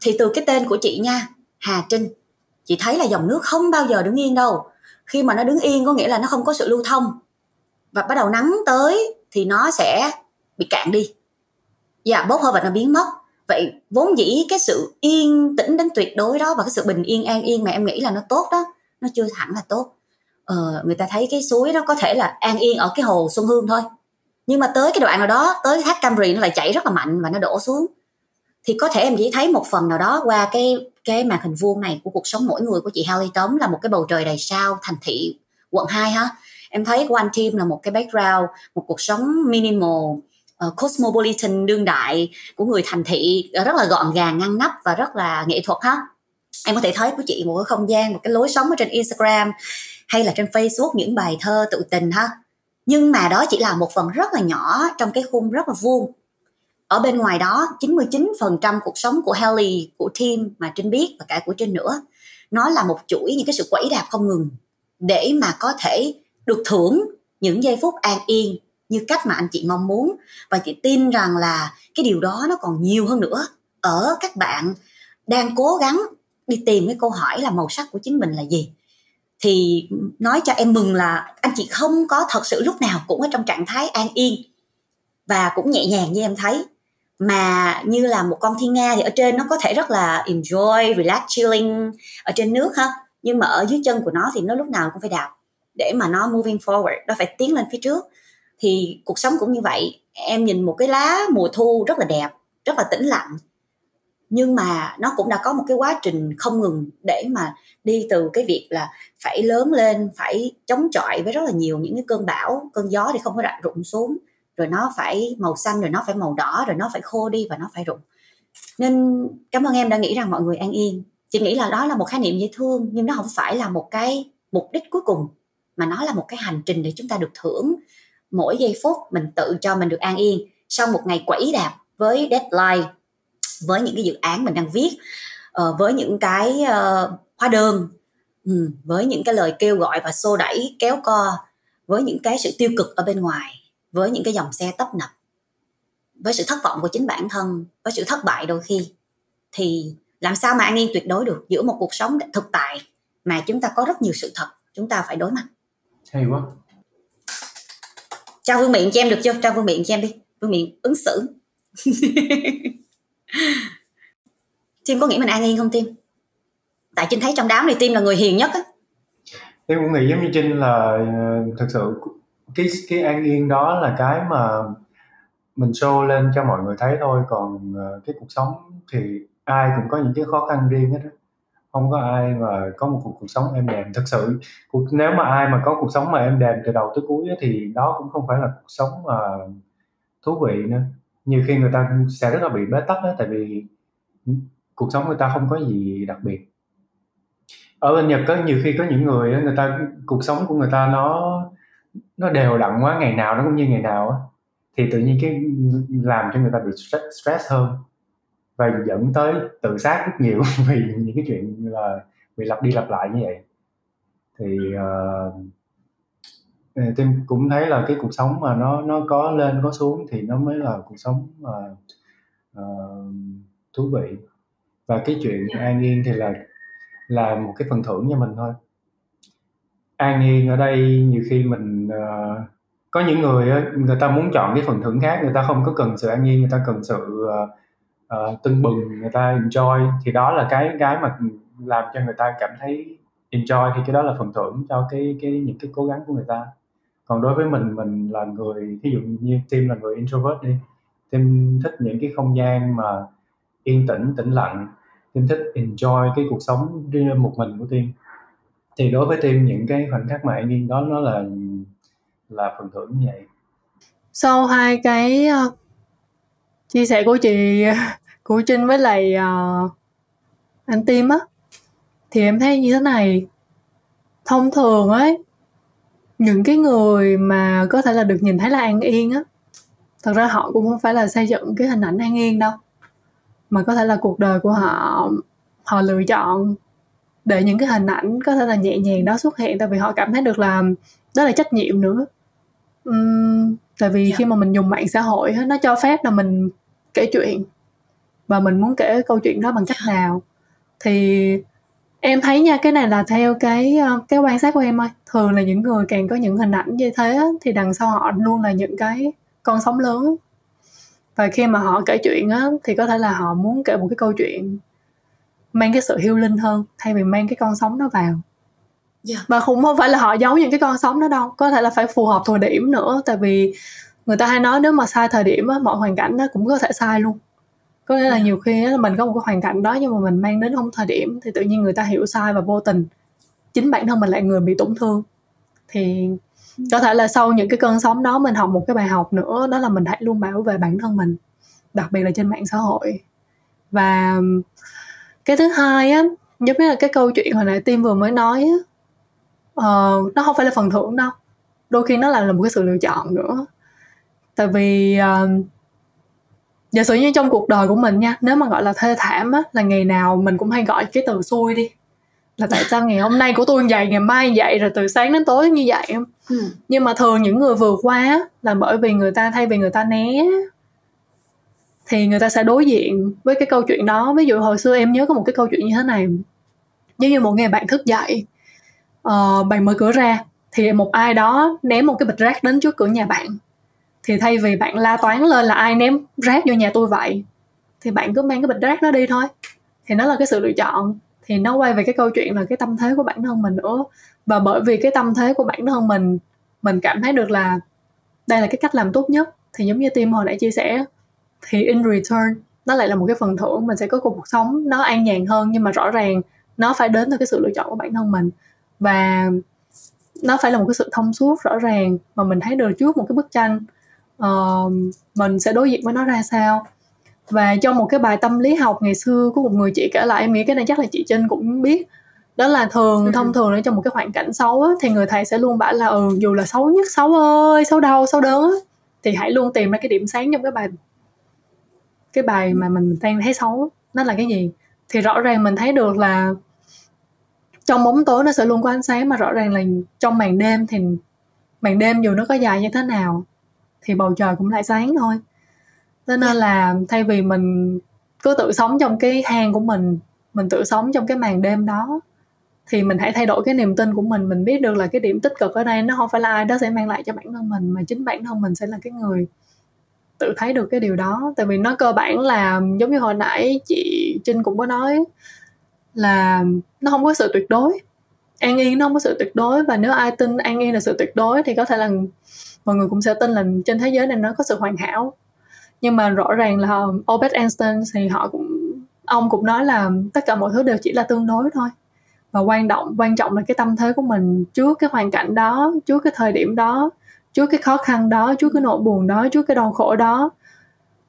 Thì từ cái tên của chị nha hà trinh chị thấy là dòng nước không bao giờ đứng yên đâu. Khi mà nó đứng yên có nghĩa là nó không có sự lưu thông và bắt đầu nắng tới thì nó sẽ bị cạn đi. Dạ bốc hơi và nó biến mất. Vậy vốn dĩ cái sự yên tĩnh đến tuyệt đối đó và cái sự bình yên an yên mà em nghĩ là nó tốt đó nó chưa hẳn là tốt. Ờ, người ta thấy cái suối nó có thể là an yên ở cái hồ xuân hương thôi. Nhưng mà tới cái đoạn nào đó tới thác Camry nó lại chảy rất là mạnh và nó đổ xuống. Thì có thể em chỉ thấy một phần nào đó qua cái cái màn hình vuông này của cuộc sống mỗi người của chị Haley Tống là một cái bầu trời đầy sao thành thị quận 2 ha em thấy của anh Tim là một cái background một cuộc sống minimal uh, cosmopolitan đương đại của người thành thị ờ, rất là gọn gàng ngăn nắp và rất là nghệ thuật ha. Em có thể thấy của chị một cái không gian một cái lối sống ở trên Instagram hay là trên Facebook những bài thơ tự tình ha. Nhưng mà đó chỉ là một phần rất là nhỏ trong cái khung rất là vuông. Ở bên ngoài đó 99% cuộc sống của Haley của Tim mà Trinh biết và cả của Trinh nữa nó là một chuỗi những cái sự quẩy đạp không ngừng để mà có thể được thưởng những giây phút an yên như cách mà anh chị mong muốn. Và chị tin rằng là cái điều đó nó còn nhiều hơn nữa. Ở các bạn đang cố gắng đi tìm cái câu hỏi là màu sắc của chính mình là gì. Thì nói cho em mừng là anh chị không có thật sự lúc nào cũng ở trong trạng thái an yên. Và cũng nhẹ nhàng như em thấy. Mà như là một con thiên nga thì ở trên nó có thể rất là enjoy, relax, chilling ở trên nước ha. Nhưng mà ở dưới chân của nó thì nó lúc nào cũng phải đạp để mà nó moving forward, nó phải tiến lên phía trước. Thì cuộc sống cũng như vậy. Em nhìn một cái lá mùa thu rất là đẹp, rất là tĩnh lặng. Nhưng mà nó cũng đã có một cái quá trình không ngừng để mà đi từ cái việc là phải lớn lên, phải chống chọi với rất là nhiều những cái cơn bão, cơn gió thì không có đặt rụng xuống. Rồi nó phải màu xanh, rồi nó phải màu đỏ, rồi nó phải khô đi và nó phải rụng. Nên cảm ơn em đã nghĩ rằng mọi người an yên. Chị nghĩ là đó là một khái niệm dễ thương, nhưng nó không phải là một cái mục đích cuối cùng mà nó là một cái hành trình để chúng ta được thưởng. Mỗi giây phút mình tự cho mình được an yên. Sau một ngày quẩy đạp với deadline, với những cái dự án mình đang viết ờ, với những cái ờ, hóa đơn ừ, với những cái lời kêu gọi và xô đẩy, kéo co, với những cái sự tiêu cực ở bên ngoài, với những cái dòng xe tấp nập, với sự thất vọng của chính bản thân, với sự thất bại đôi khi, thì làm sao mà an yên tuyệt đối được giữa một cuộc sống thực tại mà chúng ta có rất nhiều sự thật, chúng ta phải đối mặt hay quá trao vương miện cho em được chưa trao vương miện cho em đi vương miện ứng xử Tim có nghĩ mình an yên không Tim? Tại Trinh thấy trong đám này Tim là người hiền nhất á. Tim cũng nghĩ giống như Trinh là ờ, thực sự cái cái an yên đó là cái mà mình show lên cho mọi người thấy thôi còn ờ, cái cuộc sống thì ai cũng có những cái khó khăn riêng hết đó không có ai mà có một cuộc, cuộc sống êm đềm thực sự cuộc nếu mà ai mà có cuộc sống mà êm đềm từ đầu tới cuối thì đó cũng không phải là cuộc sống mà thú vị nữa. Nhiều khi người ta sẽ rất là bị bế tắc đó tại vì cuộc sống người ta không có gì đặc biệt. Ở bên Nhật có nhiều khi có những người người ta cuộc sống của người ta nó nó đều đặn quá ngày nào nó cũng như ngày nào á thì tự nhiên cái làm cho người ta bị stress, stress hơn và dẫn tới tự sát rất nhiều vì những cái chuyện là bị lặp đi lặp lại như vậy. Thì uh, Tim cũng thấy là cái cuộc sống mà nó nó có lên có xuống thì nó mới là cuộc sống mà uh, thú vị. Và cái chuyện dạ. an yên thì là là một cái phần thưởng cho mình thôi. An yên ở đây nhiều khi mình uh, có những người người ta muốn chọn cái phần thưởng khác người ta không có cần sự an yên người ta cần sự uh, uh, tưng bừng người ta enjoy thì đó là cái cái mà làm cho người ta cảm thấy enjoy thì cái đó là phần thưởng cho cái cái những cái cố gắng của người ta. Còn đối với mình mình là người ví dụ như tim là người introvert đi tim thích những cái không gian mà yên tĩnh tĩnh lặng tim thích enjoy cái cuộc sống riêng một mình của tim thì đối với tim những cái khoảnh khắc mà an yên đó nó là là phần thưởng như vậy. Sau hai cái ờ, chia sẻ của chị của Trinh với lại uh, anh Tim á thì em thấy như thế này thông thường ấy những cái người mà có thể là được nhìn thấy là an yên á thật ra họ cũng không phải là xây dựng cái hình ảnh an yên đâu mà có thể là cuộc đời của họ họ lựa chọn để những cái hình ảnh có thể là nhẹ nhàng đó xuất hiện tại vì họ cảm thấy được là đó là trách nhiệm nữa uhm, tại vì yeah. Dạ. khi mà mình dùng mạng xã hội nó cho phép là mình kể chuyện và mình muốn kể câu chuyện đó bằng cách nào thì em thấy nha cái này là theo cái ờ, cái quan sát của em ơi thường là những người càng có những hình ảnh như thế thì đằng sau họ luôn là những cái con sóng lớn và khi mà họ kể chuyện á thì có thể là họ muốn kể một cái câu chuyện mang cái sự hiêu linh hơn thay vì mang cái con sóng đó vào yeah. Dạ. cũng không phải là họ giấu những cái con sóng đó đâu có thể là phải phù hợp thời điểm nữa tại vì người ta hay nói nếu mà sai thời điểm á mọi hoàn cảnh nó cũng có thể sai luôn có nghĩa là nhiều khi á, mình có một cái hoàn cảnh đó nhưng mà mình mang đến không thời điểm thì tự nhiên người ta hiểu sai và vô tình chính bản thân mình lại người bị tổn thương. Thì có thể là sau những cái cơn sóng đó mình học một cái bài học nữa đó là mình hãy luôn bảo vệ bản thân mình đặc biệt là trên mạng xã hội. Và cái thứ hai á giống như là cái câu chuyện hồi nãy tim vừa mới nói á uh, nó không phải là phần thưởng đâu. Đôi khi nó là, là một cái sự lựa chọn nữa. Tại vì uh, giả sử như trong cuộc đời của mình nha nếu mà gọi là thê thảm á là ngày nào mình cũng hay gọi cái từ xui đi. Là tại sao ngày hôm nay của tôi như vậy ngày mai như vậy rồi từ sáng đến tối như vậy ừ. nhưng mà thường những người vừa qua là bởi vì người ta thay vì người ta né thì người ta sẽ đối diện với cái câu chuyện đó. Ví dụ hồi xưa em nhớ có một cái câu chuyện như thế này. Giống như một ngày bạn thức dậy uh, bạn mở cửa ra thì một ai đó ném một cái bịch rác đến trước cửa nhà bạn thì thay vì bạn la toán lên là ai ném rác vô nhà tôi vậy, thì bạn cứ mang cái bịch rác nó đi thôi. Thì nó là cái sự lựa chọn. Thì nó quay về cái câu chuyện là cái tâm thế của bản thân mình nữa. Và bởi vì cái tâm thế của bản thân mình mình cảm thấy được là đây là cái cách làm tốt nhất. Thì giống như tim hồi nãy chia sẻ, thì in return, nó lại là một cái phần thưởng. Mình sẽ có cuộc sống nó an nhàn hơn, nhưng mà rõ ràng nó phải đến từ cái sự lựa chọn của bản thân mình. Và nó phải là một cái sự thông suốt rõ ràng mà mình thấy được trước một cái bức tranh uh, mình sẽ đối diện với nó ra sao? Và trong một cái bài tâm lý học ngày xưa có một người chị kể lại em nghĩ cái này chắc là chị Trinh cũng biết. Đó là thường ừ. thông thường ở trong một cái hoàn cảnh xấu á, thì người thầy sẽ luôn bảo là ừ dù là xấu nhất xấu ơi xấu đau xấu đớn á, thì hãy luôn tìm ra cái điểm sáng trong cái bài cái bài mà mình đang thấy xấu nó là cái gì? Thì rõ ràng mình thấy được là trong bóng tối nó sẽ luôn có ánh sáng mà rõ ràng là trong màn đêm thì màn đêm dù nó có dài như thế nào thì bầu trời cũng lại sáng thôi. Cho nên là thay vì mình cứ tự sống trong cái hang của mình mình tự sống trong cái màn đêm đó thì mình hãy thay đổi cái niềm tin của mình. Mình biết được là cái điểm tích cực ở đây nó không phải là ai đó sẽ mang lại cho bản thân mình mà chính bản thân mình sẽ là cái người tự thấy được cái điều đó. Tại vì nó cơ bản là giống như hồi nãy chị trinh cũng có nói là nó không có sự tuyệt đối. An yên nó không có sự tuyệt đối và nếu ai tin an yên là sự tuyệt đối thì có thể là mọi người cũng sẽ tin là trên thế giới này nó có sự hoàn hảo. Nhưng mà rõ ràng là Albert Einstein thì họ cũng, ông cũng nói là tất cả mọi thứ đều chỉ là tương đối thôi. Và quan trọng quan trọng là cái tâm thế của mình trước cái hoàn cảnh đó, trước cái thời điểm đó, trước cái khó khăn đó, trước cái nỗi buồn đó, trước cái đau khổ đó,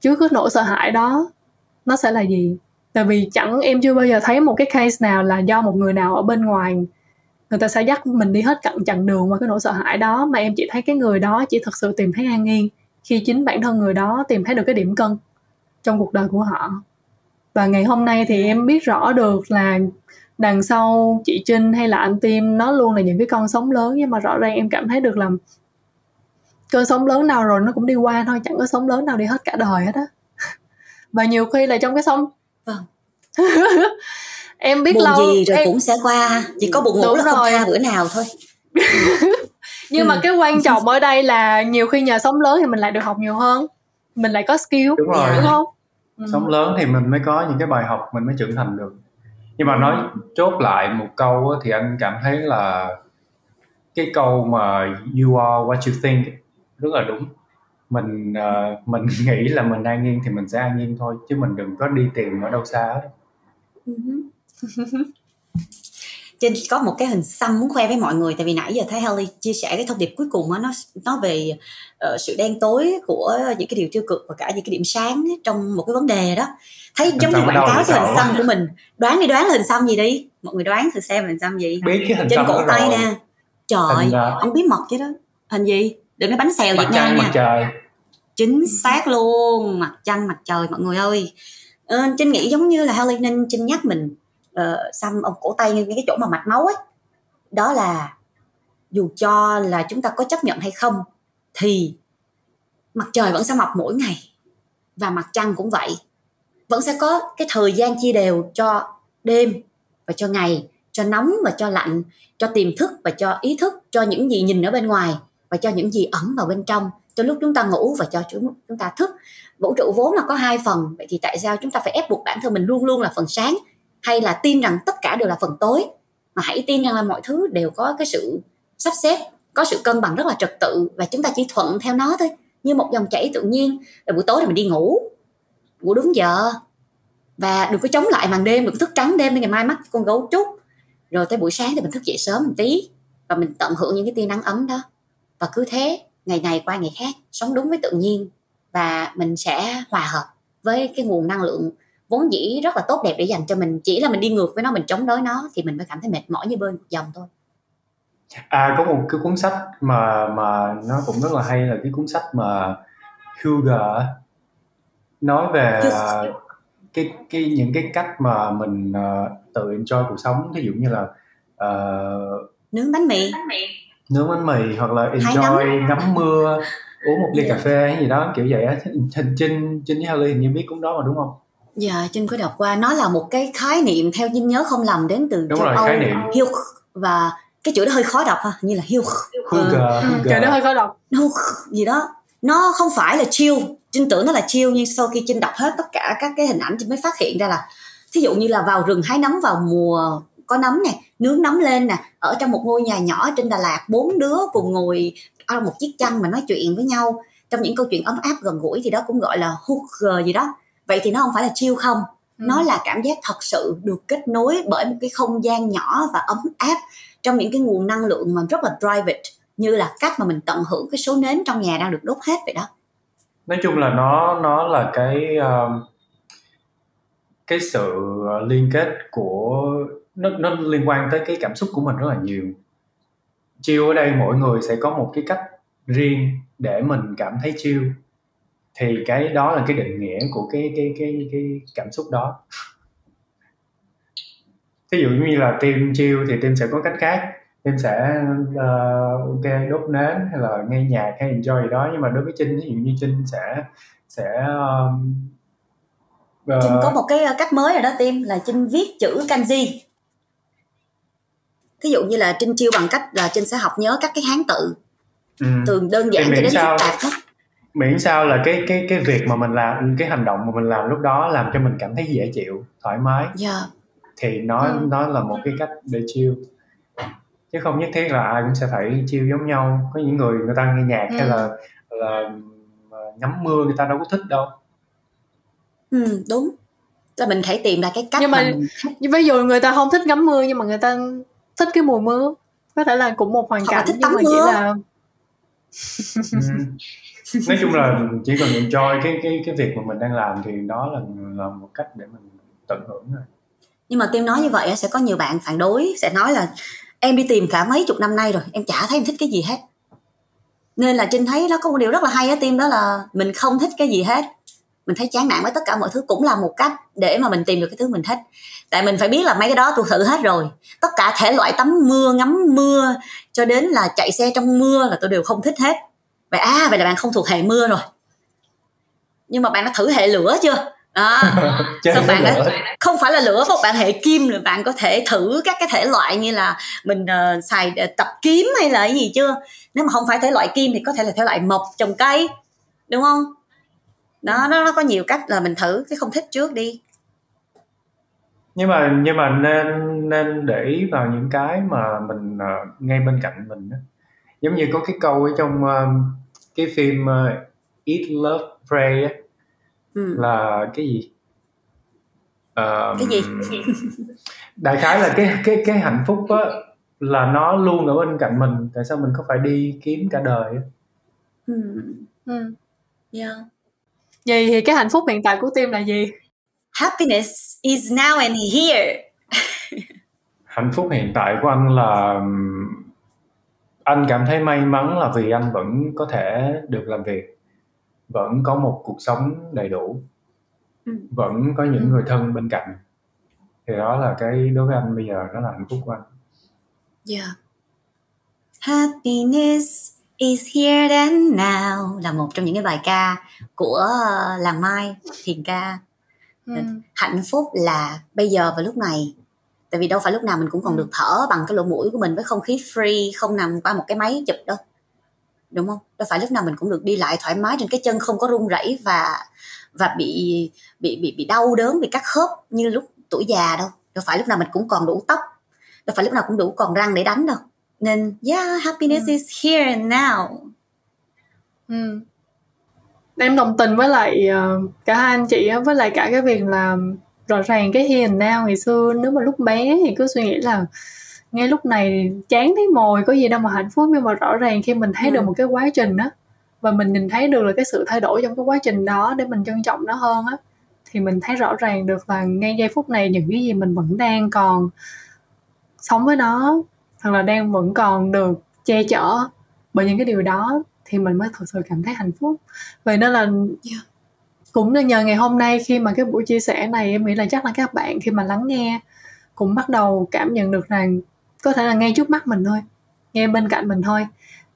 trước cái nỗi sợ hãi đó, nó sẽ là gì? Tại vì chẳng em chưa bao giờ thấy một cái case nào là do một người nào ở bên ngoài người ta sẽ dắt mình đi hết cận chặng đường qua cái nỗi sợ hãi đó. Mà em chỉ thấy cái người đó chỉ thật sự tìm thấy an yên khi chính bản thân người đó tìm thấy được cái điểm cân trong cuộc đời của họ. Và ngày hôm nay thì em biết rõ được là đằng sau chị Trinh hay là anh Tim nó luôn là những cái con sóng lớn. Nhưng mà rõ ràng em cảm thấy được là cơn sóng lớn nào rồi nó cũng đi qua thôi chẳng có sóng lớn nào đi hết cả đời hết á. Và nhiều khi là trong cái sóng vâng em biết buồn lâu gì rồi em... cũng sẽ qua chỉ có buồn ngủ là không tha bữa nào thôi. Nhưng ừ. mà cái quan trọng ở đây là nhiều khi nhờ sống lớn thì mình lại được học nhiều hơn. Mình lại có skill đúng rồi. đúng không? Ừ. sống lớn thì mình mới có những cái bài học mình mới trưởng thành được. Nhưng mà nói chốt lại một câu thì anh cảm thấy là cái câu mà you are what you think rất là đúng. Mình uh, mình nghĩ là mình an nhiên thì mình sẽ an nhiên thôi chứ mình đừng có đi tìm ở đâu xa hết trên có một cái hình xăm muốn khoe với mọi người tại vì nãy giờ thấy Haley chia sẻ cái thông điệp cuối cùng đó, nó nó về uh, sự đen tối của những cái điều tiêu cực và cả những cái điểm sáng trong một cái vấn đề đó. Thấy giống như quảng cáo cái hình xăm của mình. Đoán đi đoán là hình xăm gì đi. Mọi người đoán thử xem hình xăm gì. Biết cái hình trên cổ tay nè. Trời hình, uh... ông bí mật chứ đó. Hình gì? Đừng nói bánh xèo Việt Nam nha. trời. chính xác luôn. Mặt trăng mặt trời mọi người ơi. Ờ, Trinh nghĩ giống như là Haley nên Trinh nhắc mình uh, xăm ông cổ tay như cái chỗ mà mạch máu ấy. Đó là dù cho là chúng ta có chấp nhận hay không thì mặt trời vẫn sẽ mọc mỗi ngày và mặt trăng cũng vậy. Vẫn sẽ có cái thời gian chia đều cho đêm và cho ngày cho nóng và cho lạnh cho tiềm thức và cho ý thức cho những gì nhìn ở bên ngoài và cho những gì ẩn vào bên trong cho lúc chúng ta ngủ và cho chúng ta thức. Vũ trụ vốn là có hai phần vậy thì tại sao chúng ta phải ép buộc bản thân mình luôn luôn là phần sáng? Hay là tin rằng tất cả đều là phần tối, mà hãy tin rằng là mọi thứ đều có cái sự sắp xếp, có sự cân bằng rất là trật tự và chúng ta chỉ thuận theo nó thôi. Như một dòng chảy tự nhiên, rồi buổi tối thì mình đi ngủ ngủ đúng giờ. Và đừng có chống lại màn đêm, đừng có thức trắng đêm để ngày mai mắt con gấu trúc. Rồi tới buổi sáng thì mình thức dậy sớm một tí và mình tận hưởng những cái tia nắng ấm đó. Và cứ thế, ngày này qua ngày khác, sống đúng với tự nhiên và mình sẽ hòa hợp với cái nguồn năng lượng vốn dĩ rất là tốt đẹp để dành cho mình chỉ là mình đi ngược với nó mình chống đối nó thì mình mới cảm thấy mệt mỏi như bơi ngược dòng thôi. À có một cái cuốn sách mà mà nó cũng rất là hay là cái cuốn sách mà Hugo nói về cái cái những cái cách mà mình uh, tự enjoy cuộc sống. Ví dụ như là uh, nướng bánh mì. Nướng bánh mì. Hoặc là enjoy ngắm mưa uống một ly yeah. cà phê hay gì đó kiểu vậy á. Hình trinh trinh với Harley hình như biết cũng đó mà đúng không Dạ, Trinh có đọc qua. Nó là một cái khái niệm theo Trinh nhớ không lầm đến từ Đúng châu rồi, Âu. khái niệm. Hilk và cái chữ đó hơi khó đọc ha, như là Hilk Hugo, ừ, Hugo. trời đó hơi khó đọc. Hilk gì đó. Nó không phải là chill, Trinh tưởng nó là chill nhưng sau khi Trinh đọc hết tất cả các cái hình ảnh Trinh mới phát hiện ra là thí dụ như là vào rừng hái nấm vào mùa có nấm nè, nướng nấm lên nè, ở trong một ngôi nhà nhỏ trên Đà Lạt bốn đứa cùng ngồi ở một chiếc chăn mà nói chuyện với nhau. Trong những câu chuyện ấm áp gần gũi thì đó cũng gọi là hook gì đó vậy thì nó không phải là chill không. Ừ. nó là cảm giác thật sự được kết nối bởi một cái không gian nhỏ và ấm áp trong những cái nguồn năng lượng mà rất là private như là cách mà mình tận hưởng cái số nến trong nhà đang được đốt hết vậy đó. Nói chung là nó nó là cái um, cái sự liên kết của nó nó liên quan tới cái cảm xúc của mình rất là nhiều. Chill ở đây mỗi người sẽ có một cái cách riêng để mình cảm thấy chill thì cái đó là cái định nghĩa của cái cái cái cái cảm xúc đó. Ví dụ như là team chill thì team sẽ có cách khác. Team sẽ uh, ok đốt nến hay là nghe nhạc hay enjoy gì đó. Nhưng mà đối với trinh ví dụ như trinh sẽ sẽ um, uh, Trinh có một cái ờ, cách mới rồi đó tim là Trinh viết chữ kanji. Thí dụ như là Trinh chiêu bằng cách là Trinh sẽ học nhớ các cái hán tự. Ừ. từ đơn giản cho đến phức tạp hết miễn sao là cái cái cái việc mà mình làm cái hành động mà mình làm lúc đó làm cho mình cảm thấy dễ chịu thoải mái dạ thì nó Ừ. nó là một cái cách để chill chứ không nhất thiết là ai cũng sẽ phải chill giống nhau có những người người ta nghe nhạc Ừ. hay là là mà ngắm mưa người ta đâu có thích đâu ừ, đúng là mình phải tìm ra cái cách Nhưng mà- mình Nhưng ví dụ người ta không thích ngắm mưa nhưng mà người ta thích cái mùi mưa có thể là cũng một hoàn cảnh thích nhưng mà chỉ mưa. là Ừ. nói chung là chỉ cần enjoy cái cái cái việc mà mình đang làm thì đó là là một cách để mình tận hưởng rồi nhưng mà tim nói như vậy sẽ có nhiều bạn phản đối sẽ nói là em đi tìm cả mấy chục năm nay rồi em chả thấy em thích cái gì hết. Nên là trinh thấy đó có một điều rất là hay á tim đó là mình không thích cái gì hết. Mình thấy chán nản với tất cả mọi thứ cũng là một cách để mà mình tìm được cái thứ mình thích. Tại mình phải biết là mấy cái đó tôi thử hết rồi. Tất cả thể loại tắm mưa ngắm mưa cho đến là chạy xe trong mưa là tôi đều không thích hết vậy à vậy là bạn không thuộc hệ mưa rồi. Nhưng mà bạn đã thử hệ lửa chưa? Đó. Sao bạn đã- không phải là lửa một bạn hệ kim nữa bạn có thể thử các cái thể loại như là mình ờ, xài ờ, tập kiếm hay là cái gì chưa? Nếu mà không phải thể loại kim thì có thể là thể loại mộc trồng cây đúng không? Đó nó, nó có nhiều cách là mình thử cái không thích trước đi. Nhưng mà nhưng mà nên nên để ý vào những cái mà mình uh, ngay bên cạnh mình đó. giống như có cái câu ở trong uh, cái phim uh, Eat Love Pray á, ừ. là cái gì uh, cái gì đại khái là cái cái cái hạnh phúc á là nó luôn ở bên cạnh mình tại sao mình có phải đi kiếm cả đời ừ. ừ. yeah. vậy thì cái hạnh phúc hiện tại của tim là gì happiness is now and here hạnh phúc hiện tại của anh là anh cảm thấy may mắn là vì anh vẫn có thể được làm việc vẫn có một cuộc sống đầy đủ ừ. vẫn có những ừ. người thân bên cạnh thì đó là cái đối với anh bây giờ đó là hạnh phúc của anh yeah happiness is here and now là một trong những cái bài ca của làng mai thiền ca ừ. hạnh phúc là bây giờ và lúc này tại vì đâu phải lúc nào mình cũng còn ừ. được thở bằng cái lỗ mũi của mình với không khí free không nằm qua một cái máy chụp đâu đúng không đâu phải lúc nào mình cũng được đi lại thoải mái trên cái chân không có run rẩy và và bị bị bị bị đau đớn bị cắt khớp như lúc tuổi già đâu đâu phải lúc nào mình cũng còn đủ tóc đâu phải lúc nào cũng đủ còn răng để đánh đâu nên yeah happiness ừ. is here and now ừ. em đồng tình với lại uh, cả hai anh chị với lại cả cái việc là rõ ràng cái and now ngày xưa nếu mà lúc bé thì cứ suy nghĩ là ngay lúc này chán thấy mồi có gì đâu mà hạnh phúc nhưng mà rõ ràng khi mình thấy ừ. được một cái quá trình đó và mình nhìn thấy được là cái sự thay đổi trong cái quá trình đó để mình trân trọng nó hơn á thì mình thấy rõ ràng được là ngay giây phút này những cái gì mình vẫn đang còn sống với nó hoặc là đang vẫn còn được che chở bởi những cái điều đó thì mình mới thật sự cảm thấy hạnh phúc vậy nên là yeah cũng là nhờ ngày hôm nay khi mà cái buổi chia sẻ này, em nghĩ là chắc là các bạn khi mà lắng nghe cũng bắt đầu cảm nhận được rằng có thể là ngay trước mắt mình thôi, ngay bên cạnh mình thôi,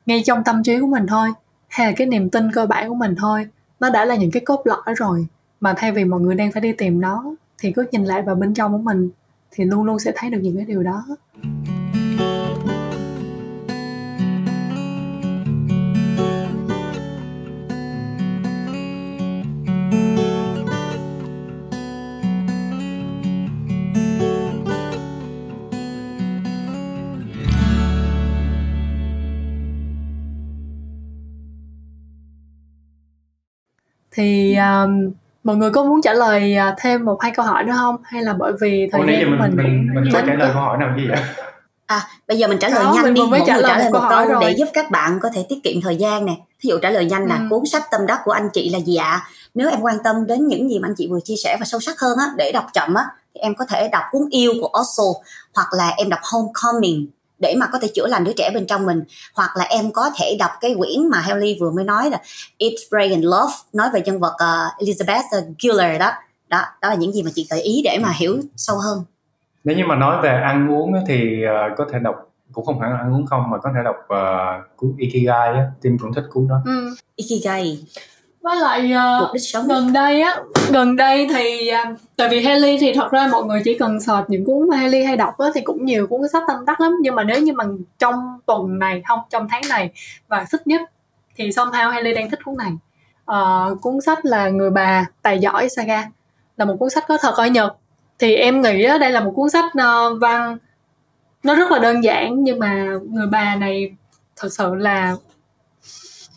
ngay trong tâm trí của mình thôi, hay là cái niềm tin cơ bản của mình thôi. Nó đã là những cái cốt lõi rồi mà thay vì mọi người đang phải đi tìm nó thì cứ nhìn lại vào bên trong của mình thì luôn luôn sẽ thấy được những cái điều đó. Thì um, mọi người có muốn trả lời à, thêm một hai câu hỏi nữa không hay là bởi vì thời gian mình mình, mình, mình có trả lời câu hỏi nào gì vậy À, bây giờ mình trả lời Đó, nhanh đi, mỗi người trả lời một câu rồi. để giúp các bạn có thể tiết kiệm thời gian nè. Thí dụ trả lời nhanh là ừ. cuốn sách tâm đắc của anh chị là gì ạ? Nếu em quan tâm đến những gì mà anh chị vừa chia sẻ và sâu sắc hơn á, để đọc chậm á, thì em có thể đọc cuốn yêu của Osho hoặc là em đọc Homecoming để mà có thể chữa lành đứa trẻ bên trong mình. Hoặc là em có thể đọc cái quyển mà Haley vừa mới nói là Eat, Pray and Love nói về nhân vật uh, Elizabeth Giller đó. Đó đó là những gì mà chị gợi ý để mà hiểu sâu hơn. Nếu như mà nói về ăn uống thì uh, có thể đọc cũng không phải là ăn uống không mà có thể đọc uh, cuốn Ikigai á, Tim cũng thích cuốn đó. Ừ. Ikigai với lại uh, gần đây á gần đây thì uh, tại vì Haley thì thật ra mọi người chỉ cần search những cuốn mà Haley hay đọc á thì cũng nhiều cuốn sách tâm đắc lắm. Nhưng mà nếu như mà trong tuần này không trong tháng này và thích nhất thì somehow Haley đang thích cuốn này. Uh, cuốn sách là người bà tài giỏi saga là một cuốn sách có thật ở Nhật. Thì em nghĩ á, đây là một cuốn sách uh, văn nó rất là đơn giản nhưng mà người bà này thật sự là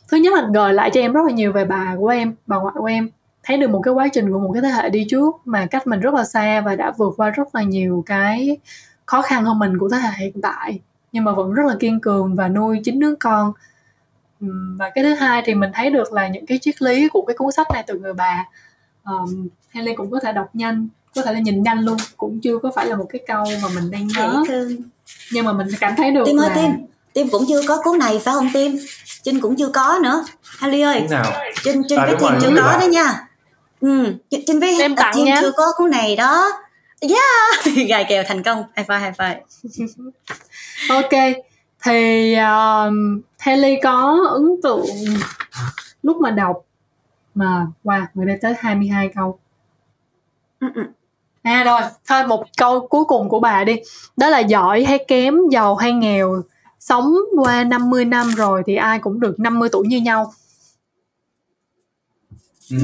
thứ nhất là gợi lại cho em rất là nhiều về bà của em bà ngoại của em. Thấy được một cái quá trình của một cái thế hệ đi trước mà cách mình rất là xa và đã vượt qua rất là nhiều cái khó khăn hơn mình của thế hệ hiện tại. Nhưng mà vẫn rất là kiên cường và nuôi chính đứa con. Và cái thứ hai thì mình thấy được là những cái triết lý của cái cuốn sách này từ người bà. Um, Haley cũng có thể đọc nhanh có thể là nhìn nhanh luôn cũng chưa có phải là một cái câu mà mình đang nhớ. nhưng mà mình cảm thấy được tim là... tim tim cũng chưa có cuốn này phải không tim? Trinh cũng chưa có nữa. Haley ơi trinh trinh à, với thiên chưa có đó nha. Ừ trinh với em tặng thiên nha. chưa có cuốn này đó. Yeah. Gài kèo thành công. High five high five. Ok thì um, Haley có ấn tượng lúc mà đọc mà wow người đây tới 22 câu. À rồi thôi một câu cuối cùng của bà đi. Đó là giỏi hay kém giàu hay nghèo sống qua 50 năm rồi thì ai cũng được 50 tuổi như nhau. Thật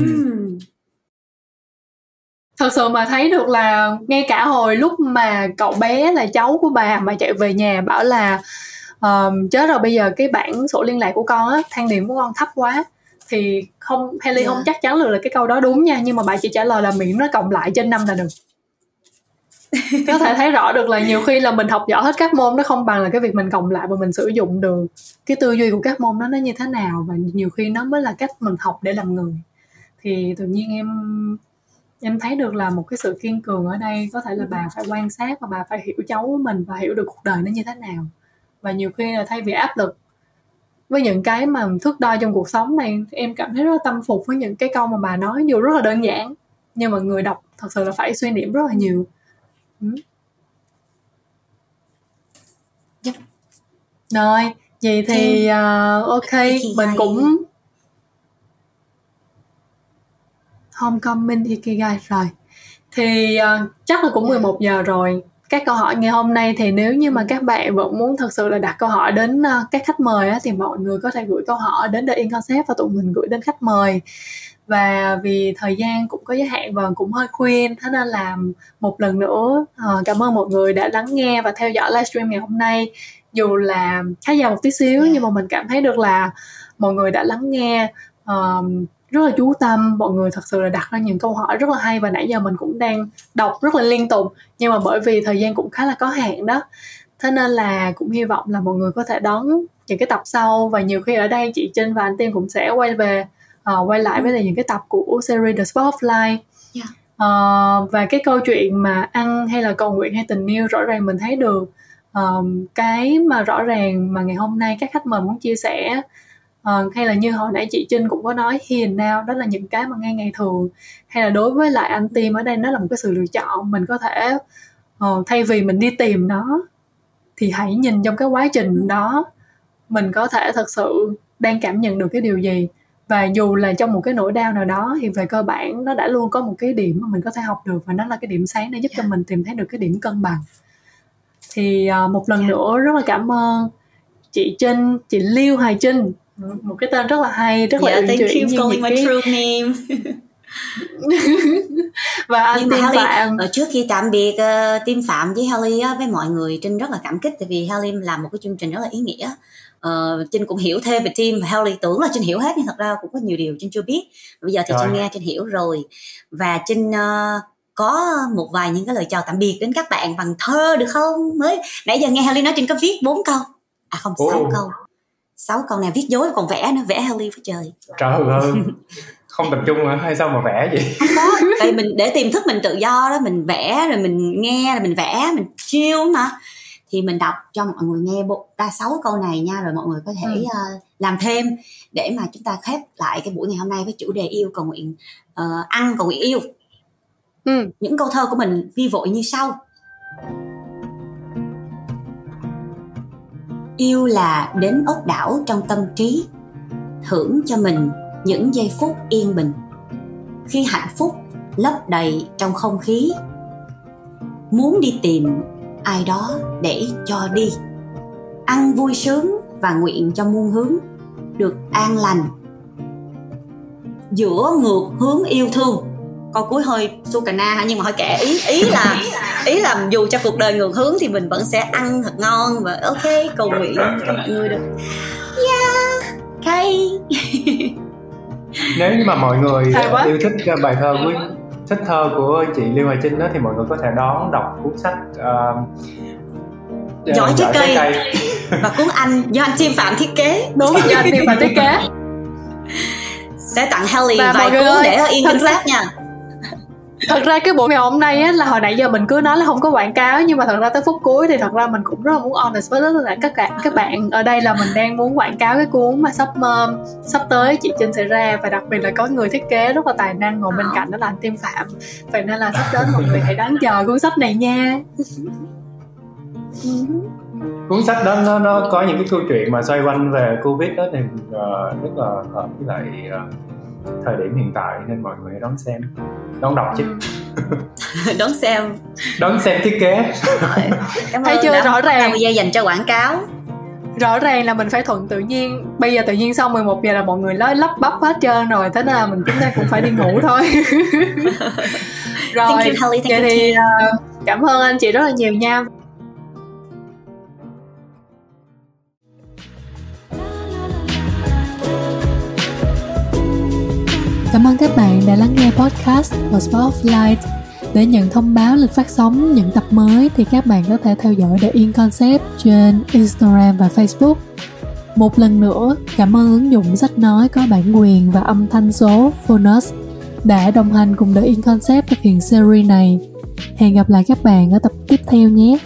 thật sự mà thấy được là ngay cả hồi lúc mà cậu bé là cháu của bà mà chạy về nhà bảo là um, chết rồi bây giờ cái bản sổ liên lạc của con á thang điểm của con thấp quá thì không Haley yeah. không chắc chắn được là cái câu đó đúng nha nhưng mà bà chỉ trả lời là miễn nó cộng lại trên năm là được có thể thấy rõ được là nhiều khi là mình học giỏi hết các môn nó không bằng là cái việc mình cộng lại và mình sử dụng được. Cái tư duy của các môn đó nó như thế nào và nhiều khi nó mới là cách mình học để làm người. Thì tự nhiên em em thấy được là một cái sự kiên cường ở đây. Có thể là bà phải quan sát và bà phải hiểu cháu của mình và hiểu được cuộc đời nó như thế nào. Và nhiều khi là thay vì áp lực với những cái mà thước đo trong cuộc sống này, em cảm thấy rất là tâm phục với những cái câu mà bà nói, dù rất là đơn giản, nhưng mà người đọc thật sự là phải suy niệm rất là nhiều ừ. Yep. rồi vậy thì uh, ok mình cũng homecoming ikigai rồi thì uh, chắc là cũng 11 giờ rồi các câu hỏi ngày hôm nay thì nếu như mà các bạn vẫn muốn thật sự là đặt câu hỏi đến uh, các khách mời á, thì mọi người có thể gửi câu hỏi đến The In Concept và tụi mình gửi đến khách mời và vì thời gian cũng có giới hạn và cũng hơi khuyên thế nên là một lần nữa. Uh, cảm ơn mọi người đã lắng nghe và theo dõi livestream ngày hôm nay. Dù là khá dài một tí xíu nhưng mà mình cảm thấy được là mọi người đã lắng nghe uh, rất là chú tâm. Mọi người thật sự là đặt ra những câu hỏi rất là hay và nãy giờ mình cũng đang đọc rất là liên tục. Nhưng mà bởi vì thời gian cũng khá là có hạn đó thế nên là cũng hy vọng là mọi người có thể đón những cái tập sau. Và nhiều khi ở đây chị Trinh và anh Tiên cũng sẽ quay về uh, quay lại với lại những cái tập của series The Spot of Life. Yeah. uh, và cái câu chuyện mà ăn hay là cầu nguyện hay tình yêu rõ ràng mình thấy được. Um, cái mà rõ ràng mà ngày hôm nay các khách mời muốn chia sẻ uh, hay là như hồi nãy chị Trinh cũng có nói here now đó là những cái mà ngay ngày thường. Hay là đối với lại anh tim ở đây nó là một cái sự lựa chọn. Mình có thể uh, thay vì mình đi tìm nó thì hãy nhìn trong cái quá trình đó. Mình có thể thật sự đang cảm nhận được cái điều gì và dù là trong một cái nỗi đau nào đó thì về cơ bản nó đã luôn có một cái điểm mà mình có thể học được và nó là cái điểm sáng để giúp cho mình tìm thấy được cái điểm cân bằng. Thì uh, một lần nữa rất là cảm ơn chị Trinh chị Liêu Hoài Trinh. Một cái tên rất là hay rất yeah, là thank you for calling my true name. Và anh nhưng mà Harley, Phạm. ở trước khi tạm biệt uh, team Phạm với Harley á, với mọi người Trinh rất là cảm kích tại vì Harley làm một cái chương trình rất là ý nghĩa uh, Trinh cũng hiểu thêm về team Harley tưởng là Trinh hiểu hết nhưng thật ra cũng có nhiều điều Trinh chưa biết. Bây giờ thì rồi. Trinh nghe Trinh hiểu rồi. Và Trinh uh, có một vài những cái lời chào tạm biệt đến các bạn bằng thơ được không? Mới nãy giờ nghe Harley nói Trinh có viết bốn câu. À không sáu câu. Sáu câu này viết dối còn vẽ nữa vẽ Harley với trời. Trời ơi không tập trung hả? Hay sao mà vẽ vậy? Không có tại mình để tiềm thức mình tự do đó mình vẽ rồi mình nghe rồi mình vẽ mình chiêu mà thì mình đọc cho mọi người nghe bộ ta sáu câu này nha rồi mọi người có thể ừ. uh, làm thêm để mà chúng ta khép lại cái buổi ngày hôm nay với chủ đề yêu cầu nguyện uh, ăn cầu nguyện yêu ừ. những câu thơ của mình ghi vội như sau yêu là đến ốc đảo trong tâm trí thưởng cho mình những giây phút yên bình khi hạnh phúc lấp đầy trong không khí muốn đi tìm ai đó để cho đi. Ăn vui sướng và nguyện cho muôn hướng được an lành. Giữa ngược hướng yêu thương. Câu cuối hơi su cà na nhưng mà hơi kệ. Ý ý là ý là dù cho cuộc đời ngược hướng thì mình vẫn sẽ ăn thật ngon và ok cầu nguyện cho mọi người được. Yeah okay nếu như mà mọi người yêu thích bài thơ của thích thơ của chị Liêu Hoài Trinh đó thì mọi người có thể đón đọc cuốn sách uh, giỏi trái cây. cây. Và cuốn anh do anh Chim Phạm thiết kế. Đúng. Do anh Chim Phạm thiết kế. Sẽ tặng Helly vài cuốn ơi, để ở yên kinh sách nha thật ra cái buổi ngày hôm nay á là hồi nãy giờ mình cứ nói là không có quảng cáo nhưng mà thật ra tới phút cuối thì thật ra mình cũng rất là muốn honest với tất cả các bạn các bạn. Ở đây là mình đang muốn quảng cáo cái cuốn mà sắp um, sắp tới chị Trinh sẽ ra và đặc biệt là có người thiết kế rất là tài năng ngồi bên cạnh đó là anh Tim Phạm. Vậy nên là sắp đến mọi người hãy đón chờ cuốn sách này nha. Cuốn sách đó nó, nó có những cái câu chuyện mà xoay quanh về covid đó thì uh, rất là hợp với lại uh, thời điểm hiện tại nên mọi người hãy đón xem. Đón đọc chứ. Đón xem. Đón xem thiết kế. Cảm Thấy chưa? rõ ràng. giây dành cho quảng cáo. Rõ ràng là mình phải thuận tự nhiên. Bây giờ tự nhiên sau 11 giờ là mọi người nói lắp bắp hết trơn rồi. Thế nên là mình chúng ta cũng phải đi ngủ thôi. Rồi thank you Holly, thank vậy you thì uh, cảm ơn anh chị rất là nhiều nha Cảm ơn các bạn đã lắng nghe podcast của Spotlight. Để nhận thông báo lịch phát sóng những tập mới thì các bạn có thể theo dõi The In Concept trên Instagram và Facebook. Một lần nữa, cảm ơn ứng dụng sách nói có bản quyền và âm thanh số Phonus đã đồng hành cùng The In Concept thực hiện series này. Hẹn gặp lại các bạn ở tập tiếp theo nhé.